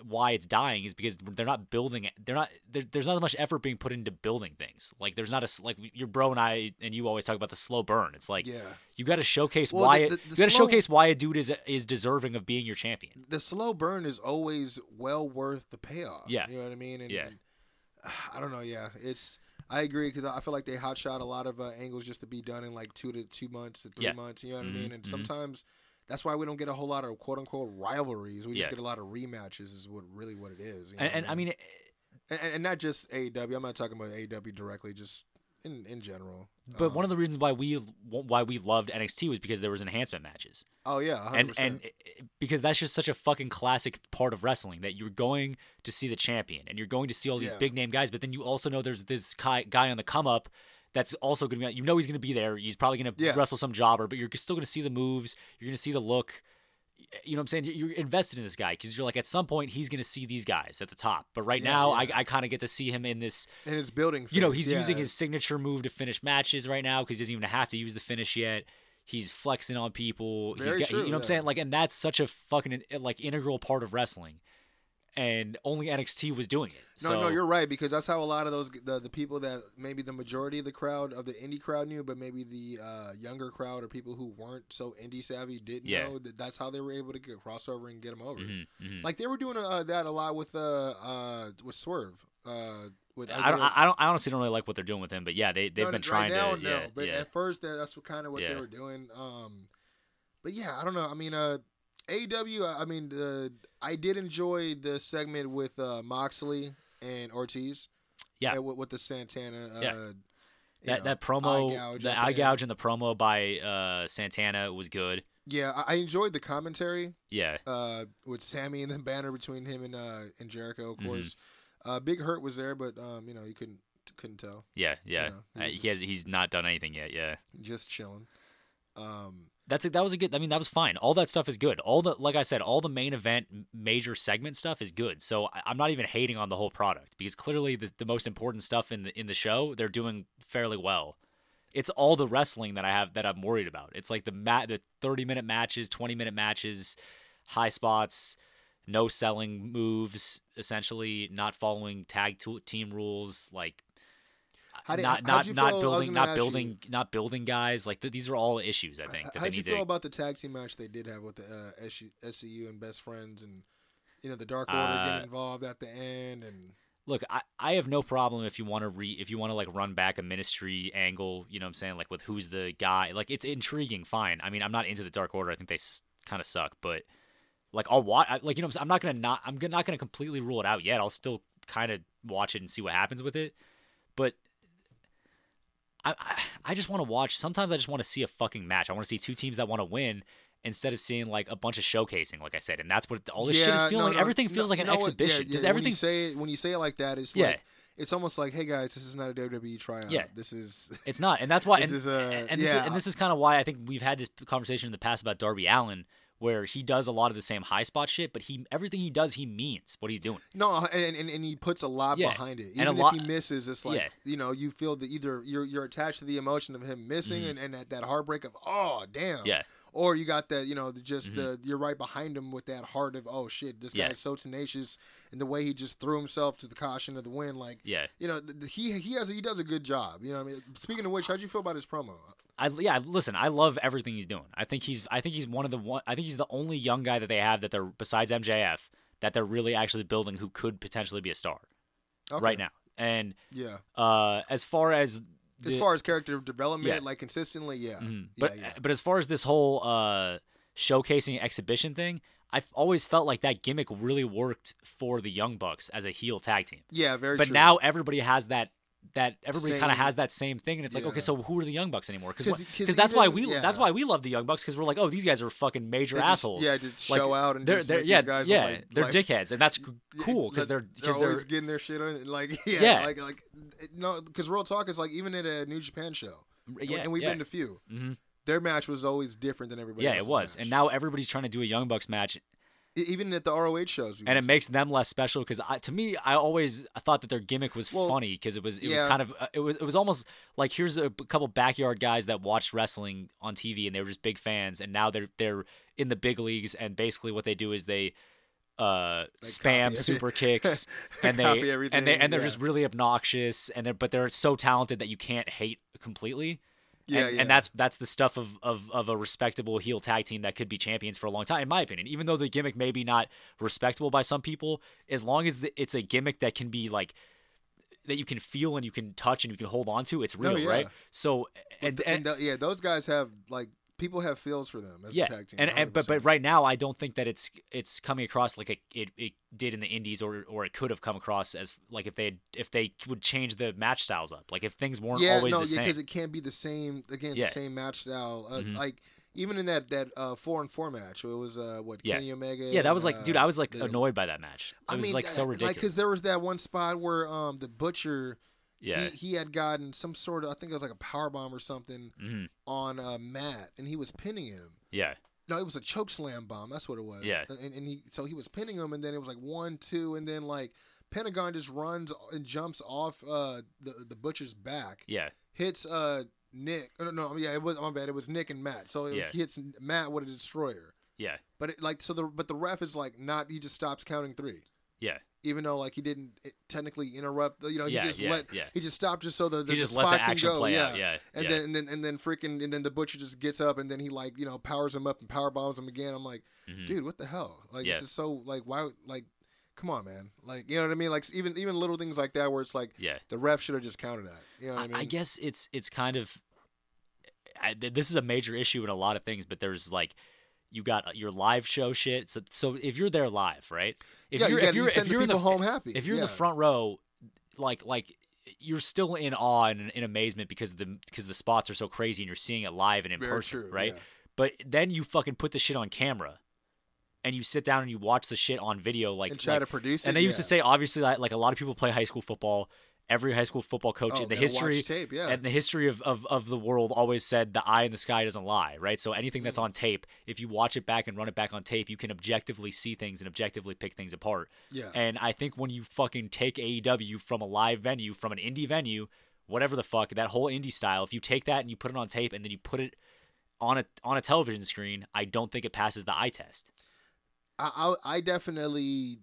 why it's dying is because they're not building it. They're not. There, there's not as much effort being put into building things. Like there's not a like your bro and I and you always talk about the slow burn. It's like Yeah. you got to showcase Well, why the- the- the you got to showcase why a dude is is deserving of being your champion. the slow burn is always well worth the payoff. Yeah. you know what I mean. And, Yeah. and, I don't know. Yeah, it's. I agree because I feel like they hot shot a lot of uh, angles just to be done in like two to two months to three Yeah. months. You know what Mhm, I mean? And mhm. sometimes that's why we don't get a whole lot of quote unquote rivalries. We Yeah. just get a lot of rematches. Is what really what it is. you know And, and I mean, it- and, and not just AEW. I'm not talking about AEW directly. Just in in general. but one of um, the reasons why we why we loved NXT was because there was enhancement matches. oh yeah, 100%. and and because that's just such a fucking classic part of wrestling that you're going to see the champion and you're going to see all these Yeah. big name guys, but then you also know there's this guy, guy on the come up that's also going to be you know he's going to be there. He's probably going to Yeah. wrestle some jobber, but you're still going to see the moves. You're going to see the look. You know what I'm saying? You're invested in this guy because you're like at some point he's going to see these guys at the top. But right Yeah, now yeah. I, I kind of get to see him in this and it's building. you know, phase, he's using his signature move to finish matches right now because he doesn't even have to use the finish yet. He's flexing on people. he's Very got, true, you know what I'm saying? Like, and that's such a fucking like integral part of wrestling, and only NXT was doing it. No, so, no, you're right because that's how a lot of those the, the people that maybe the majority of the crowd of the indie crowd knew, but maybe the uh, younger crowd or people who weren't so indie savvy didn't Yeah. know that that's how they were able to get crossover and get them over. Mhm, mhm. Like they were doing uh, that a lot with uh, uh with Swerve. Uh, with I don't, I don't, I honestly don't really like what they're doing with him, but yeah, they they've No, been right trying now, to, no. yeah, But yeah, at first, that, that's what kind of what they were doing. Um, but yeah, I don't know. I mean, uh, AEW. I mean, uh, I did enjoy the segment with uh, Moxley and Ortiz. Yeah. uh, with, with the Santana. Uh, Yeah. that know, that promo, eye gouge the eye gouge in the promo by uh, Santana was good. Yeah, I, I enjoyed the commentary Yeah, uh, with Sammy and the banner between him and uh, and Jericho. Of Mhm. course, uh, Big Hurt was there, but um, you know you couldn't couldn't tell. yeah, yeah. know, he he has, he's not done anything yet. Yeah. Just chilling. Um, That's a, that was a good. I mean, that was fine. All that stuff is good. All the like I said, all the main event major segment stuff is good. So I, I'm not even hating on the whole product because clearly the, the most important stuff in the in the show they're doing fairly well. It's all the wrestling that I have that I'm worried about. It's like the mat the 30 minute matches, 20 minute matches, high spots, no selling moves, essentially not following tag team rules, like How did- not not you not I building not ask you- building not building guys. Like th- these are all issues I think that How'd you feel to about the tag team match they did have with the uh, SCU and Best Friends and you know the Dark Order Uh, getting involved at the end and look I, I have no problem if you want to re if you want to like run back a ministry angle you know what i'm saying like with who's the guy. Like it's intriguing fine. I mean i'm not into the dark order. I think they s- kind of suck but like i'll watch like you know I'm. I'm not gonna not i'm not gonna completely rule it out yet. I'll still kind of watch it and see what happens with it I, I, just want to watch. Sometimes I just want to see a fucking match. I want to see two teams that want to win instead of seeing like a bunch of showcasing, like I said. And that's what all this shit is feeling no, like. no, Everything no, feels like you an what? Yeah, exhibition. yeah, Does when everything you say it when you say it like that it's Yeah. like it's almost like hey guys this is not a WWE tryout Yeah. this is [laughs] It's not, and that's why. This and, is a- and this is, and this is kind of why I think we've had this conversation in the past about Darby Allin, where he does a lot of the same high spot shit, but he everything he does, he means what he's doing. no and, and and he puts a lot Yeah, behind it and even a if lot- he misses it's like Yeah. you know you feel that either you're you're attached to the emotion of him missing and, and that, that heartbreak of oh damn Mm-hmm. Yeah. or you got that you know the, just the you're right behind him with that heart of oh shit this Yeah. guy's so tenacious and the way he just threw himself to the caution of the wind like Yeah, you know th- th- he he has he does a good job you know what I mean speaking of which how'd you feel about his promo I yeah. Listen, I love everything he's doing. I think he's I think he's one of the one. I think he's the only young guy that they have that they're besides MJF that they're really actually building who could potentially be a star Okay. right now. And yeah uh, as far as as far as character development Yeah. like consistently yeah Mhm. yeah But yeah but as far as this whole uh, showcasing exhibition thing, I've always felt like that gimmick really worked for the Young Bucks as a heel tag team. yeah very But true. now everybody has that that everybody kind of has that same thing, and it's like, okay, so who are the Young Bucks anymore? 'Cause- Because 'cause that's why we yeah. that's why we love the Young Bucks because we're like, oh, these guys are fucking major just- assholes. yeah just Like, show out and they're, just they're, yeah, these guys yeah, like, they're like, dickheads, and that's [laughs] cool because they're because they're they're, always getting their shit on like [laughs] yeah, Yeah. like like no because real talk is like even at a New Japan show and- yeah, and we've yeah. been to few Mhm. their match was always different than everybody yeah, it was, match. and now everybody's trying to do a Young Bucks match, even at the ROH shows and it makes them less special because to me I always I thought that their gimmick was Well, funny because it was it was kind of uh, it was it was almost like here's a couple backyard guys that watched wrestling on TV and they were just big fans and now they're they're in the big leagues and basically what they do is they uh They spam super kicks [laughs] and Copy they and they and they're yeah. just really obnoxious and they're but they're so talented that you can't hate completely yeah, and, yeah. and that's that's the stuff of, of of a respectable heel tag team that could be champions for a long time, in my opinion. Even though the gimmick may be not respectable by some people, as long as the, it's a gimmick that can be like that you can feel and you can touch and you can hold on to, it's real, yeah. right? So and, and, and, the- yeah, those guys have like people have feels for them as yeah, a tag team. and, and but but right now I don't think that it's it's coming across like it, it, it did in the indies or or it could have come across as like if they had, if they would change the match styles up, like if things weren't yeah, always no, the yeah, same. because it can't be the same again, Yeah. the same match style. Uh, Mhm. Like even in that that uh, four and four match, it was uh, what Yeah. Kenny Omega. yeah, that was like, dude, uh, I was like annoyed by that match. It I was mean, like so ridiculous. Like, because there was that one spot where um the butcher, yeah, he, he had gotten some sort of, I think it was like a power bomb or something hmm on uh, Matt, and he was pinning him. yeah, No, it was a choke slam bomb. That's what it was. Yeah. And, and he so he was pinning him, and then it was like one, two, and then like Pentagon just runs and jumps off uh the the butcher's back, yeah, hits uh Nick. No, no, yeah, it was my bad. It was Nick and Matt. So it Yeah. hits Matt with a destroyer. yeah, But it, like so the but the ref is like not. He just stops counting three. Yeah. Even though like he didn't eh, technically interrupt, you know, he Yeah, just yeah, let yeah. he just stopped just so the, the, He the just let spot the can action go, play yeah. out. Yeah, And then and then and then freaking and then the butcher just gets up and then he like you know powers him up and power bombs him again. I'm like, Mhm. dude, what the hell? Like this is so like why like, come on, man. Like you know what I mean? Like even even little things like that where it's like yeah. the ref should have just counted that. You know what I, I, mean? I guess it's it's kind of I, this is a major issue in a lot of things, but there's like you got uh, your live show shit. So so if you're there live, right? If yeah, you're you if you're you if the you're in the people home happy. if you're in the front row, like like you're still in awe and in amazement because the because the spots are so crazy and you're seeing it live and in Very person, true, right? yeah. But then you fucking put the shit on camera. And you sit down and you watch the shit on video, like and try like- to produce it. and they used to say obviously like, like a lot of people play high school football. Every high school football coach Oh, in the history tape, yeah. and the history of, of, of the world always said the eye in the sky doesn't lie, right? So anything that's mm-hmm. on tape, if you watch it back and run it back on tape, you can objectively see things and objectively pick things apart. Yeah. And I think when you fucking take AEW from a live venue, from an indie venue, whatever the fuck, that whole indie style, if you take that and you put it on tape and then you put it on a on a television screen, I don't think it passes the eye test. I, I I definitely.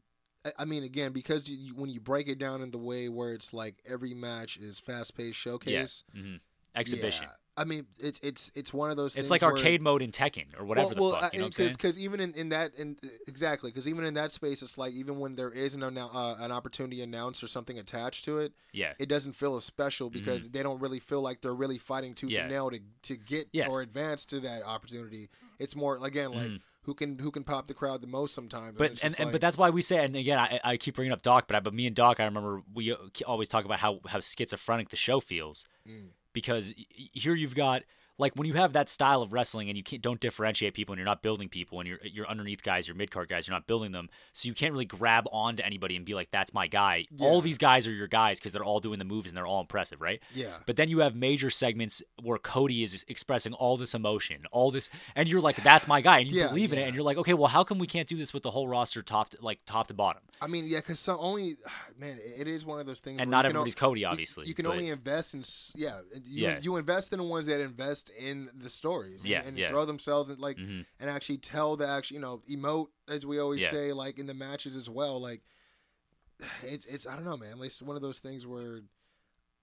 I- mean, again, because you, you, when you break it down in the way where it's like every match is fast paced showcase, hmm Exhibition. yeah, I mean, it's it's it's one of those. It's like where- arcade mode in Tekken or whatever well, the well, fuck. You know Because even in, in that, in exactly, because even in that space, it's like even when there is an uh, an opportunity announced or something attached to it, Yeah. it doesn't feel as special because they don't really feel like they're really fighting tooth Mm-hmm. Yeah. and nail to to get Yeah. or advance to that opportunity. It's more again like who can who can pop the crowd the most sometimes. But and, and like- but that's why we say and again I, I keep bringing up Doc but I, but me and Doc I remember we uh, always talk about how how schizophrenic the show feels Mm. because here you've got like when you have that style of wrestling and you can't don't differentiate people and you're not building people and you're you're underneath guys you're mid card guys you're not building them so you can't really grab onto anybody and be like that's my guy all these guys are your guys because they're all doing the moves and they're all impressive right yeah. but then you have major segments where Cody is expressing all this emotion, all this, and you're like, "That's my guy," and you Yeah, believe in it, and you're like, "Okay, well, how come we can't do this with the whole roster, top to, like top to bottom?" I mean, yeah, because some only [sighs] man, it is one of those things. And not you can o- everybody's Cody, obviously, You, can but- only invest in, yeah, you, Yeah. you invest in the ones that invest in the stories, and, Yeah, and yeah. throw themselves in like, Mhm. and actually tell the actual, you know, emote as we always Yeah. say, like in the matches as well. Like, [sighs] it's it's I don't know, man. Like, It's one of those things where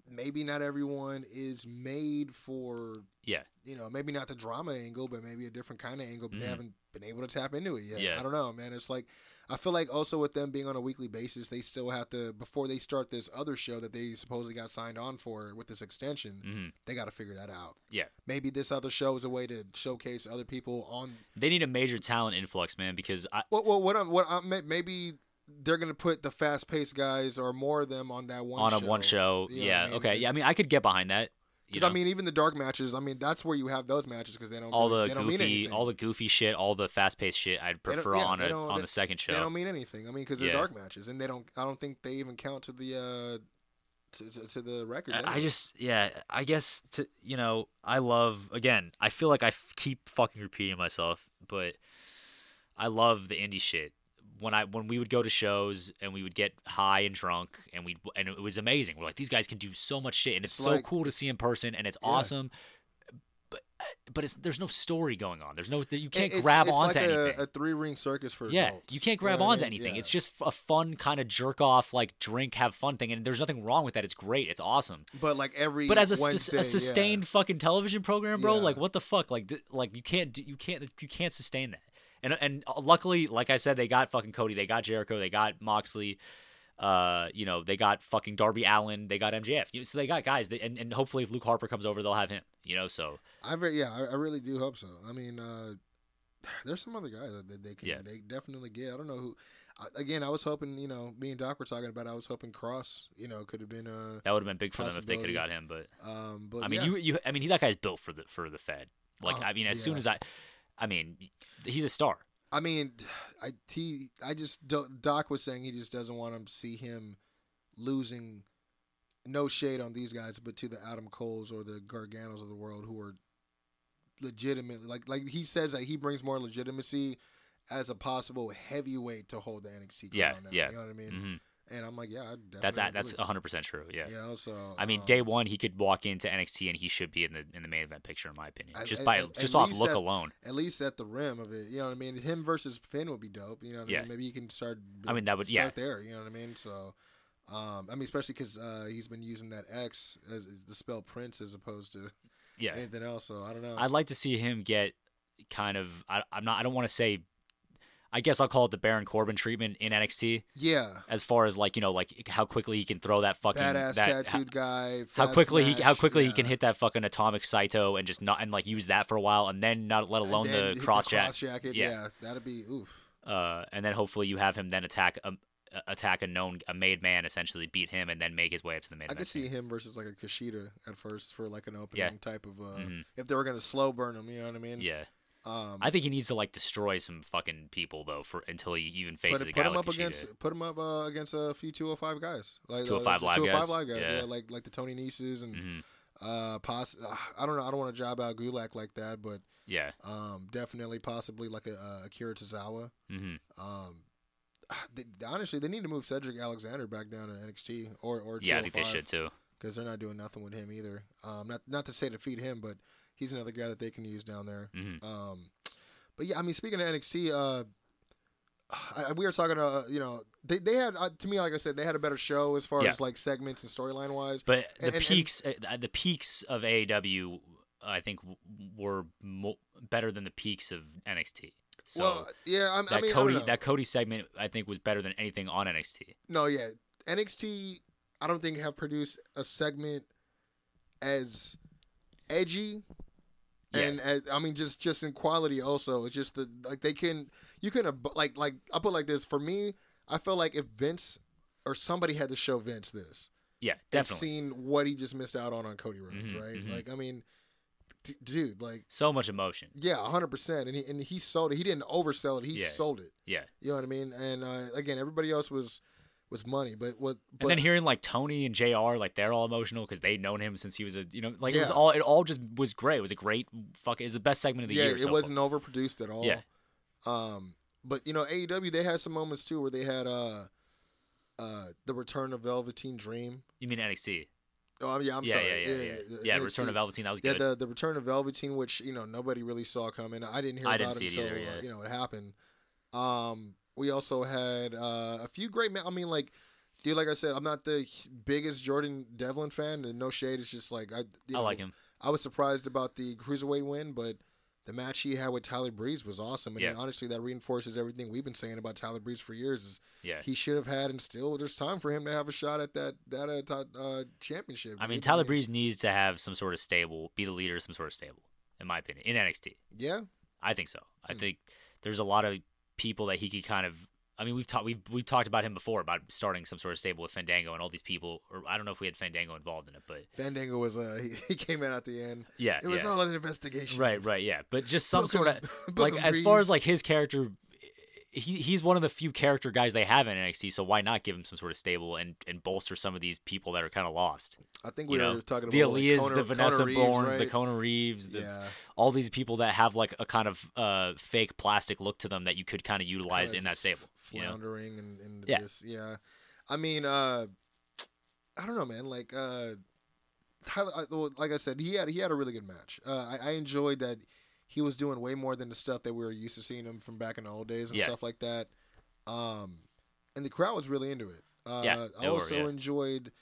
maybe not everyone is made for Yeah, you know, maybe not the drama angle, but maybe a different kind of angle. But Mhm. they haven't been able to tap into it yet. Yeah. I don't know, man. It's like I feel like also with them being on a weekly basis, they still have to before they start this other show that they supposedly got signed on for with this extension. hmm They got to figure that out. yeah. Maybe this other show is a way to showcase other people on. They need a major talent influx, man, because I, Well, well what I'm what I'm may- maybe. They're gonna put the fast-paced guys or more of them on that one on show. a one show, You know yeah, I mean? okay, yeah. I mean, I could get behind that. Because? I mean, even the dark matches. I mean, that's where you have those matches because they don't all the they don't mean goofy, anything. all the goofy shit, all the fast paced shit, I'd prefer yeah, on a on they- the second show. They don't mean anything. I mean, because they're Yeah. dark matches, and they don't. I don't think they even count to the uh to, to, to the record. I I just, yeah, I guess to you know, I love again. I feel like I f- keep fucking repeating myself, but I love the indie shit. When I when we would go to shows and we would get high and drunk and we and it was amazing. We're like these guys can do so much shit and it's, It's so like- cool to see in person and it's yeah. awesome. But but it's there's no story going on. There's no you can't It's- grab it's onto like anything. A, a three ring circus for Yeah, adults. you can't grab what I onto mean? anything. Yeah. It's just a fun kind of jerk off, like drink, have fun thing, and there's nothing wrong with that. It's great. It's awesome. But like every But as a, Wednesday, a sustained fucking television program, bro, Yeah. like what the fuck? Like th- like you can't do, you can't you can't sustain that. And and uh, luckily, like I said, they got fucking Cody, they got Jericho, they got Moxley. Uh, you know, they got fucking Darby Allin. They got MJF. You know, so they got guys. That, and, and hopefully, if Luke Harper comes over, they'll have him. You know, so I re- yeah, I, I really do hope so. I mean, uh, [sighs] there's some other guys that they can Yeah. they definitely get. I don't know who. Again, I was hoping you know me and Doc were talking about. I was hoping Kross you know could have been uh that would have been big for them if they could have got him. But um but I mean, yeah. you you I mean, he, that guy's built for the for the Fed. Like, Oh, I mean, as soon as I, I mean, he's a star. I mean, I he I just Doc was saying he just doesn't want him to see him losing. No shade on these guys, but to the Adam Coles or the Garganos of the world who are legitimately like like he says that he brings more legitimacy as a possible heavyweight to hold the NXT crown. Yeah, now, yeah. You know what I mean? hmm And I'm like, yeah, I That's definitely that's agree. 100 percent true. Yeah. You know, so I mean, um, day one, he could walk into NXT and he should be in the in the main event picture, in my opinion, just at- by at- just at off look alone. at least at the rim of it. You know what I mean? Him versus Finn would be dope. You know what I mean? Maybe you can start. I mean, that would- start yeah. there. You know what I mean? So, um, I mean, especially because uh, he's been using that X as, as the spell Prince as opposed to Yeah, anything else. So I don't know. I'd like to see him get kind of. I, I'm not. I don't want to say. I guess I'll call it the Baron Corbin treatment in NXT, yeah, as far as like you know, like how quickly he can throw that fucking badass that, tattooed guy. how quickly he how quickly he can hit that fucking atomic Saito and just not and like use that for a while and then not let alone the cross jack. cross jacket. Yeah. Yeah. that'd be oof. Uh, and then hopefully you have him then attack a attack a known a made man essentially beat him and then make his way up to the main I could see him versus like a Kushida at first for like an opening Yeah. type of uh, Mhm. if they were gonna slow burn him. You know what I mean? Yeah, Um, I think he needs to like destroy some fucking people though for until he even faces put, a put guy him like up Kushida. against put him up uh, against a few 205 guys like 205 uh, live 205 guys? live guys Yeah. yeah. like like the Tony Neses and Mhm. uh poss- uh, I don't know I don't want to job out Gulak like that but Yeah. um definitely possibly like a, a Akira Tozawa hmm um [sighs] they, honestly they need to move Cedric Alexander back down to NXT or or Yeah, I think they should too. because they're not doing nothing with him either um not not to say defeat him but he's another guy that they can use down there hmm um, but yeah, I mean, speaking of NXT, uh, I, we were talking, uh, you know, they they had uh, to me, like I said, they had a better show as far Yeah. as like segments and storyline wise. But the And- and- and- peaks, uh, the peaks of AEW, I think, were mo- better than the peaks of NXT. So well, yeah, I, that I mean, Cody, that Cody segment, I think, was better than anything on NXT. no, yeah, NXT. I don't think have produced a segment as edgy Yeah. and as, I mean just just in quality also. It's just the like they can you can like like I put it like this for me. I felt like if Vince or somebody had to show Vince this. Yeah, definitely. seen what he just missed out on on Cody Rhodes, Mhm, right? mhm. Like, I mean, d- dude, like, So much emotion. yeah, hundred percent, and he and he sold it. He didn't oversell it. He Yeah. sold it. Yeah. You know what I mean? And uh, again, everybody else was was money, but what? But, And then hearing like Tony and Jr. like they're all emotional because they've known him since he was a you know like it was all it all just was great. It was a great fuck. It was the best segment of the yeah, year. it so wasn't overproduced at all. Yeah. Um, but you know, AEW they had some moments too where they had uh, uh, the return of Velveteen Dream. You mean NXT? Oh yeah, I'm yeah, sorry. yeah, yeah, yeah, yeah. Yeah, Return of Velveteen. That was Yeah, good. the the return of Velveteen, which you know nobody really saw coming. I didn't hear I about didn't it see it until either, uh, yeah. you know it happened. Um, we also had uh, a few great. Ma- I mean, like, dude, like I said, I'm not the biggest Jordan Devlin fan, and no shade. It's just like I, you I like him. I was surprised about the cruiserweight win, but the match he had with Tyler Breeze was awesome. And Yeah. honestly, that reinforces everything we've been saying about Tyler Breeze for years. Is Yeah. he should have had, and still there's time for him to have a shot at that that uh, uh, championship. I mean. Tyler Breeze needs to have some sort of stable, be the leader of some sort of stable, in my opinion, in NXT. Yeah, I think so. I Hmm. think there's a lot of people that he could kind of. I mean, we've talked we've we've talked about him before about starting some sort of stable with Fandango and all these people. Or I don't know if we had Fandango involved in it, but Fandango was uh, he, he came in at the end. yeah, It was yeah. all an investigation. right, right, yeah. But just [laughs] some Book sort him- of [laughs] book like as far as like his character. He, he's one of the few character guys they have in NXT, so why not give him some sort of stable and, and bolster some of these people that are kind of lost? I think we You were know, talking about the like, Elias, Conor- the Vanessa Kona Reeves, Bournes, the right? Kona Reeves, the, yeah, all these people that have like a kind of uh, fake plastic look to them that you could kind of kinda utilize in that stable. You know? floundering and, and Yeah. this. Yeah, I mean, uh, I don't know, man. Like, uh, Tyler, I- well, like I said, he had he had a really good match. Uh, I, I enjoyed that he was doing way more than the stuff that we were used to seeing him from back in the old days and Yeah. stuff like that. Um, and the crowd was really into it. Uh, Yeah, I they were, also yeah. enjoyed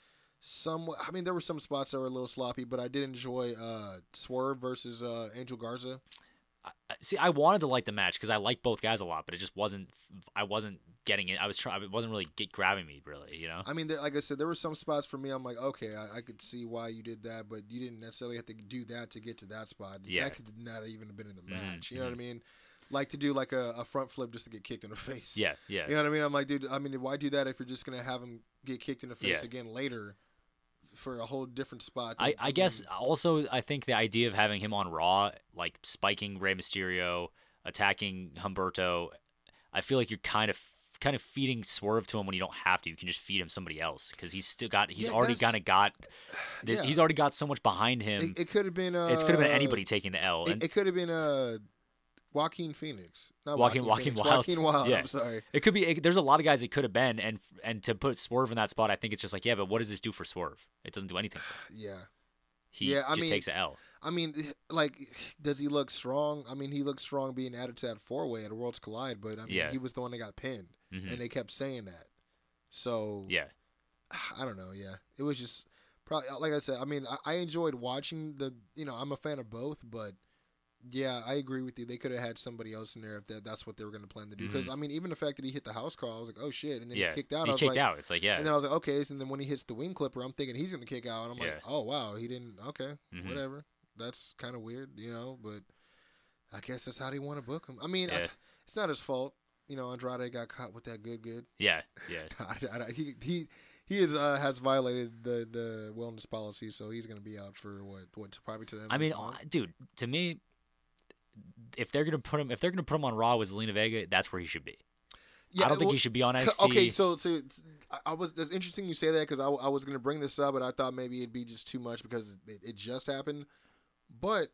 some. I mean, there were some spots that were a little sloppy, but I did enjoy uh, Swerve versus uh, Angel Garza. See, I wanted to like the match because I like both guys a lot, but it just wasn't. I wasn't getting it. I was trying. It wasn't really get, grabbing me, really. You know. I mean, there, like I said, there were some spots for me. I'm like, okay, I, I could see why you did that, but you didn't necessarily have to do that to get to that spot. Yeah. That could not even have been in the Mhm, match. You know what I mean? Like to do like a, a front flip just to get kicked in the face. Yeah, yeah. You know what I mean? I'm like, dude. I mean, why do that if you're just gonna have him get kicked in the face Yeah. again later for a whole different spot? I, I guess also I think the idea of having him on Raw, like spiking Rey Mysterio, attacking Humberto, I feel like you're kind of kind of feeding Swerve to him when you don't have to. You can just feed him somebody else because he's still got he's Yeah, already kind of got [sighs] Yeah. he's already got so much behind him. it, it could have been. Uh, it's could have been anybody taking the L. It, and it could have been uh, Joaquin Phoenix. Not Joaquin- Joaquin, Phoenix, Wilde. Joaquin Wilde. Yeah. I'm sorry. It could be. It, there's a lot of guys it could have been, and and to put Swerve in that spot, I think it's just like, yeah, but what does this do for Swerve? It doesn't do anything. For him. [sighs] Yeah. He Yeah, I just mean- takes the L. I mean, like, does he look strong? I mean, he looks strong being added to that four way at Worlds Collide, but I mean, Yeah. he was the one that got pinned, Mhm. and they kept saying that. So Yeah, [sighs] I don't know. Yeah, it was just probably like I said. I mean, I, I enjoyed watching the. You know, I'm a fan of both, but yeah, I agree with you. They could have had somebody else in there if that, that's what they were going to plan to do. Because I mean, even the fact that he hit the house call, I was like, oh shit, and then Mm-hmm. yeah. he kicked out. He I was kicked like, out. It's like, yeah, And then I was like, okay. And then when he hits the wing clipper, I'm thinking he's going to kick out. And I'm like, oh, wow. He didn't. Okay. Mhm. Whatever. That's kind of weird, you know, but I guess that's how they want to book him. I mean, I- it's not his fault. You know, Andrade got caught with that good, good. yeah, [laughs] yeah. I, I, he he he is uh, has violated the the wellness policy, so he's going to be out for what what probably to them. I mean, uh, dude, to me, if they're gonna put him, if they're gonna put him on Raw with Zelina Vega, that's where he should be. Yeah, I don't think he should be on NXT. Okay, so so I- I was that's interesting you say that because I, I was going to bring this up, but I thought maybe it'd be just too much because it, it just happened. But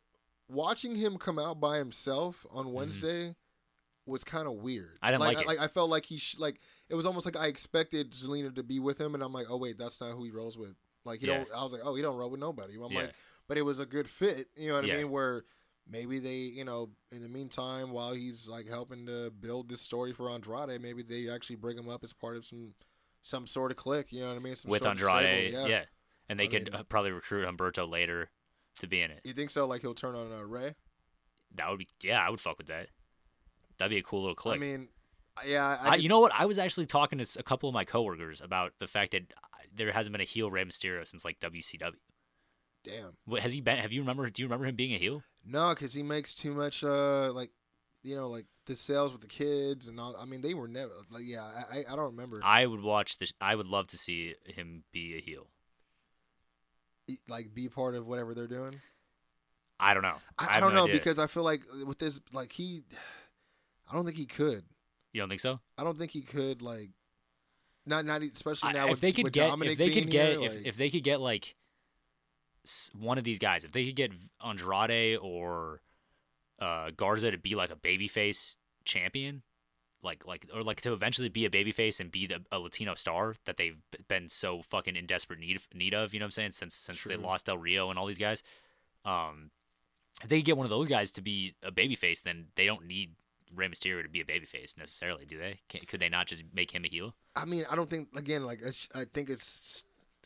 watching him come out by himself on Wednesday was kind of weird. Mm-hmm. I didn't like it. Like I felt like he sh- like it was almost like I expected Zelina to be with him, and I'm like, oh wait, that's not who he rolls with. Like he Yeah. don't. I was like, oh, he don't roll with nobody. I'm Yeah. like, but it was a good fit. You know what Yeah. I mean? Where maybe they, you know, in the meantime, while he's like helping to build this story for Andrade, maybe they actually bring him up as part of some some sort of clique. You know what I mean? Some with Andrade, stable, yeah. and they I could mean- uh, probably recruit Humberto later to be in it. You think so? Like he'll turn on uh, Rey? That would be, yeah, I would fuck with that. That'd be a cool little click. I mean, yeah, I, I, could- you know what? I was actually talking to a couple of my coworkers about the fact that uh, there hasn't been a heel Rey Mysterio since like WCW. damn. What, has he been? Have you remember? Do you remember him being a heel? No, because he makes too much. Uh, like, you know, like the sales with the kids and all. I mean, they were never like. Yeah, I I, I don't remember. I would watch this. I would love to see him be a heel. like be part of whatever they're doing. I don't know. I, I, have don't no know idea. because I feel like with this, like he, I don't think he could. you don't think so. I don't think he could like, not not especially I- now. if with, they could get, Dominic if they could get, here, if, like- if they could get like one of these guys, if they could get Andrade or uh, Garza to be like a babyface champion, like like or like to eventually be a babyface and be the, a Latino star that they've been so fucking in desperate need of, need of. You know what I'm saying? Since since they lost Del Rio and all these guys, um, if they could get one of those guys to be a babyface, then they don't need Rey Mysterio to be a babyface necessarily, do they? Can, could they not just make him a heel? I mean, I don't think again. Like I, sh- I think it's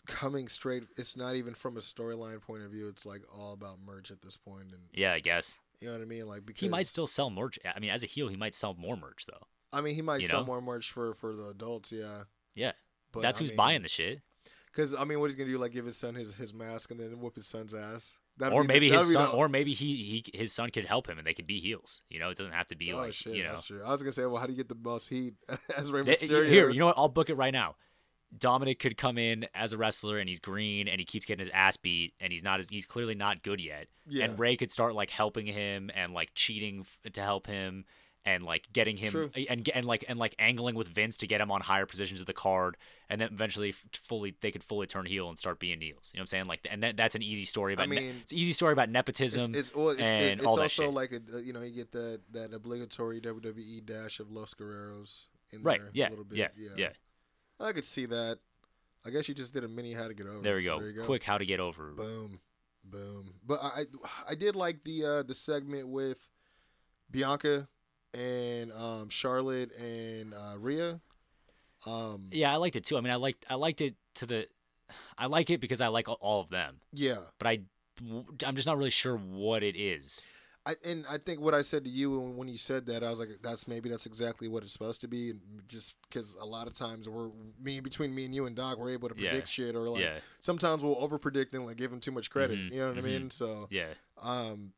coming straight. It's not even from a storyline point of view. It's like all about merch at this point, and Yeah, I guess. you know what I mean. Like because He might still sell merch. I mean, as a heel, he might sell more merch though. I mean, he might you sell know? more merch for for the adults. Yeah, Yeah, but that's I who's mean, buying the shit. Because I mean, what he's gonna do? Like give his son his, his mask and then whoop his son's ass. That'd Or be maybe his son, the- or maybe he, he his son could help him, and they could be heels. You know, it doesn't have to be oh like shit, you know. that's true. I was gonna say, well, how do you get the most heat [laughs] as Rey Mysterio? Here, you know what? I'll book it right now. Dominic could come in as a wrestler, and he's green, and he keeps getting his ass beat, and he's not as he's clearly not good yet. Yeah. And Rey could start like helping him and like cheating f- to help him, and like getting him True. and and like and like angling with Vince to get him on higher positions of the card, and then eventually fully they could fully turn heel and start being heels. You know what I'm saying? Like, and that, that's an easy story about. ne- mean, it's an easy story about nepotism. it's, well, it's, and it- it's all that also shit. like a, uh, you know you get that that obligatory WWE dash of Los Guerreros in right? there Yeah, a little bit. Yeah. yeah, yeah. I could see that. I guess you just did a mini how to get over. There we so go. There you go. Quick, how to get over? Boom, boom. But I, I did like the uh the segment with Bianca and um Charlotte and uh Rhea. Um Yeah, I liked it too. I mean, I liked I liked it to the. I like it because I like all- all of them, yeah. but I I'm just not really sure what it is. I and I think what I said to you when, when you said that, I was like, that's maybe that's exactly what it's supposed to be, and just because a lot of times we're me between me and you and Doc, we're able to Yeah. predict shit, or like Yeah. sometimes we'll over predict and like give him too much credit. Mhm, You know what I mhm. mean? So Yeah. Um,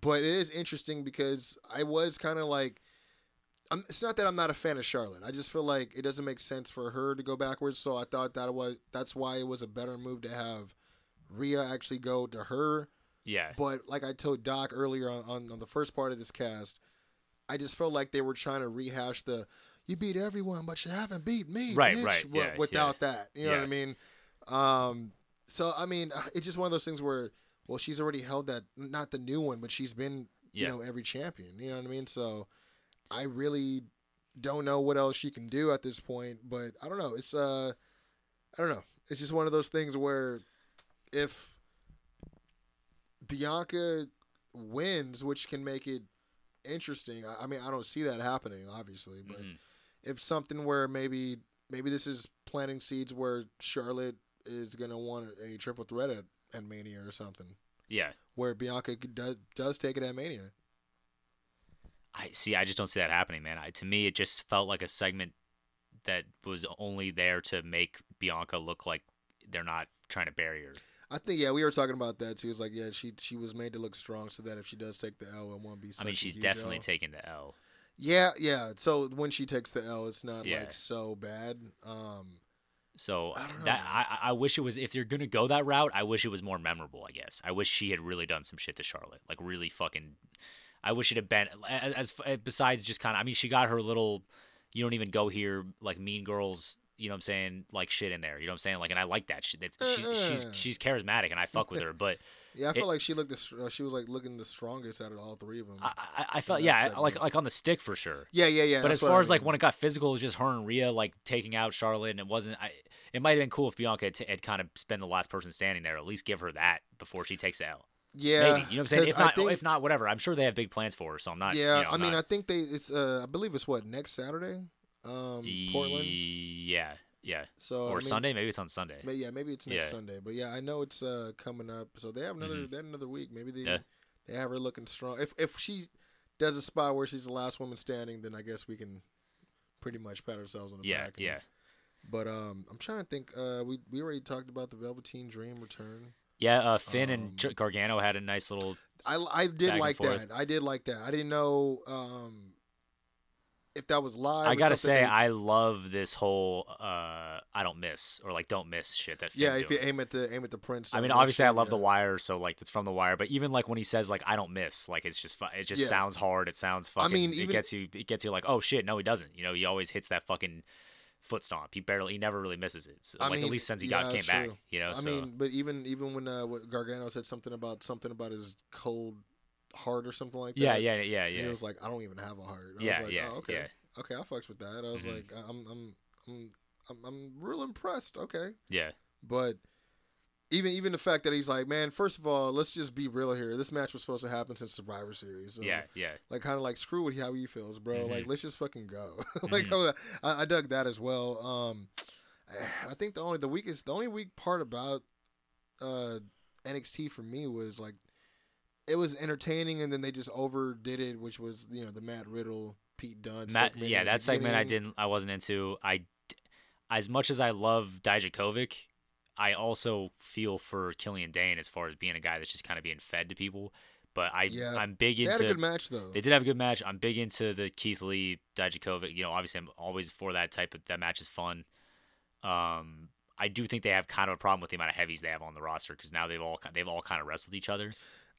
but it is interesting because I was kind of like, I'm, it's not that I'm not a fan of Charlotte. I just feel like it doesn't make sense for her to go backwards. So I thought that was that's why it was a better move to have Rhea actually go to her. Yeah. But like I told Doc earlier on, on, on the first part of this cast, I just felt like they were trying to rehash the you beat everyone, but you haven't beat me, Right, bitch," right, wi- yeah, without that. You know what I mean? Um, so I mean, uh, it's just one of those things where, well, she's already held that, not the new one, but she's been, you know, every champion. You know what I mean? So I really don't know what else she can do at this point, but I don't know. It's uh, I don't know. It's just one of those things where if Bianca wins, which can make it interesting. I, I mean, I don't see that happening, obviously, but Mhm. if something where maybe maybe this is planting seeds where Charlotte is gonna want a triple threat at, at Mania or something, Yeah. where Bianca does does take it at Mania. I see. I just don't see that happening, man. I, to me, it just felt like a segment that was only there to make Bianca look like they're not trying to bury her. I think yeah, we were talking about that too. It's like yeah, she she was made to look strong so that if she does take the L, it won't be. I mean, she's definitely L. taking the L. Yeah, yeah. So when she takes the L, it's not Yeah. like so bad. Um, So I don't know, that. I, I wish it was if you're gonna go that route, I wish it was more memorable. I guess I wish she had really done some shit to Charlotte, like really fucking. I wish it had been as, as besides just kind of. I mean, she got her little. You don't even go here like Mean Girls. You know what I'm saying? Like shit in there. You know what I'm saying? Like, and I like that. She, that's, she's she's Uh-uh. she's charismatic, and I fuck with her. [laughs] But yeah, I It- felt like she looked the, uh, she was like looking the strongest out of all three of them. I I, I felt yeah, I- segment. like like on the stick for sure. yeah, yeah, yeah. But as far I as like when it got physical, it was just her and Rhea like taking out Charlotte, and it wasn't. I, it might have been cool if Bianca had, t- had kind of been the last person standing there. At least give her that before she takes the L. yeah, Maybe you know what I'm saying. If not, think- if not, whatever. I'm sure they have big plans for her. So I'm not. yeah, you know, I I'm mean, I think they it's uh, I believe it's what next Saturday, um, Portland. Yeah, yeah. So or I mean, Sunday, maybe it's on Sunday. may- yeah, maybe it's next Yeah. Sunday, but yeah, I know it's uh coming up. So they have another Mhm. they have another week. Maybe they Yeah. they have her looking strong. If if she does a spot where she's the last woman standing, then I guess we can pretty much pat ourselves on the Yeah, back. and- yeah, But um, I'm trying to think. Uh, we we already talked about the Velveteen Dream return. yeah. Uh, Finn Um, and Gargano had a nice little. I I did like that. I did like that. I didn't know um if that was live. I gotta say, I love this whole uh, I don't miss or like don't miss shit that. Finn's yeah. If you aim at the aim at the Prince. I mean, obviously, I shoot, love The. Wire, so like it's from The Wire. But even like when he says like I don't miss, like it's just fu- it just Yeah. sounds hard. It sounds fucking. I mean, it gets you. It gets you like oh shit, no, he doesn't. You know, he always hits that fucking foot stomp. He barely, he never really misses it. So, I like at least since he yeah, got came that's back, you know. I so mean, but even even when uh, what Gargano said something about something about his cold heart or something like that. yeah, yeah, yeah, and He was like, I don't even have a heart. I yeah, was like, yeah, oh, okay, yeah, okay, I fucks with that. I was Mhm. like, I'm I'm I'm I'm I'm real impressed. Okay, yeah, but. Even even the fact that he's like, man, first of all, let's just be real here. This match was supposed to happen since Survivor Series. So yeah, yeah. like kind of like screw what how he feels, bro. Mhm. Like let's just fucking go. [laughs] like Mhm. I, I dug that as well. Um, [sighs] I think the only the weakest the only weak part about uh NXT for me was like it was entertaining and then they just overdid it, which was you know the Matt Riddle Pete Dunne. Matt, yeah, that segment I didn't, I wasn't into. I as much as I love Dijakovic, I also feel for Killian Dain as far as being a guy that's just kind of being fed to people. But I, Yeah. I'm big into. They had a good match though. They did have a good match. I'm big into the Keith Lee Dijakovic. You know, obviously I'm always for that type of that match is fun. Um, I do think they have kind of a problem with the amount of heavies they have on the roster because now they've all they've all kind of wrestled each other.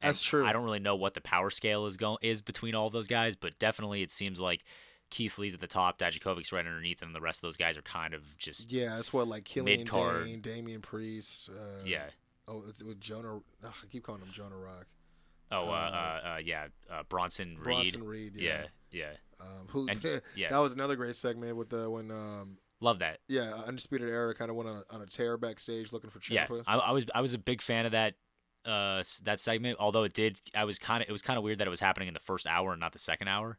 That's true. I don't really know what the power scale is going is between all of those guys, but definitely it seems like Keith Lee's at the top, Dijakovic's right underneath, and the rest of those guys are kind of just yeah, That's what like Killian Mid-card. Dain, Damian Priest. Uh, yeah. Oh, it's with Jonah. I keep calling him Jonah Rock. Oh, uh, uh, uh, uh, yeah, uh, Bronson Reed. Bronson Reed. Yeah, Yeah. yeah, Um, who? And- [laughs] yeah. That was another great segment with the when um love that. yeah undisputed era kind of went on a, on a tear backstage looking for Yeah, I, I was I was a big fan of that uh that segment. Although it did, I was kind of it was kind of weird that it was happening in the first hour and not the second hour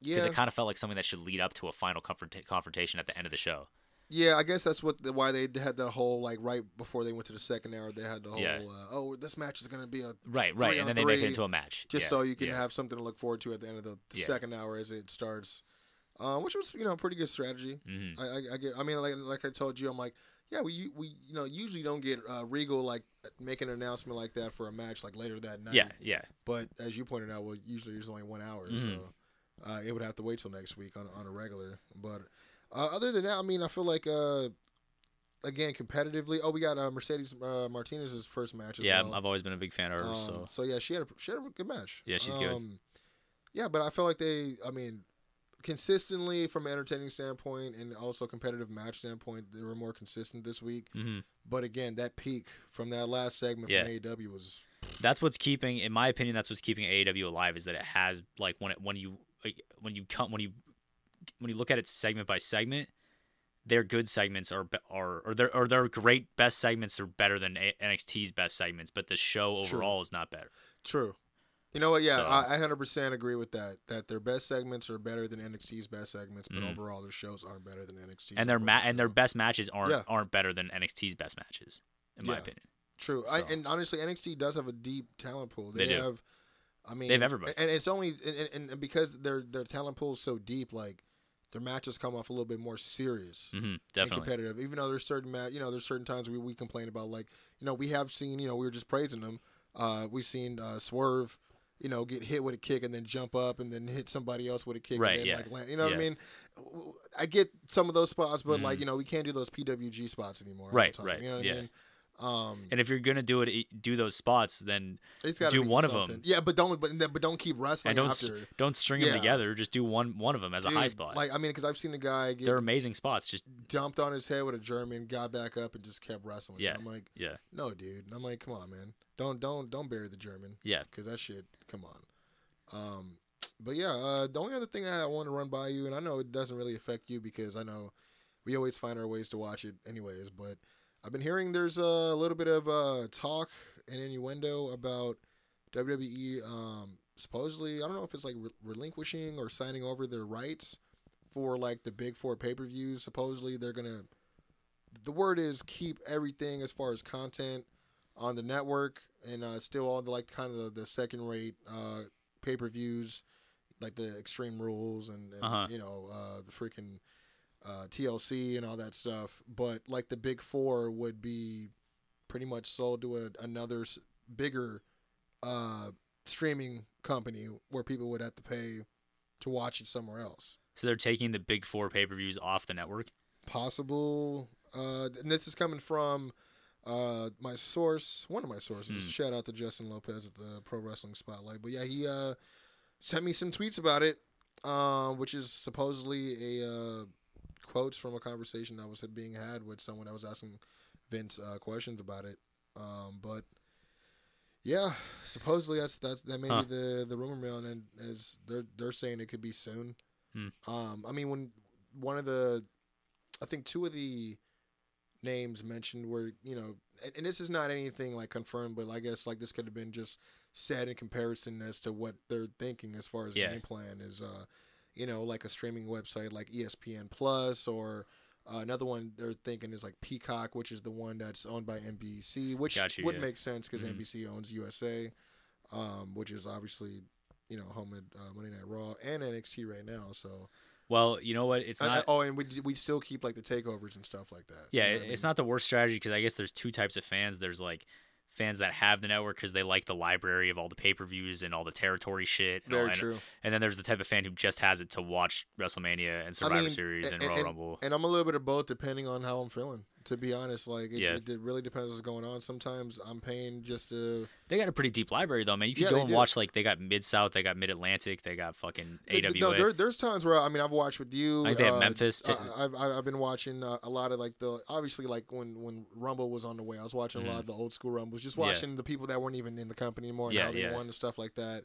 Yeah, because it kind of felt like something that should lead up to a final confronta- confrontation at the end of the show. Yeah, I guess that's what the, why they had the whole like right before they went to the second hour. They had the whole Yeah. uh, oh this match is gonna be a Right, right, and then they make it into a match. just Yeah, so you can yeah. have something to look forward to at the end of the, the Yeah. second hour as it starts. Uh, which was you know a pretty good strategy. Mhm. I, I, I get. I mean, like like I told you, I'm like, yeah, we we you know usually don't get uh, Regal like making an announcement like that for a match like later that night. Yeah, yeah. But as you pointed out, well, usually there's only one hour, Mhm. so uh, it would have to wait till next week on on a regular. But uh, other than that, I mean, I feel like uh, again competitively. Oh, we got uh, Mercedes uh, Martinez's first match. As Yeah, well. I've always been a big fan of her. Um, so yeah, she had a she had a good match. Yeah, she's good. Um, Yeah, but I feel like they. I mean, consistently from an entertaining standpoint and also competitive match standpoint, they were more consistent this week. Mhm. But again, that peak from that last segment Yeah. from AEW was that's what's keeping, in my opinion, that's what's keeping AEW alive is that it has like when it when you when you come when you when you look at it segment by segment, their good segments are are or their or their great best segments are better than NXT's best segments, but the show True. overall is not better. True. You know what? Yeah, So- I, I 100% agree with that. That their best segments are better than NXT's best segments, but Mhm. overall their shows aren't better than NXT's. And their ma- and their best matches aren't Yeah. aren't better than NXT's best matches, in my opinion. True. I, and honestly, NXT does have a deep talent pool. They, They do. have. I mean, They have everybody. and it's only and, and, because their their talent pool is so deep, like their matches come off a little bit more serious. hmm and competitive. Even though there's certain ma- you know, there's certain times we, we complain about like, you know, we have seen, you know, we were just praising them. Uh, we've seen uh, Swerve, you know, get hit with a kick and then jump up and then hit somebody else with a kick. Right, And then, yeah. Like, land, you know what I mean? I get some of those spots, but like, Mhm. you know, we can't do those PWG spots anymore. Right, right, You know what yeah. I mean? Um, And if you're gonna do it, do those spots, then do one of them. Yeah, but don't but, but don't keep wrestling and don't after. don't string Yeah. them together. Just do one one of them as a high spot. Like I mean, because I've seen a guy get They're amazing spots. Just dumped on his head with a German, got back up, and just kept wrestling. Yeah. I'm like, yeah, No, dude. And I'm like, come on, man. Don't don't don't bury the German. yeah. Cause that shit. Come on. Um, but yeah. Uh, the only other thing I want to run by you, and I know it doesn't really affect you because I know we always find our ways to watch it, anyways. But I've been hearing there's a little bit of uh, talk and innuendo about WWE. Um, supposedly, I don't know if it's like re- relinquishing or signing over their rights for like the big four pay per views. Supposedly, they're gonna. The word is keep everything as far as content on the network and uh, still all the like kind of the, the second rate uh, pay per views, like the Extreme Rules and, and Uh-huh. you know uh, the freaking uh, TLC and all that stuff. But like the big four would be pretty much sold to a, another bigger uh, streaming company where people would have to pay to watch it somewhere else. So they're taking the big four pay per views off the network. Possible, uh, and this is coming from uh, my source, one of my sources. Hmm. Shout out to Justin Lopez at the Pro Wrestling Spotlight. But yeah, he uh, sent me some tweets about it, uh, which is supposedly a uh, quotes from a conversation that was being had with someone that was asking Vince uh, questions about it. Um, but yeah, supposedly that's that's that may Huh. be the the rumor mill, and as they're they're saying it could be soon. Hmm. Um, I mean, when one of the, I think two of the names mentioned were you know, and, and this is not anything like confirmed, but I guess like this could have been just said in comparison as to what they're thinking as far as Yeah. game plan is. Uh, you know, like a streaming website like ESPN Plus or. Uh, another one they're thinking is like Peacock, which is the one that's owned by NBC, which you, would yeah. make sense because Mhm. NBC owns USA, um, which is obviously you know home at uh, Monday Night Raw and NXT right now. So Well, you know what? It's not. oh, and we we still keep like the takeovers and stuff like that. yeah, You know what I it's not the worst strategy because I guess there's two types of fans. There's like fans that have the network because they like the library of all the pay per views and all the territory shit. And, very and, true. and then there's the type of fan who just has it to watch WrestleMania and Survivor I mean, Series and, and, Royal and- Rumble. and I'm a little bit of both depending on how I'm feeling. To be honest, like it, Yeah. it, it really depends what's going on. Sometimes I'm paying just to They got a pretty deep library though, man. You can Yeah, go and do. watch like they got Mid South, they got Mid Atlantic, they got fucking AWA. No, there, there's times where I mean I've watched with you. I think they have uh, Memphis. I, I've I've been watching uh, a lot of like the obviously like when when Rumble was on the way, I was watching a lot of the old school Rumbles, just Mm-hmm. Yeah. watching the people that weren't even in the company anymore and how they won and stuff like that.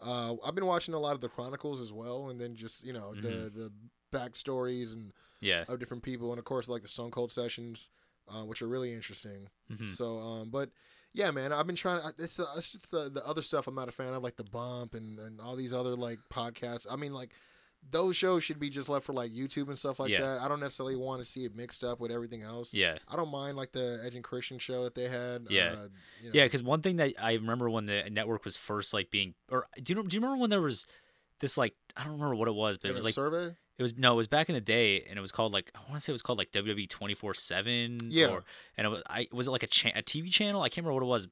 Uh, I've been watching a lot of the Chronicles as well, and then just you know Mm-hmm. the the backstories and yeah. of different people, and of course like the Stone Cold sessions, uh, which are really interesting. Mhm. So, um, but yeah, man, I've been trying. I- It's, the, it's just the, the other stuff I'm not a fan of, like the Bump and, and all these other like podcasts. I mean, like those shows should be just left for like YouTube and stuff like Yeah. that. I don't necessarily want to see it mixed up with everything else. Yeah. I don't mind like the Edge and Christian show that they had. Yeah. uh, you know. Yeah, because one thing that I remember when the network was first like being, or do you do you remember when there was this like I don't remember what it was, but Like it was a like survey. It was no, it was back in the day, and it was called like I want to say it was called like WWE twenty four seven. Yeah. Or, and it was I was it like a cha- a TV channel? I can't remember what it was.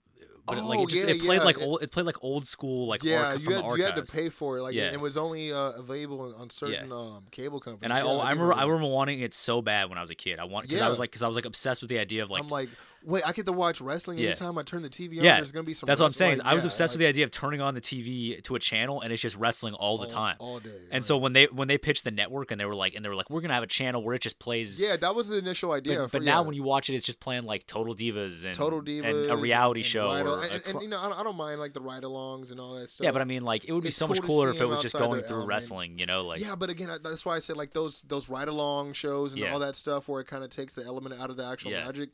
But it, like Oh, it just yeah, it played yeah, like old it played like old school like Yeah, you from had, the you had to pay for it. Like Yeah. it, it was only uh, available on- certain um, cable companies. And I, Yeah, oh, I remember, I remember wanting it so bad when I was a kid. I want because I was like, because I was like obsessed with the idea of like, I'm like, wait, I get to watch wrestling Yeah. anytime I turn the TV on. Yeah, there's gonna be some. that's what I'm wrestling. saying. is I was Yeah, obsessed with the idea of turning on the TV to a channel and it's just wrestling all the time. all day. And right. so when they when they pitched the network and they were like and they were like we're gonna have a channel where it just plays. yeah, that was the initial idea. But, for, but now when you watch it, it's just playing like Total Divas and Total Divas and a reality and show. ride- or and, and, cro- you know, I don't, mind like the ride-alongs and all that stuff. yeah, but I mean, like it would be it's so much cool to cooler if it was just going through element. wrestling. You know, like yeah, but again, that's why I said like those those ride-along shows and all that stuff where it kind of takes the element out of the actual magic.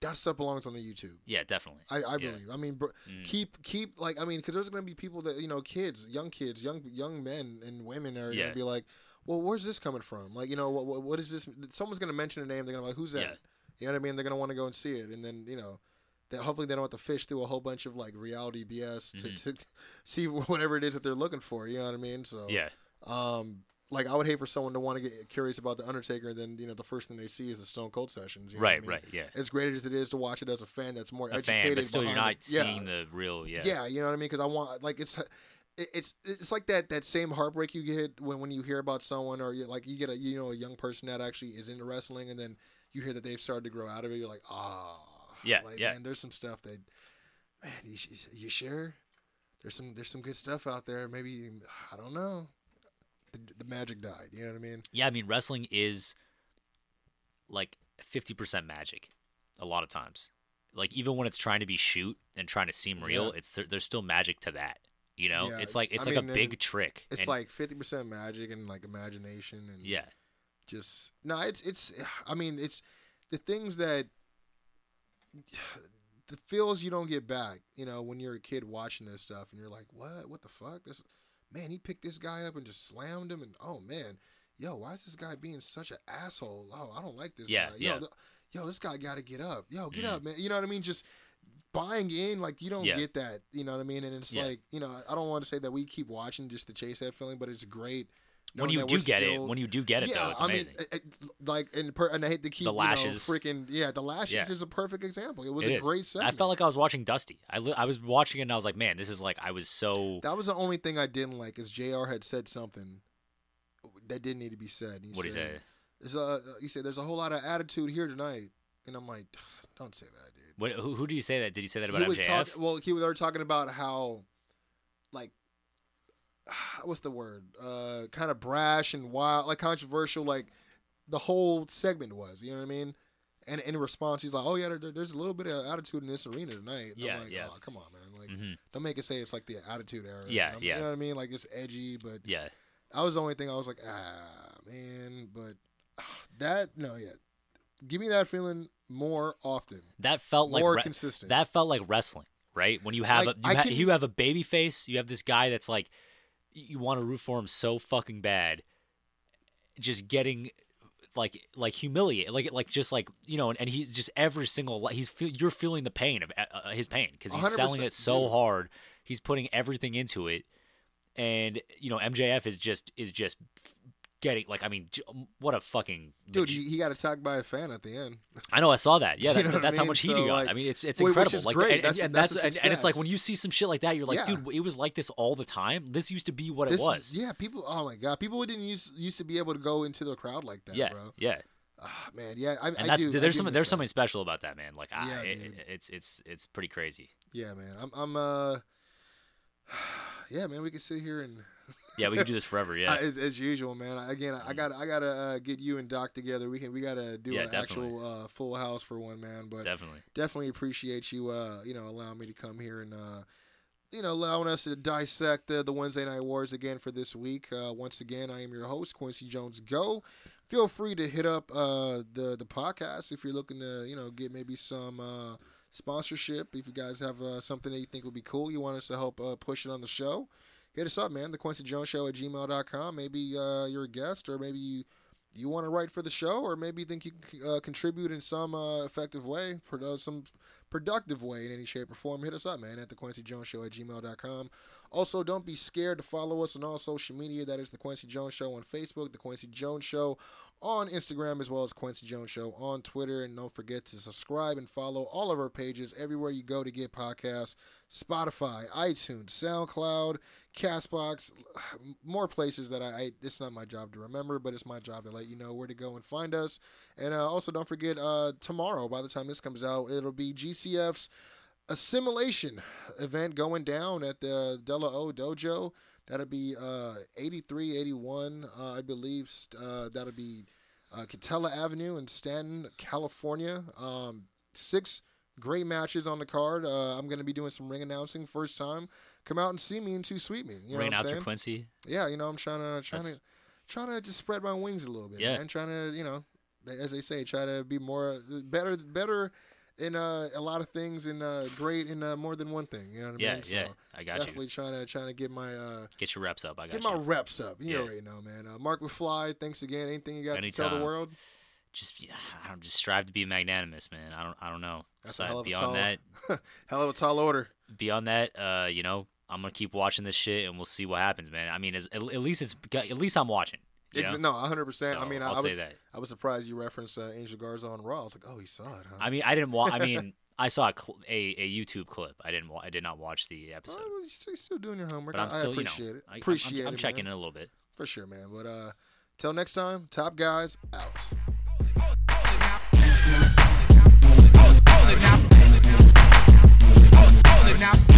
That stuff belongs on the YouTube. yeah, definitely. I, I Yeah. believe. I mean, br- Mm. keep keep like I mean, because there's gonna be people that you know, kids, young kids, young young men and women are Yeah. gonna be like, well, where's this coming from? Like, you know, what what, what is this? Someone's gonna mention a name. They're gonna be like, who's that? Yeah. You know what I mean? They're gonna want to go and see it, and then you know, that hopefully they don't have to fish through a whole bunch of like reality BS Mm-hmm. to, to [laughs] see whatever it is that they're looking for. You know what I mean? So Yeah, um, like I would hate for someone to want to get curious about the Undertaker, and then you know the first thing they see is the Stone Cold sessions. You know what I right, mean? right, yeah. As great as it is to watch it as a fan, that's more A educated. fan, but still you're not it. Yeah. seeing the real. Yeah, Yeah, you know what I mean? Because I want like it's it's it's like that that same heartbreak you get when when you hear about someone or you, like you get a you know a young person that actually is into wrestling and then you hear that they've started to grow out of it. You're like, ah, Yeah, like, yeah. Man, there's some stuff that, man, you you sure? There's some there's some good stuff out there. Maybe I don't know. The, the magic died. You know what I mean? yeah. I mean, wrestling is like fifty percent magic, a lot of times. Like even when it's trying to be shoot and trying to seem real, Yeah. it's there, there's still magic to that. You know, Yeah, it's like it's I like mean, a big trick. It's and- like fifty percent magic and like imagination and yeah, just no it's it's i mean it's the things that [sighs] the feels you don't get back you know when you're a kid watching this stuff and you're like what what the fuck this man he picked this guy up and just slammed him and oh man yo why is this guy being such an asshole oh i don't like this Yeah, guy yo, yeah. th- yo this guy got to get up yo get Mm. up man you know what i mean just buying in like you don't Yeah. get that you know what i mean and it's Yeah. like you know i don't want to say that we keep watching just to chase that feeling but it's great when you do get it, when you do get it though, it's I amazing. mean, it, it- like, and, per, and I hate to keep The you know, lashes. freaking, yeah, the lashes Yeah. is a perfect example. It was It a is. great segment. I felt like I was watching Dusty. I li- I was watching it and I was like, man, this is like I was so. that was the only thing I didn't like is Jr. had said something that didn't need to be said. He What did he said, say? There's a, he said, "There's a whole lot of attitude here tonight," and I'm like, "Don't say that, dude." What, who, who did he say that? Did he say that about he was MJF? talking. Well, he they were talking about how, like, [sighs] what's the word? Uh, kind of brash and wild, like controversial, like the whole segment was. You know what I mean? And in response, he's like, "Oh yeah, there, there's a little bit of attitude in this arena tonight." And Yeah, I'm like, yeah. Oh, come on, man. Like, Mhm. don't make it say it's like the attitude era. Yeah, Um, yeah. You know what I mean? Like it's edgy, but Yeah, that was the only thing I was like, ah, man. But [sighs] that, no, yeah. Give me that feeling more often, that felt like re- consistent. that felt like wrestling, right? When you have Like, a you, ha- can- you have a baby face, you have this guy that's like you want to root for him so fucking bad, just getting like like humiliated, like like just like you know, and, and he's just every single he's feel, you're feeling the pain of uh, uh, his pain because he's selling it so dude. hard, he's putting everything into it, and you know MJF is just is just getting like I mean what a fucking Dude, he, he got attacked by a fan at the end. [laughs] I know I saw that. Yeah, [laughs] You know what I that's how much heat So, he got. like- I mean, it's it's incredible. like, great. And, That's- and that's that's, and, it's like when you see some shit like that, you're like, Yeah. dude, it was like this all the time. This used to be what This it was. yeah, people. Oh my god, people didn't use used to be able to go into the crowd like that, yeah, bro. yeah. Ah, man, yeah, I, And I that's do, I there's do something there's that. something special about that, man. Like, I, Yeah, it, it's it's it's pretty crazy. Yeah, man. I'm, I'm. uh [sighs] Yeah, man. We can sit here and Yeah, we can do this forever. Yeah, [laughs] as, as usual, man. Again, I got I gotta uh, get you and Doc together. We can we gotta do Yeah, an definitely. actual uh, full house for one man. But definitely. definitely appreciate you, uh, you know, allowing me to come here and, uh, you know, allowing us to dissect the, the Wednesday Night Wars again for this week. Uh, once again, I am your host, Kwency Jones. Go. Feel free to hit up uh, the the podcast if you're looking to, you know, get maybe some uh, sponsorship. If you guys have uh, something that you think would be cool, you want us to help uh, push it on the show. Hit us up, man. The Kwency Jones Show at gmail.com. Maybe uh, you're a guest, or maybe you you want to write for the show, or maybe you think you can uh, contribute in some uh, effective way, some productive way in any shape or form, hit us up, man, at the Kwency Jones Show at gmail.com. Also, don't be scared to follow us on all social media. That is the Kwency Jones Show on Facebook, the Kwency Jones Show on Instagram, as well as Kwency Jones Show on Twitter. And don't forget to subscribe and follow all of our pages everywhere you go to get podcasts Spotify, iTunes, SoundCloud, Castbox, [sighs] more places that I, I. It's not my job to remember, but it's my job to let you know where to go and find us. And uh, also, don't forget uh, tomorrow, by the time this comes out, it'll be GCF's assimilation event going down at the Della O Dojo. That'll be uh, 83, 81, uh, I believe. Uh, that'll be uh, Katella Avenue in Stanton, California. Um, six great matches on the card. Uh, I'm going to be doing some ring announcing first time. Come out and see me and too sweet me. You know Ring announcer? Kwency. Yeah, you know, I'm trying to trying That's- to trying to just spread my wings a little bit. Yeah. man. trying to you know, as they say, try to be more better better in uh, a lot of things and uh, great in uh, more than one thing. You know what I Yeah, mean? yeah. I got definitely you. trying to trying to get my uh, Get your reps up. I got get you. my reps up. You Yeah. already know, man. Uh, Marc McFly, thanks again. Anything you got to tell the world? just yeah, I don't just strive to be magnanimous, man. I don't I don't know. That's a hell of a beyond tall, that, [laughs] hell of a tall order. beyond that, uh, you know, I'm gonna keep watching this shit and we'll see what happens, man. I mean, as, at, at least it's at least I'm watching. Yeah. no, 100%. I mean, I, I was, I was surprised you referenced uh, Angel Garza on Raw. I was like, oh, he saw it, huh? I mean, I didn't watch. I mean, I saw a, cl- a, a YouTube clip. I didn't. Wa- I did not watch the episode. Oh, you're still doing your homework. But I'm still, I appreciate you know, it. I, appreciate I'm, I'm, I'm it, checking in a little bit. For sure, man. But uh, till next time, Top Guys out. now.